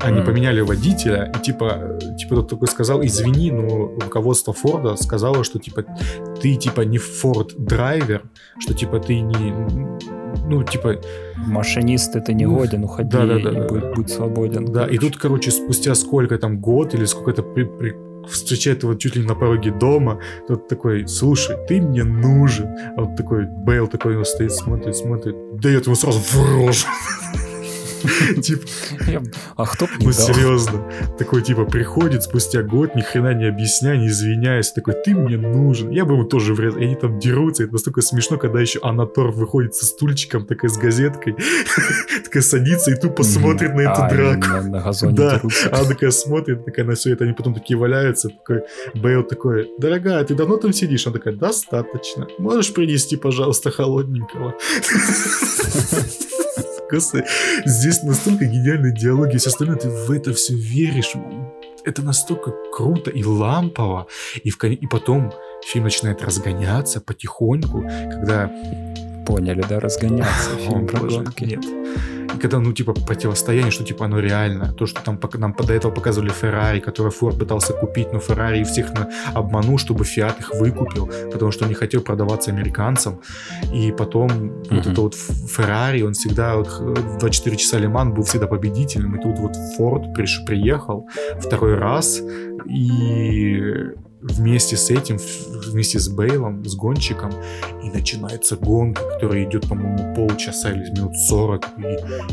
Они поменяли водителя, и типа, типа тот такой сказал, извини, но руководство Форда сказало, что типа ты типа не Форд драйвер, что типа ты не, ну типа машинист это не годен, уходи да, да, да, да. Будь, будь свободен. Да, короче. и тут, короче, спустя сколько там год или сколько-то при, при, встречает его чуть ли не на пороге дома, тот такой, слушай, ты мне нужен. А вот такой Бейл такой у него стоит, смотрит, смотрит, дает ему сразу в рожу. [laughs] Типа, а кто Ну, серьезно. Такой, типа, приходит спустя год, ни хрена не объясняя, не извиняясь. Такой, ты мне нужен. Я бы ему тоже врезал. И они там дерутся. Это настолько смешно, когда еще Анатор выходит со стульчиком, такая с газеткой. [laughs] Такая садится и тупо смотрит на эту а, драку. На газоне Да, она такая смотрит, такая на все это. Они потом такие валяются. Такой, Бейл такой, дорогая, ты давно там сидишь? Она такая, достаточно. Можешь принести, пожалуйста, холодненького? [laughs] Господи, здесь настолько гениальные диалоги, все остальное, ты в это все веришь. Это настолько круто и лампово. И, в, и потом фильм начинает разгоняться потихоньку, когда... Поняли, да, разгоняться фильм про гонки. Нет. И когда, ну, типа, противостояние, что, типа, оно реально. То, что там нам до этого показывали Феррари, который Форд пытался купить, но Феррари всех на... обманул, чтобы Фиат их выкупил, потому что он не хотел продаваться американцам. И потом mm-hmm. вот это вот Феррари, он всегда вот, в 24 часа Лиман был всегда победителем. И тут вот Форд приш, приехал второй раз, и вместе с этим, вместе с Бейлом, с гонщиком, и начинается гонка, которая идет, по-моему, полчаса или минут 40,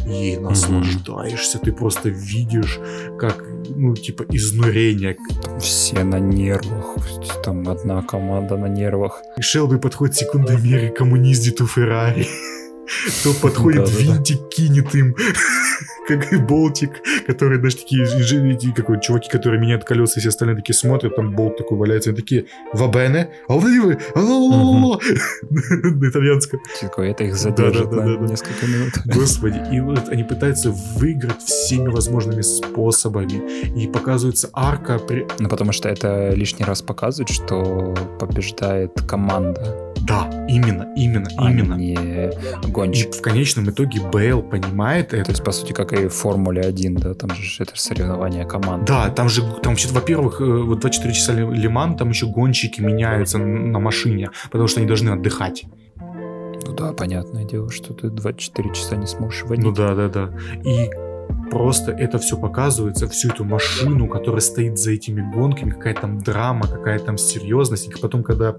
и ей наслаждаешься, mm-hmm. ты просто видишь, как, ну, типа, изнурение. Все на нервах, там одна команда на нервах. И Шелби подходит секундомер и коммуниздит у Феррари. [laughs] То подходит винтик, кинет им как и болтик, которые даже такие какой чуваки, которые меняют колеса, и все остальные такие смотрят, там болт такой валяется, они такие, вабене, а вы, [laughs] на итальянском. Это их задержит на несколько минут. [laughs] Господи, и вот они пытаются выиграть всеми возможными способами, и показывается арка. Ну, потому что это лишний раз показывает, что побеждает команда да, именно, именно, а именно. не гонщик. И в конечном итоге Бейл понимает это. То есть, по сути, как и в Формуле 1, да, там же это соревнование команд. Да, там же, там вообще, во-первых, э, вот 24 часа Лиман, там еще гонщики меняются на машине, потому что они должны отдыхать. Ну да, понятное дело, что ты 24 часа не сможешь водить. Ну да, да, да. И просто это все показывается, всю эту машину, которая стоит за этими гонками, какая там драма, какая там серьезность. И потом, когда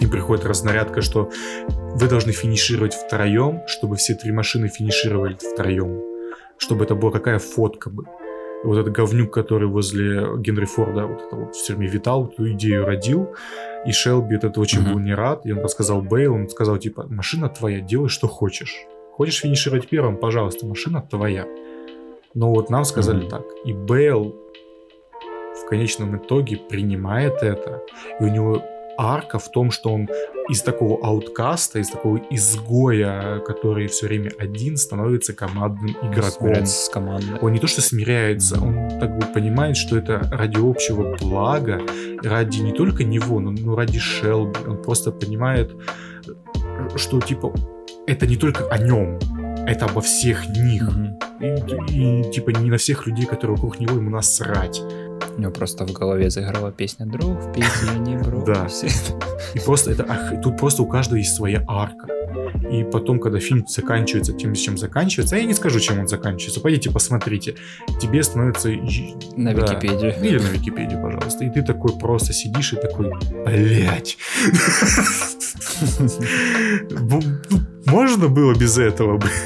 и приходит разнарядка, что вы должны финишировать втроем, чтобы все три машины финишировали втроем. Чтобы это была какая фотка бы. вот этот говнюк, который возле Генри Форда вот это вот все время витал, эту идею родил, и Шелби этот очень mm-hmm. был не рад, и он рассказал Бейл, он сказал, типа, машина твоя, делай, что хочешь. Хочешь финишировать первым, пожалуйста, машина твоя. Но вот нам сказали mm-hmm. так. И Бейл в конечном итоге принимает это. И у него арка в том, что он из такого ауткаста, из такого изгоя, который все время один, становится командным игроком. с командой. Он не то что смиряется, он так бы понимает, что это ради общего блага, ради не только него, но, но ради Шелби. Он просто понимает, что типа это не только о нем, это обо всех них. Mm-hmm. И, и типа не на всех людей, которые вокруг него ему насрать. У него просто в голове заиграла песня «Друг, в Питере не Да. [laughs] И просто это... Ах, тут просто у каждого есть своя арка. И потом, когда фильм заканчивается тем, чем заканчивается, а я не скажу, чем он заканчивается, пойдите посмотрите, тебе становится... На да, Википедию. Или на Википедию, пожалуйста. И ты такой просто сидишь и такой, блять. [laughs] Можно было без этого бы? [laughs]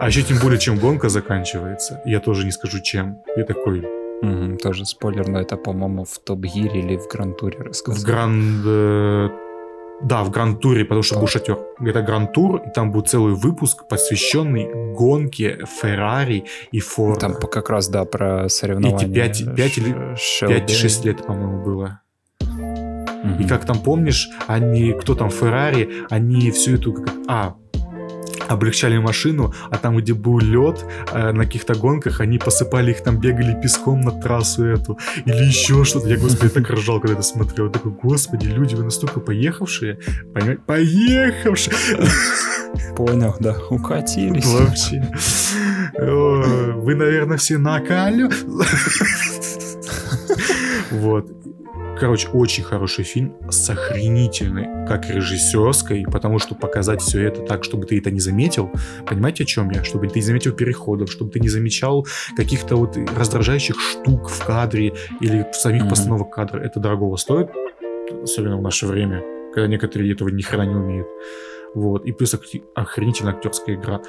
А еще тем более, чем гонка заканчивается. Я тоже не скажу, чем. Я такой, Угу, тоже спойлер, но это, по-моему, в Топ Гире или в Гранд Туре рассказывали. В Гранд... Э, да, в Гранд Туре, потому что был шатер. Это Гранд Тур, и там будет целый выпуск, посвященный гонке Феррари и Форда. Там как раз, да, про соревнования. Эти 5, 5 или 5-6 лет, по-моему, было. Угу. И как там помнишь, они, кто там, Феррари, они всю эту... А, облегчали машину, а там, где был лед э, на каких-то гонках, они посыпали их там, бегали песком на трассу эту, или еще что-то. Я, господи, так ржал, когда это смотрел. Я такой, господи, люди, вы настолько поехавшие, понимаете, поехавшие. Понял, да, укатились. Вообще. Вы, наверное, все на коле. [laughs] Вот. Короче, очень хороший фильм с охренительной, как режиссерской, потому что показать все это так, чтобы ты это не заметил, понимаете, о чем я? Чтобы ты не заметил переходов, чтобы ты не замечал каких-то вот раздражающих штук в кадре или в самих mm-hmm. постановок кадра. Это дорогого стоит, особенно в наше время, когда некоторые этого ни хрена не умеют. Вот. И плюс охренительная актерская игра.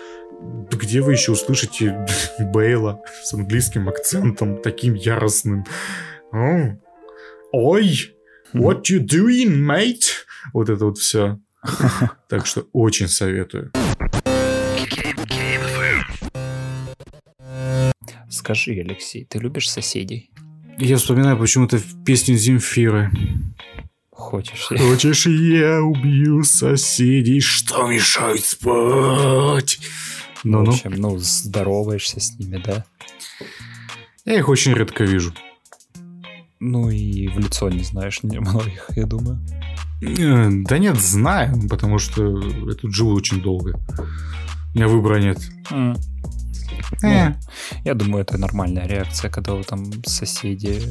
Где вы еще услышите [laughs] Бейла с английским акцентом, таким яростным? О, Ой, what you doing, mate? Вот это вот все. [laughs] Так что очень советую. Скажи, Алексей, ты любишь соседей? Я вспоминаю почему-то песню Земфиры. Хочешь? Хочешь, я убью соседей, что мешает спать? Ну, ну. В общем, ну, здороваешься с ними, да? Я их очень редко вижу. Ну и в лицо не знаешь [laughs] многих, я думаю. Э, да нет, знаю, потому что я тут живу очень долго. У меня выбора нет. Mm. Ну, э. я думаю, это нормальная реакция, когда вы там соседи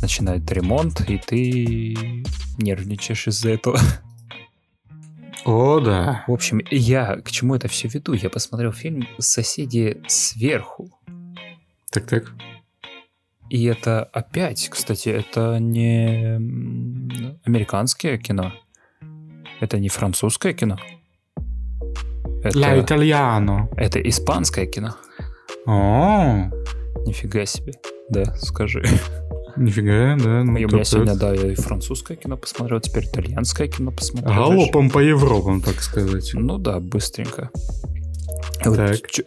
начинают ремонт, и ты нервничаешь из-за этого. О, да. В общем, я к чему это все веду? Я посмотрел фильм «Соседи сверху». Так-так. И это опять, кстати, это не американское кино. Это не французское кино. Это, Ля итальяно. Это испанское кино. О, Нифига себе. Да, скажи. Нифига, да. Ну, я, у меня сегодня, да, я и французское кино посмотрел, теперь итальянское кино посмотрел. Галопом по Европам, так сказать. Ну да, быстренько. Вот,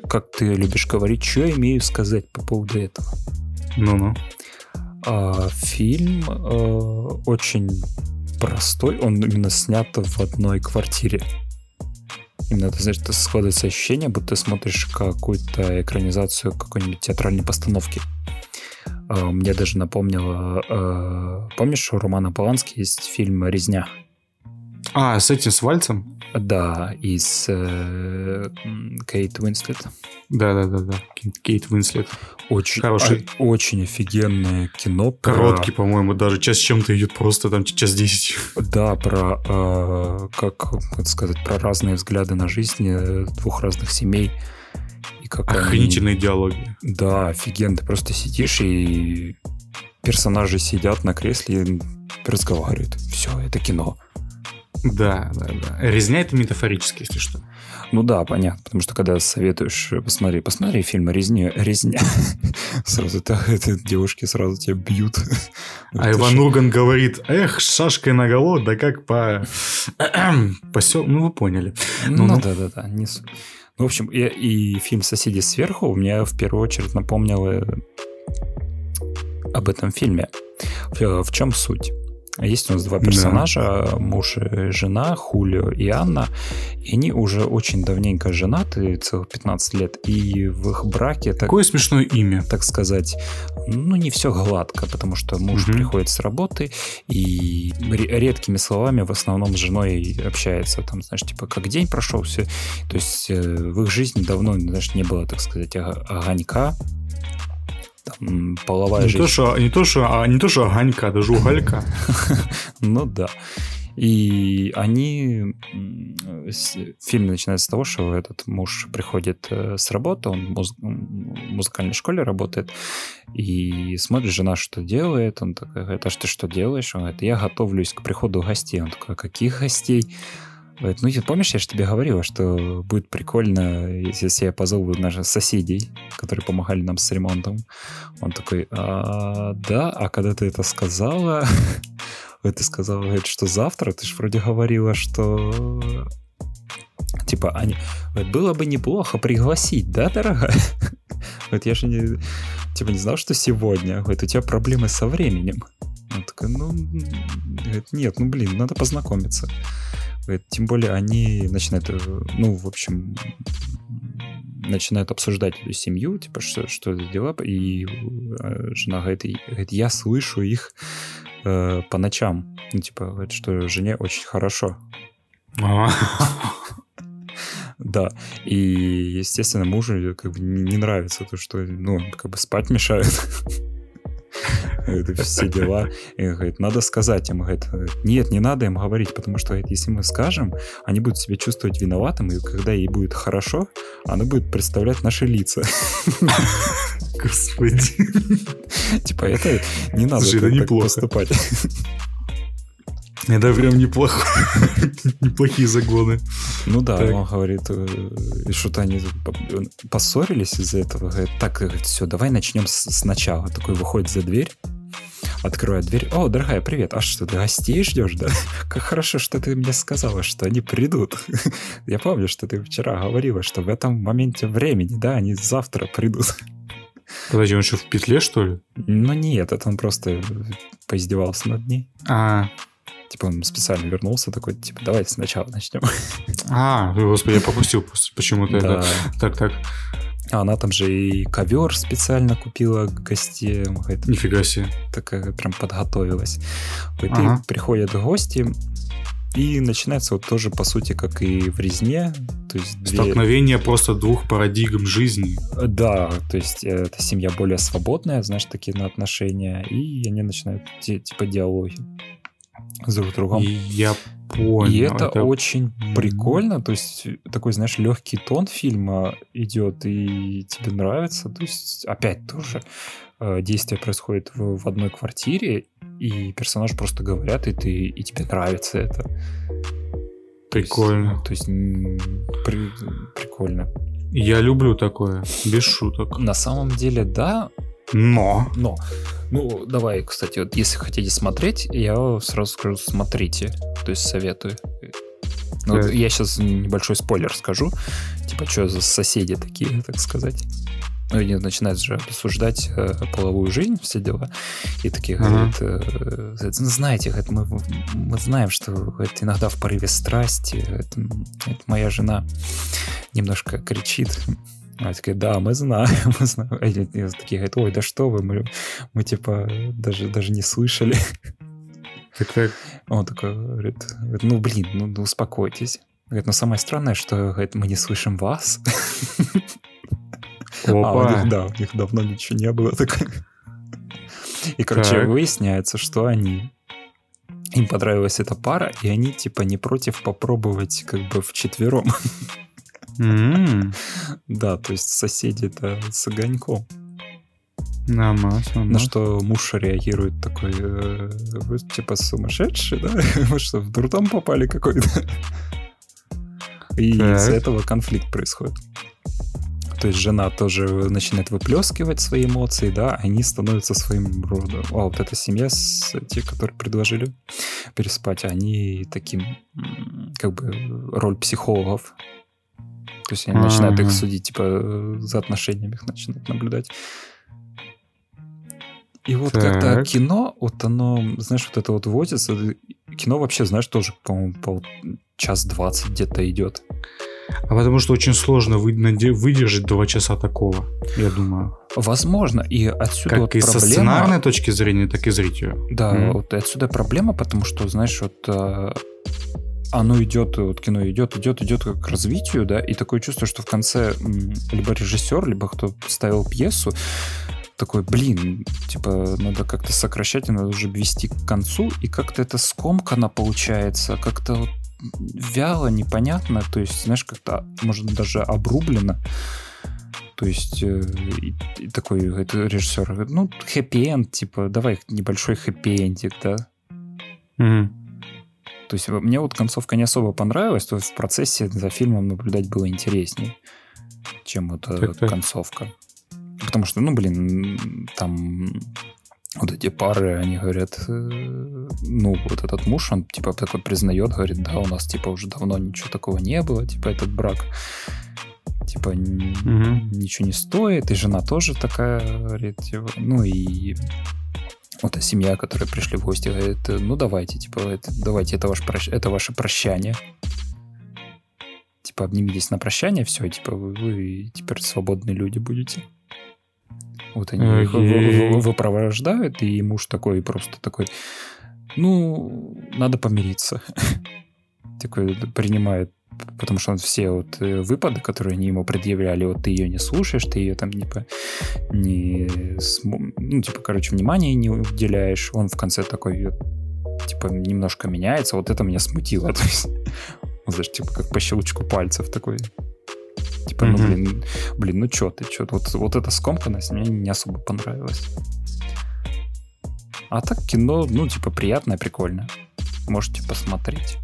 как ты любишь говорить, что я имею сказать по поводу этого? Ну-ну. А, фильм а, очень простой, он именно снят в одной квартире. Именно, ты знаешь, складывается ощущение, будто ты смотришь какую-то экранизацию какой-нибудь театральной постановки. А, мне даже напомнило... А, помнишь, у Романа Полански есть фильм «Резня»? А, с этим, с Вальцем? Да, и с э, Кейт Уинслет. Да-да-да, Кейт Уинслет. Очень, Хороший. А, очень офигенное кино. Про... Короткий, по-моему, даже час с чем-то идет просто там час 10. Да, про, э, как, как сказать, про разные взгляды на жизнь э, двух разных семей. И как Охренительные они... диалоги. Да, офигенно. Ты просто сидишь и персонажи сидят на кресле и разговаривают. Все, это кино. Да, да, да. Резня это метафорически, если что. Ну да, понятно, потому что когда советуешь, посмотри, посмотри фильм «Резня», резня, [laughs] сразу это, [laughs] это девушки сразу тебя бьют. А Иван Урган говорит, эх, шашкой наголо, да как по... [clears throat] Посел... Ну, вы поняли. Ну, ну, да-да-да, не ну, в общем, и, и фильм «Соседи сверху» мне в первую очередь напомнил э, об этом фильме. В, в чем суть? Есть у нас два персонажа, да. муж и жена, Хулио и Анна. И они уже очень давненько женаты, целых 15 лет. И в их браке... Какое так, смешное имя. Так сказать, ну, не все гладко, потому что муж угу. приходит с работы и редкими словами в основном с женой общается. Там, знаешь, типа, как день прошел, все. То есть э, в их жизни давно, знаешь, не было, так сказать, огонька, там, половая не жизнь. То, что, не, то, что, а, не то, что огонька, даже уголька. [laughs] Ну да. И они... Фильм начинается с того, что этот муж приходит э, с работы, он в музыкальной школе работает, и смотрит жена, что делает. Он такой говорит, а что, что делаешь? Он говорит, я готовлюсь к приходу гостей. Он такой, а каких гостей? Ну, помнишь, я же тебе говорила, что будет прикольно, если я позову наших соседей, которые помогали нам с ремонтом. Он такой, а, да, а когда ты это сказала, [laughs] ты сказала, говорит, что завтра, ты же вроде говорила, что типа, они, говорит, было бы неплохо пригласить, да, дорогая? [laughs] Говорит, я же не, типа, не знал, что сегодня. Говорит, у тебя проблемы со временем. Он такой, ну, говорит, нет, ну, блин, надо познакомиться. Тем более они начинают, э, ну, в общем, начинают обсуждать эту семью, типа, что, что это дела, и э, жена говорит, говорит я слышу их э, по ночам. Ну, типа, говорит, что жене очень хорошо. Да, и, естественно, мужу как бы не нравится то, что, ну, как бы спать мешает. Это все дела. И говорит, надо сказать им. Говорит, нет, не надо им говорить, потому что говорит, если мы скажем, они будут себя чувствовать виноватым, и когда ей будет хорошо, она будет представлять наши лица. Господи. Типа, это не надо так поступать. [laughs] Это прям неплохо. [laughs] Неплохие загоны. Ну да, так. он говорит, э, что-то они поссорились из-за этого. Говорит, так, говорит, все, давай начнем сначала. Такой выходит за дверь, открывает дверь. О, дорогая, привет. А что, ты гостей ждешь, да? [laughs] Как хорошо, что ты мне сказала, что они придут. Я помню, что ты вчера говорила, что в этом моменте времени, да, они завтра придут. Подожди, он что, в петле, что ли? Ну нет, это он просто поиздевался над ней. А, Типа он специально вернулся такой, типа, давайте сначала начнем. А, господи, я пропустил почему-то это. Так, так. А она там же и ковер специально купила гостям. Нифига себе. Такая прям подготовилась. Ага. И приходят гости, и начинается вот тоже, по сути, как и в резне. То есть две... Столкновение просто двух парадигм жизни. Да, то есть э, эта семья более свободная, знаешь, такие на отношения, и они начинают типа диалоги с друг другом. И я понял. И это, это очень прикольно, то есть такой, знаешь, легкий тон фильма идет, и тебе нравится. То есть опять тоже э, действие происходит в, в одной квартире, и персонаж просто говорят, и ты и тебе нравится это. Прикольно. То есть, то есть при, прикольно. Я люблю такое, без шуток. На самом деле, да. Но. Но. Ну, давай, кстати, вот если хотите смотреть, я сразу скажу, смотрите. То есть советую. Ну, вот я сейчас небольшой спойлер скажу. Типа, что за соседи такие, так сказать. Ну, они начинают же обсуждать э, половую жизнь, все дела. И такие uh-huh. говорят, э, знаете, говорят, мы, мы знаем, что говорит, иногда в порыве страсти это, это моя жена немножко кричит а такие, да, мы знаем, мы знаем. А они такие говорят, ой, да что вы, мы, мы типа даже, даже не слышали. Так, так. Он такой говорит, ну блин, ну, ну успокойтесь. Говорит, ну самое странное, что говорит, мы не слышим вас. Опа. А у них, да, у них давно ничего не было. Так. И, короче, так. выясняется, что они им понравилась эта пара, и они типа не против попробовать как бы в четвером. Mm-hmm. Да, то есть соседи это с огоньком. На масло. На что муж реагирует такой, э, вы типа сумасшедший, да? [laughs] Вы что, в дурдом попали какой-то? И из-за этого конфликт происходит. То есть жена тоже начинает выплескивать свои эмоции, да, они становятся своим родом. А вот эта семья, с, те, которые предложили переспать, они таким, как бы, роль психологов. То есть они А-а-а. начинают их судить, типа, за отношениями их начинают наблюдать. И вот так. как-то кино, вот оно, знаешь, вот это вот возится. Кино вообще, знаешь, тоже, по-моему, по час двадцать где-то идет. А потому что очень сложно выдержать два часа такого, я думаю. Возможно, и отсюда как вот и проблема... со сценарной точки зрения, так и зрителю. Да, mm-hmm. вот отсюда проблема, потому что, знаешь, вот э, оно идет, вот кино идет, идет, идет к развитию, да, и такое чувство, что в конце либо режиссер, либо кто ставил пьесу, такой, блин, типа, надо как-то сокращать, надо уже вести к концу, и как-то это скомкано получается, как-то вот вяло, непонятно, то есть, знаешь, как-то, может, даже обрублено. То есть э, и, и такой это режиссер ну, хэппи-энд, типа, давай небольшой хэппи-эндик, да? Mm-hmm. То есть мне вот концовка не особо понравилась, то есть в процессе за фильмом наблюдать было интереснее, чем вот так, так. концовка. Потому что, ну, блин, там вот эти пары, они говорят, э, ну, вот этот муж, он, типа, такой признает, говорит, да, у нас, типа, уже давно ничего такого не было, типа, этот брак, типа, угу. ничего не стоит, и жена тоже такая, говорит, типа, ну, и вот семья, которая пришли в гости, говорит, ну, давайте, типа, это, давайте, это, ваш, это ваше прощание, типа, обнимитесь на прощание, все, типа, вы, вы теперь свободные люди будете. Вот они их выпровождают, и муж такой просто такой, ну, надо помириться. [laughs] такой принимает потому что он все вот э, выпады, которые они ему предъявляли, вот ты ее не слушаешь, ты ее там типа не, ну типа короче внимания не уделяешь, он в конце такой типа немножко меняется, вот это меня смутило, [laughs] то есть, знаешь, типа как по щелчку пальцев такой Типа, mm-hmm. ну, блин, блин, ну что ты, что вот, вот эта скомканность мне не особо понравилась. А так кино, ну, типа, приятное, прикольное. Можете посмотреть.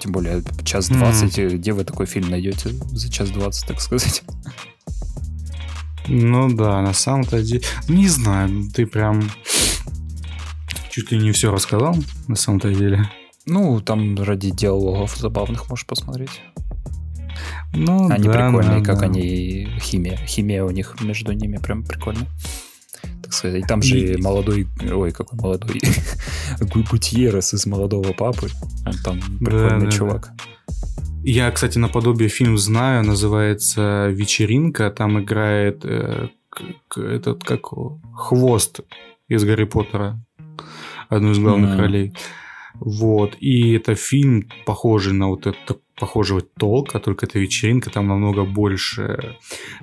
Тем более, час двадцать, mm-hmm. где вы такой фильм найдете за час двадцать, так сказать? Ну да, на самом-то деле... Не знаю, ты прям чуть ли не все рассказал, на самом-то деле. Ну, там ради диалогов забавных можешь посмотреть. Ну, они да, прикольные, да, как да. они химия. Химия у них между ними прям прикольная. Так сказать. И там же молодой, ой, какой молодой, [laughs] Гутьеррес из молодого папы. Он там прикольный да, чувак. Да. Я, кстати, наподобие фильм знаю, называется «Вечеринка». Там играет э, этот, как хвост из Гарри Поттера. Одну из главных mm. ролей. Вот. И это фильм, похожий на вот это похожего толка, только это вечеринка, там намного больше,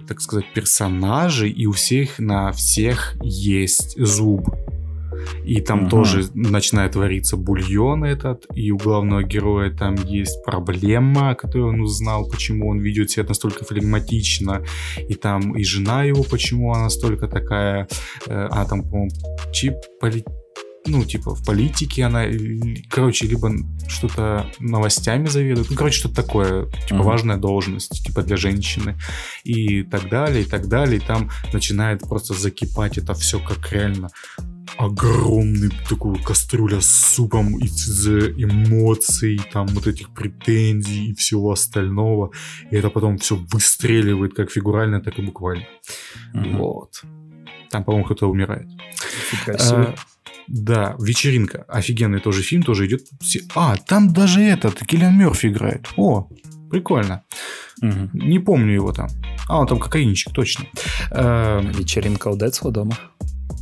так сказать, персонажей, и у всех на всех есть зуб. И там угу. тоже начинает вариться бульон этот, и у главного героя там есть проблема, которую он узнал, почему он ведет себя настолько флегматично, и там и жена его, почему она настолько такая, э, она там, по-моему, чип, поли, ну, типа, в политике она, короче, либо что-то новостями заведует, ну, короче, что-то такое, типа, mm-hmm. важная должность, типа, для женщины, и так далее, и так далее, и там начинает просто закипать это все как реально огромный такой кастрюля с супом из эмоций, там вот этих претензий и всего остального. И это потом все выстреливает как фигурально, так и буквально. Mm-hmm. Вот. Там, по-моему, кто-то умирает. А, да, вечеринка. Офигенный тоже фильм, тоже идет. А, там даже этот, Киллиан Мерфи играет. О, прикольно. Угу. Не помню его там. А, он там кокаинчик, точно. Эм, вечеринка у Децла дома?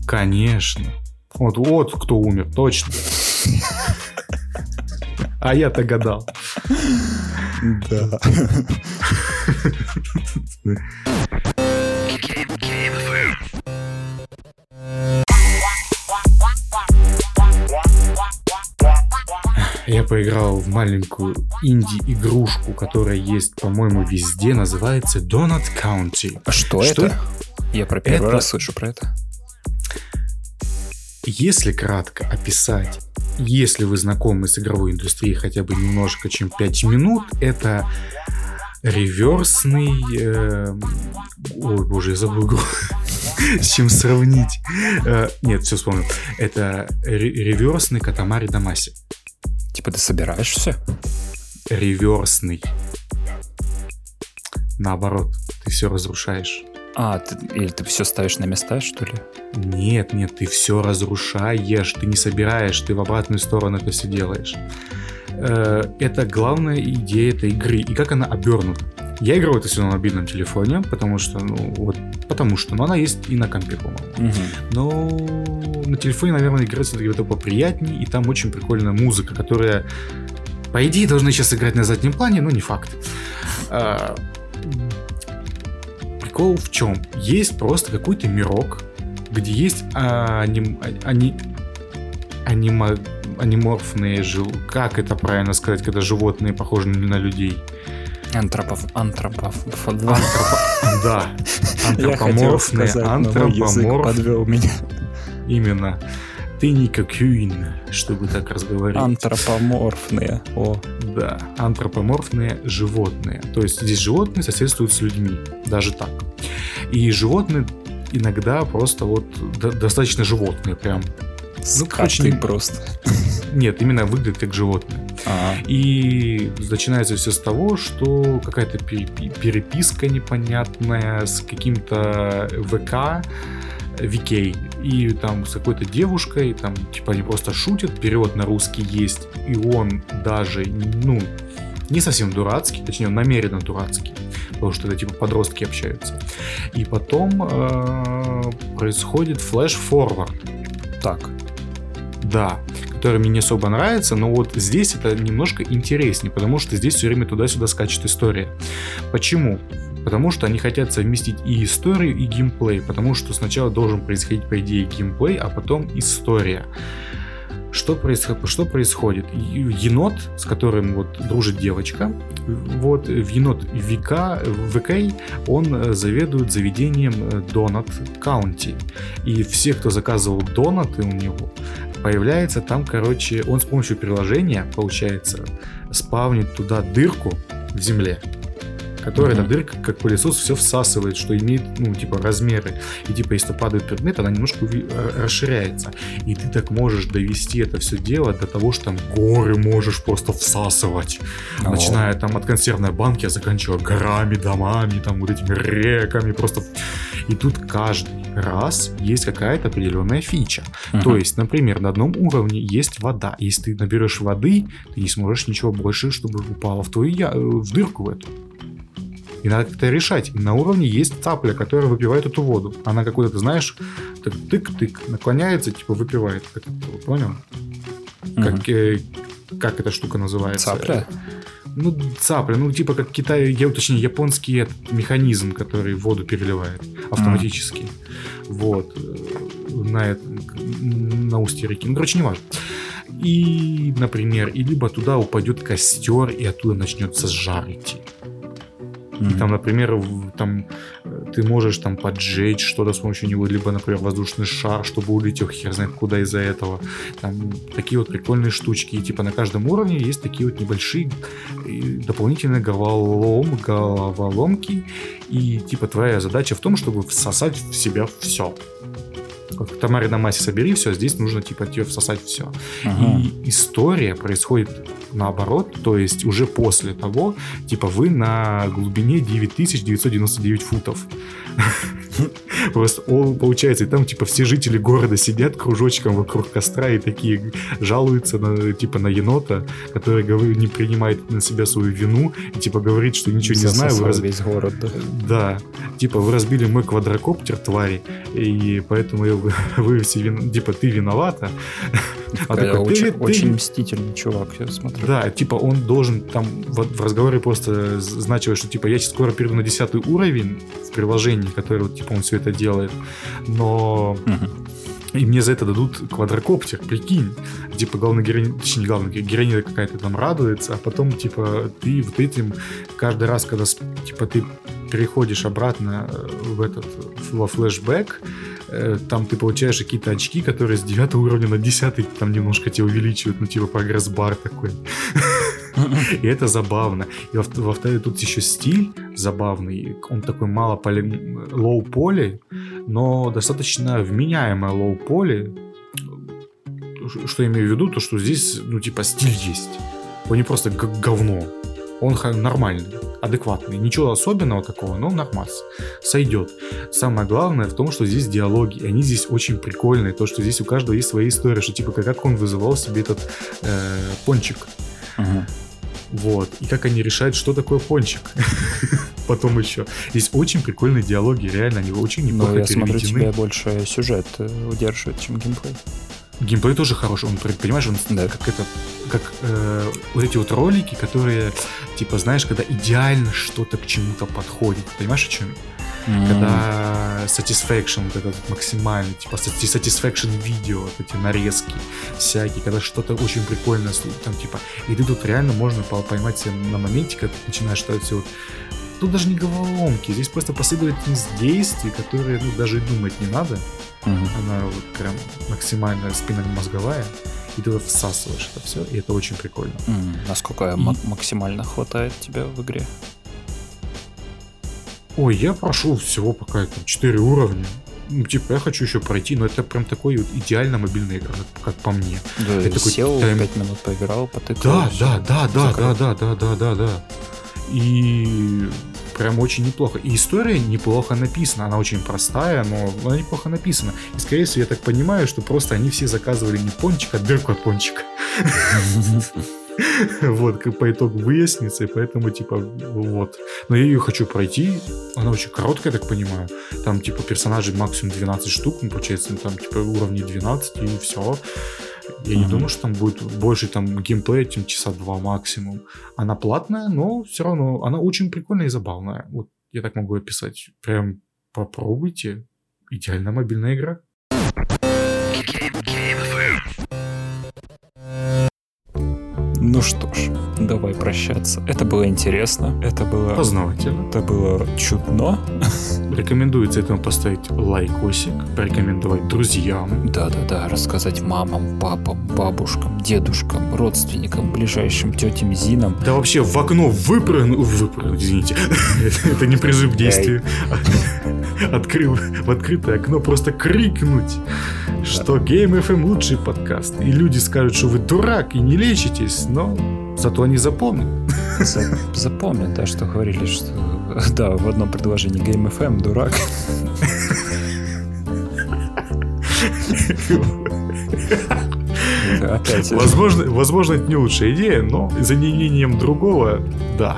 Конечно. Вот, вот кто умер, точно. А я-то гадал. Да. [laughs] Я поиграл в маленькую инди-игрушку, которая есть, по-моему, везде, называется Donut County. А что, что это? Я про первый это... раз слышу про это. если кратко описать, если вы знакомы с игровой индустрией хотя бы немножко, чем 5 минут, это реверсный... Э, ой, боже, я забыл игру. [laughs] С чем сравнить? Э, нет, все вспомнил. Это реверсный Катамари Дамаси. Типа ты собираешь все? Реверсный. Наоборот, ты все разрушаешь. А, ты, или ты все ставишь на места, что ли? Нет, нет, ты все разрушаешь, ты не собираешь, ты в обратную сторону это все делаешь. Э, это главная идея этой игры и как она обернута. Я играю это все на мобильном телефоне, потому что, ну, вот, потому что, но она есть и на компе, по-моему. Угу. Но на телефоне, наверное, играть все-таки это поприятнее, и там очень прикольная музыка, которая, по идее, должна сейчас играть на заднем плане, но не факт. А, прикол в чем? Есть просто какой-то мирок, где есть аним, ани, анима, аниморфные жил. Как это правильно сказать, когда животные похожи на людей? Антропов... Антропов... Антропо... [laughs] Да. Антропоморфные. Антропоморф... подвел меня. Именно. Ты не кокюин, чтобы так разговаривать. Антропоморфные. О. Да, антропоморфные животные. То есть здесь животные соседствуют с людьми. Даже так. И животные иногда просто вот достаточно животные прям. Ну, короче, просто. Нет, именно выглядит как животное. И начинается все с того, что какая-то переписка непонятная с каким-то ВК, Викей, и там с какой-то девушкой, там, типа, они просто шутят, перевод на русский есть, и он даже, ну, не совсем дурацкий, точнее, он намеренно дурацкий, потому что это, типа, подростки общаются. И потом э, происходит флеш-форвард. Так. Да который мне не особо нравится, но вот здесь это немножко интереснее, потому что здесь все время туда-сюда скачет история. Почему? Потому что они хотят совместить и историю, и геймплей, потому что сначала должен происходить, по идее, геймплей, а потом история. Что, происход... что происходит? Енот, с которым вот дружит девочка, вот в енот ВК, ВК, он заведует заведением Донат Каунти. И все, кто заказывал донаты у него, появляется там, короче, он с помощью приложения, получается, спавнит туда дырку в земле, которая mm-hmm. эта дырка, как пылесос, все всасывает, что имеет, ну, типа, размеры. И, типа, если падает предмет, она немножко расширяется. И ты так можешь довести это все дело до того, что там горы можешь просто всасывать. Oh. Начиная там от консервной банки, а заканчивая горами, домами, там вот этими реками, просто... И тут каждый раз есть какая-то определенная фича. Uh-huh. То есть, например, на одном уровне есть вода. Если ты наберешь воды, ты не сможешь ничего больше, чтобы упало в твою я... в дырку в эту. И надо как-то решать. И на уровне есть цапля, которая выпивает эту воду. Она какой-то, ты знаешь, так тык-тык, наклоняется, типа выпивает. Как, понял? Uh-huh. Как, э, как эта штука называется? Цапля? ну, цапля, ну, типа как Китай, я точнее, японский этот механизм, который воду переливает автоматически. Mm. Вот. Э, на, это, на устье реки. Ну, короче, не важно. И, например, и либо туда упадет костер, и оттуда начнется жар идти. Mm-hmm. И там, например, там э, ты можешь там поджечь что-то с помощью него, либо, например, воздушный шар, чтобы улетел хер знает куда из-за этого. Там такие вот прикольные штучки. И типа на каждом уровне есть такие вот небольшие дополнительные головолом, головоломки. И типа твоя задача в том, чтобы всосать в себя все как Тамаре на массе собери все, здесь нужно типа тебе всосать все. Ага. И история происходит наоборот, то есть уже после того, типа вы на глубине 9999 футов. Просто получается, и там типа все жители города сидят кружочком вокруг костра и такие жалуются на типа на енота, который говорит, не принимает на себя свою вину и типа говорит, что ничего не знаю. Вы раз... весь город, да? Да. Типа вы разбили мой квадрокоптер, твари, и поэтому [laughs] вы все вин... типа ты виновата. А такой, очень, ты, очень мстительный чувак, я смотрю. Да, типа он должен там в, в разговоре просто значилось, что типа я сейчас скоро перейду на десятый уровень в приложении, которое вот типа он все это делает, но и мне за это дадут квадрокоптер, прикинь. Типа, главная героиня, точнее, не главная героиня какая-то там радуется, а потом, типа, ты вот этим каждый раз, когда, типа, ты переходишь обратно э, в этот во флешбэк, э, там ты получаешь какие-то очки, которые с 9 уровня на 10 там немножко тебя увеличивают, ну типа прогресс-бар такой. [laughs] [laughs] И это забавно. И во-вторых, тут еще стиль забавный. Он такой мало поли... лоу-поли, но достаточно вменяемое лоу-поли. Что я имею в виду, то что здесь, ну типа, стиль есть. Он не просто говно. Он нормальный, адекватный. Ничего особенного такого, но нормас. Сойдет. Самое главное в том, что здесь диалоги. И они здесь очень прикольные. То, что здесь у каждого есть своя история. Что типа, как он вызывал себе этот э, пончик. Uh-huh. Вот. И как они решают, что такое пончик. [laughs] Потом еще. Здесь очень прикольные диалоги, реально, они очень неплохо Но я смотрю, тебя больше сюжет э, удерживает, чем геймплей. Геймплей тоже хороший, он, понимаешь, он да. как это, как э, вот эти вот ролики, которые, типа, знаешь, когда идеально что-то к чему-то подходит, понимаешь, о чем? Mm. Когда satisfaction вот этот максимальный, типа satisfaction видео, вот эти нарезки всякие, когда что-то очень прикольное, там, типа, и ты тут реально можно поймать себя на моменте, когда ты начинаешь что-то все вот Тут даже не головоломки, здесь просто последовательность действий, которые ну, даже и думать не надо. Угу. Она вот прям максимально спинномозговая, и ты всасываешь это все, и это очень прикольно. Mm, насколько и... максимально хватает тебя в игре? Ой, я прошел всего пока там 4 уровня. Ну, типа, я хочу еще пройти, но это прям такой вот идеально мобильный игра, как по мне. Да, я такой, сел, тайм... 5 минут поиграл, потыкал. Да, да, да, да, да, да, да, да, да, да. И прям очень неплохо. И история неплохо написана. Она очень простая, но она неплохо написана. И, скорее всего, я так понимаю, что просто они все заказывали не пончик, а дырку от пончика. [laughs] [laughs] Вот, как по итогу выяснится, и поэтому, типа, вот. Но я ее хочу пройти, она очень короткая, я так понимаю. Там, типа, персонажей максимум 12 штук, ну, получается, там, типа, уровни 12, и все. Я не думаю, что там будет больше там геймплея, чем часа два максимум. Она платная, но все равно она очень прикольная и забавная. Вот я так могу описать. Прям попробуйте. Идеальная мобильная игра. Ну что ж, давай прощаться. Это было интересно, это было... Познавательно. Это было чудно. Рекомендуется этому поставить лайкосик, порекомендовать друзьям. Да-да-да, рассказать мамам, папам, бабушкам, дедушкам, родственникам, ближайшим тетям, зинам. Да вообще в окно выпрыгнуть, выпрыгнуть, извините, [laughs] это не призыв к действию. [laughs] Открыл в открытое окно просто крикнуть, что Game FM лучший подкаст. И люди скажут, что вы дурак и не лечитесь, но зато они запомнят. Запомнят, да, что говорили, что [laughs] да, в одном предложении Game FM, дурак. [laughs] Опять. Возможно, возможно, это не лучшая идея, но за неимением другого, да.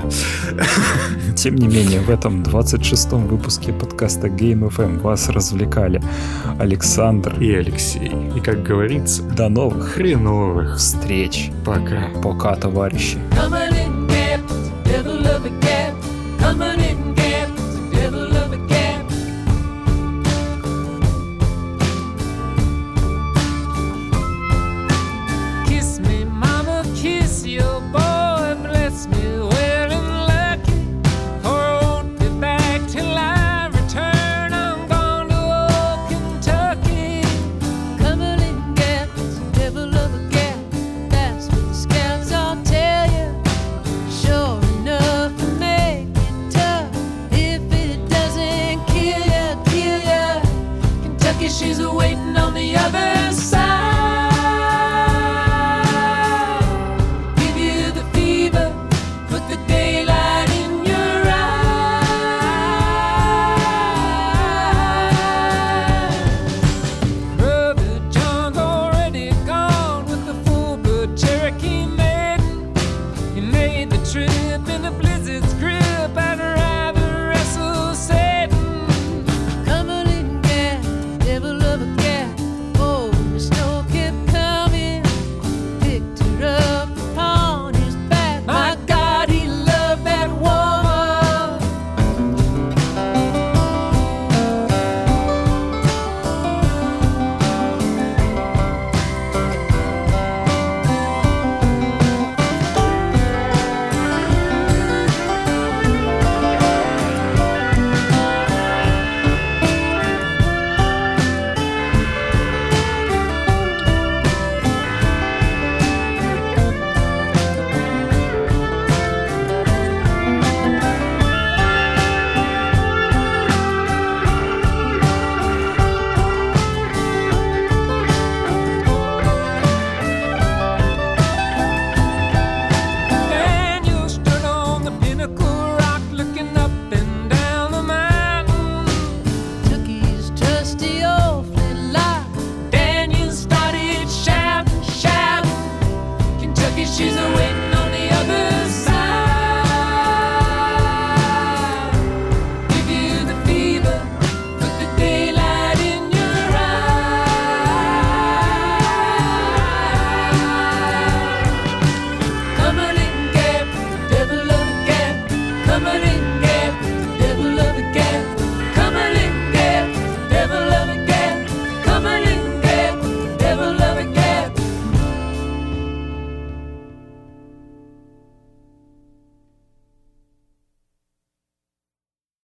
Тем не менее, в этом 26-м выпуске подкаста Game FM вас развлекали Александр и Алексей. И, как говорится, до новых хреновых встреч. Пока. Пока, товарищи.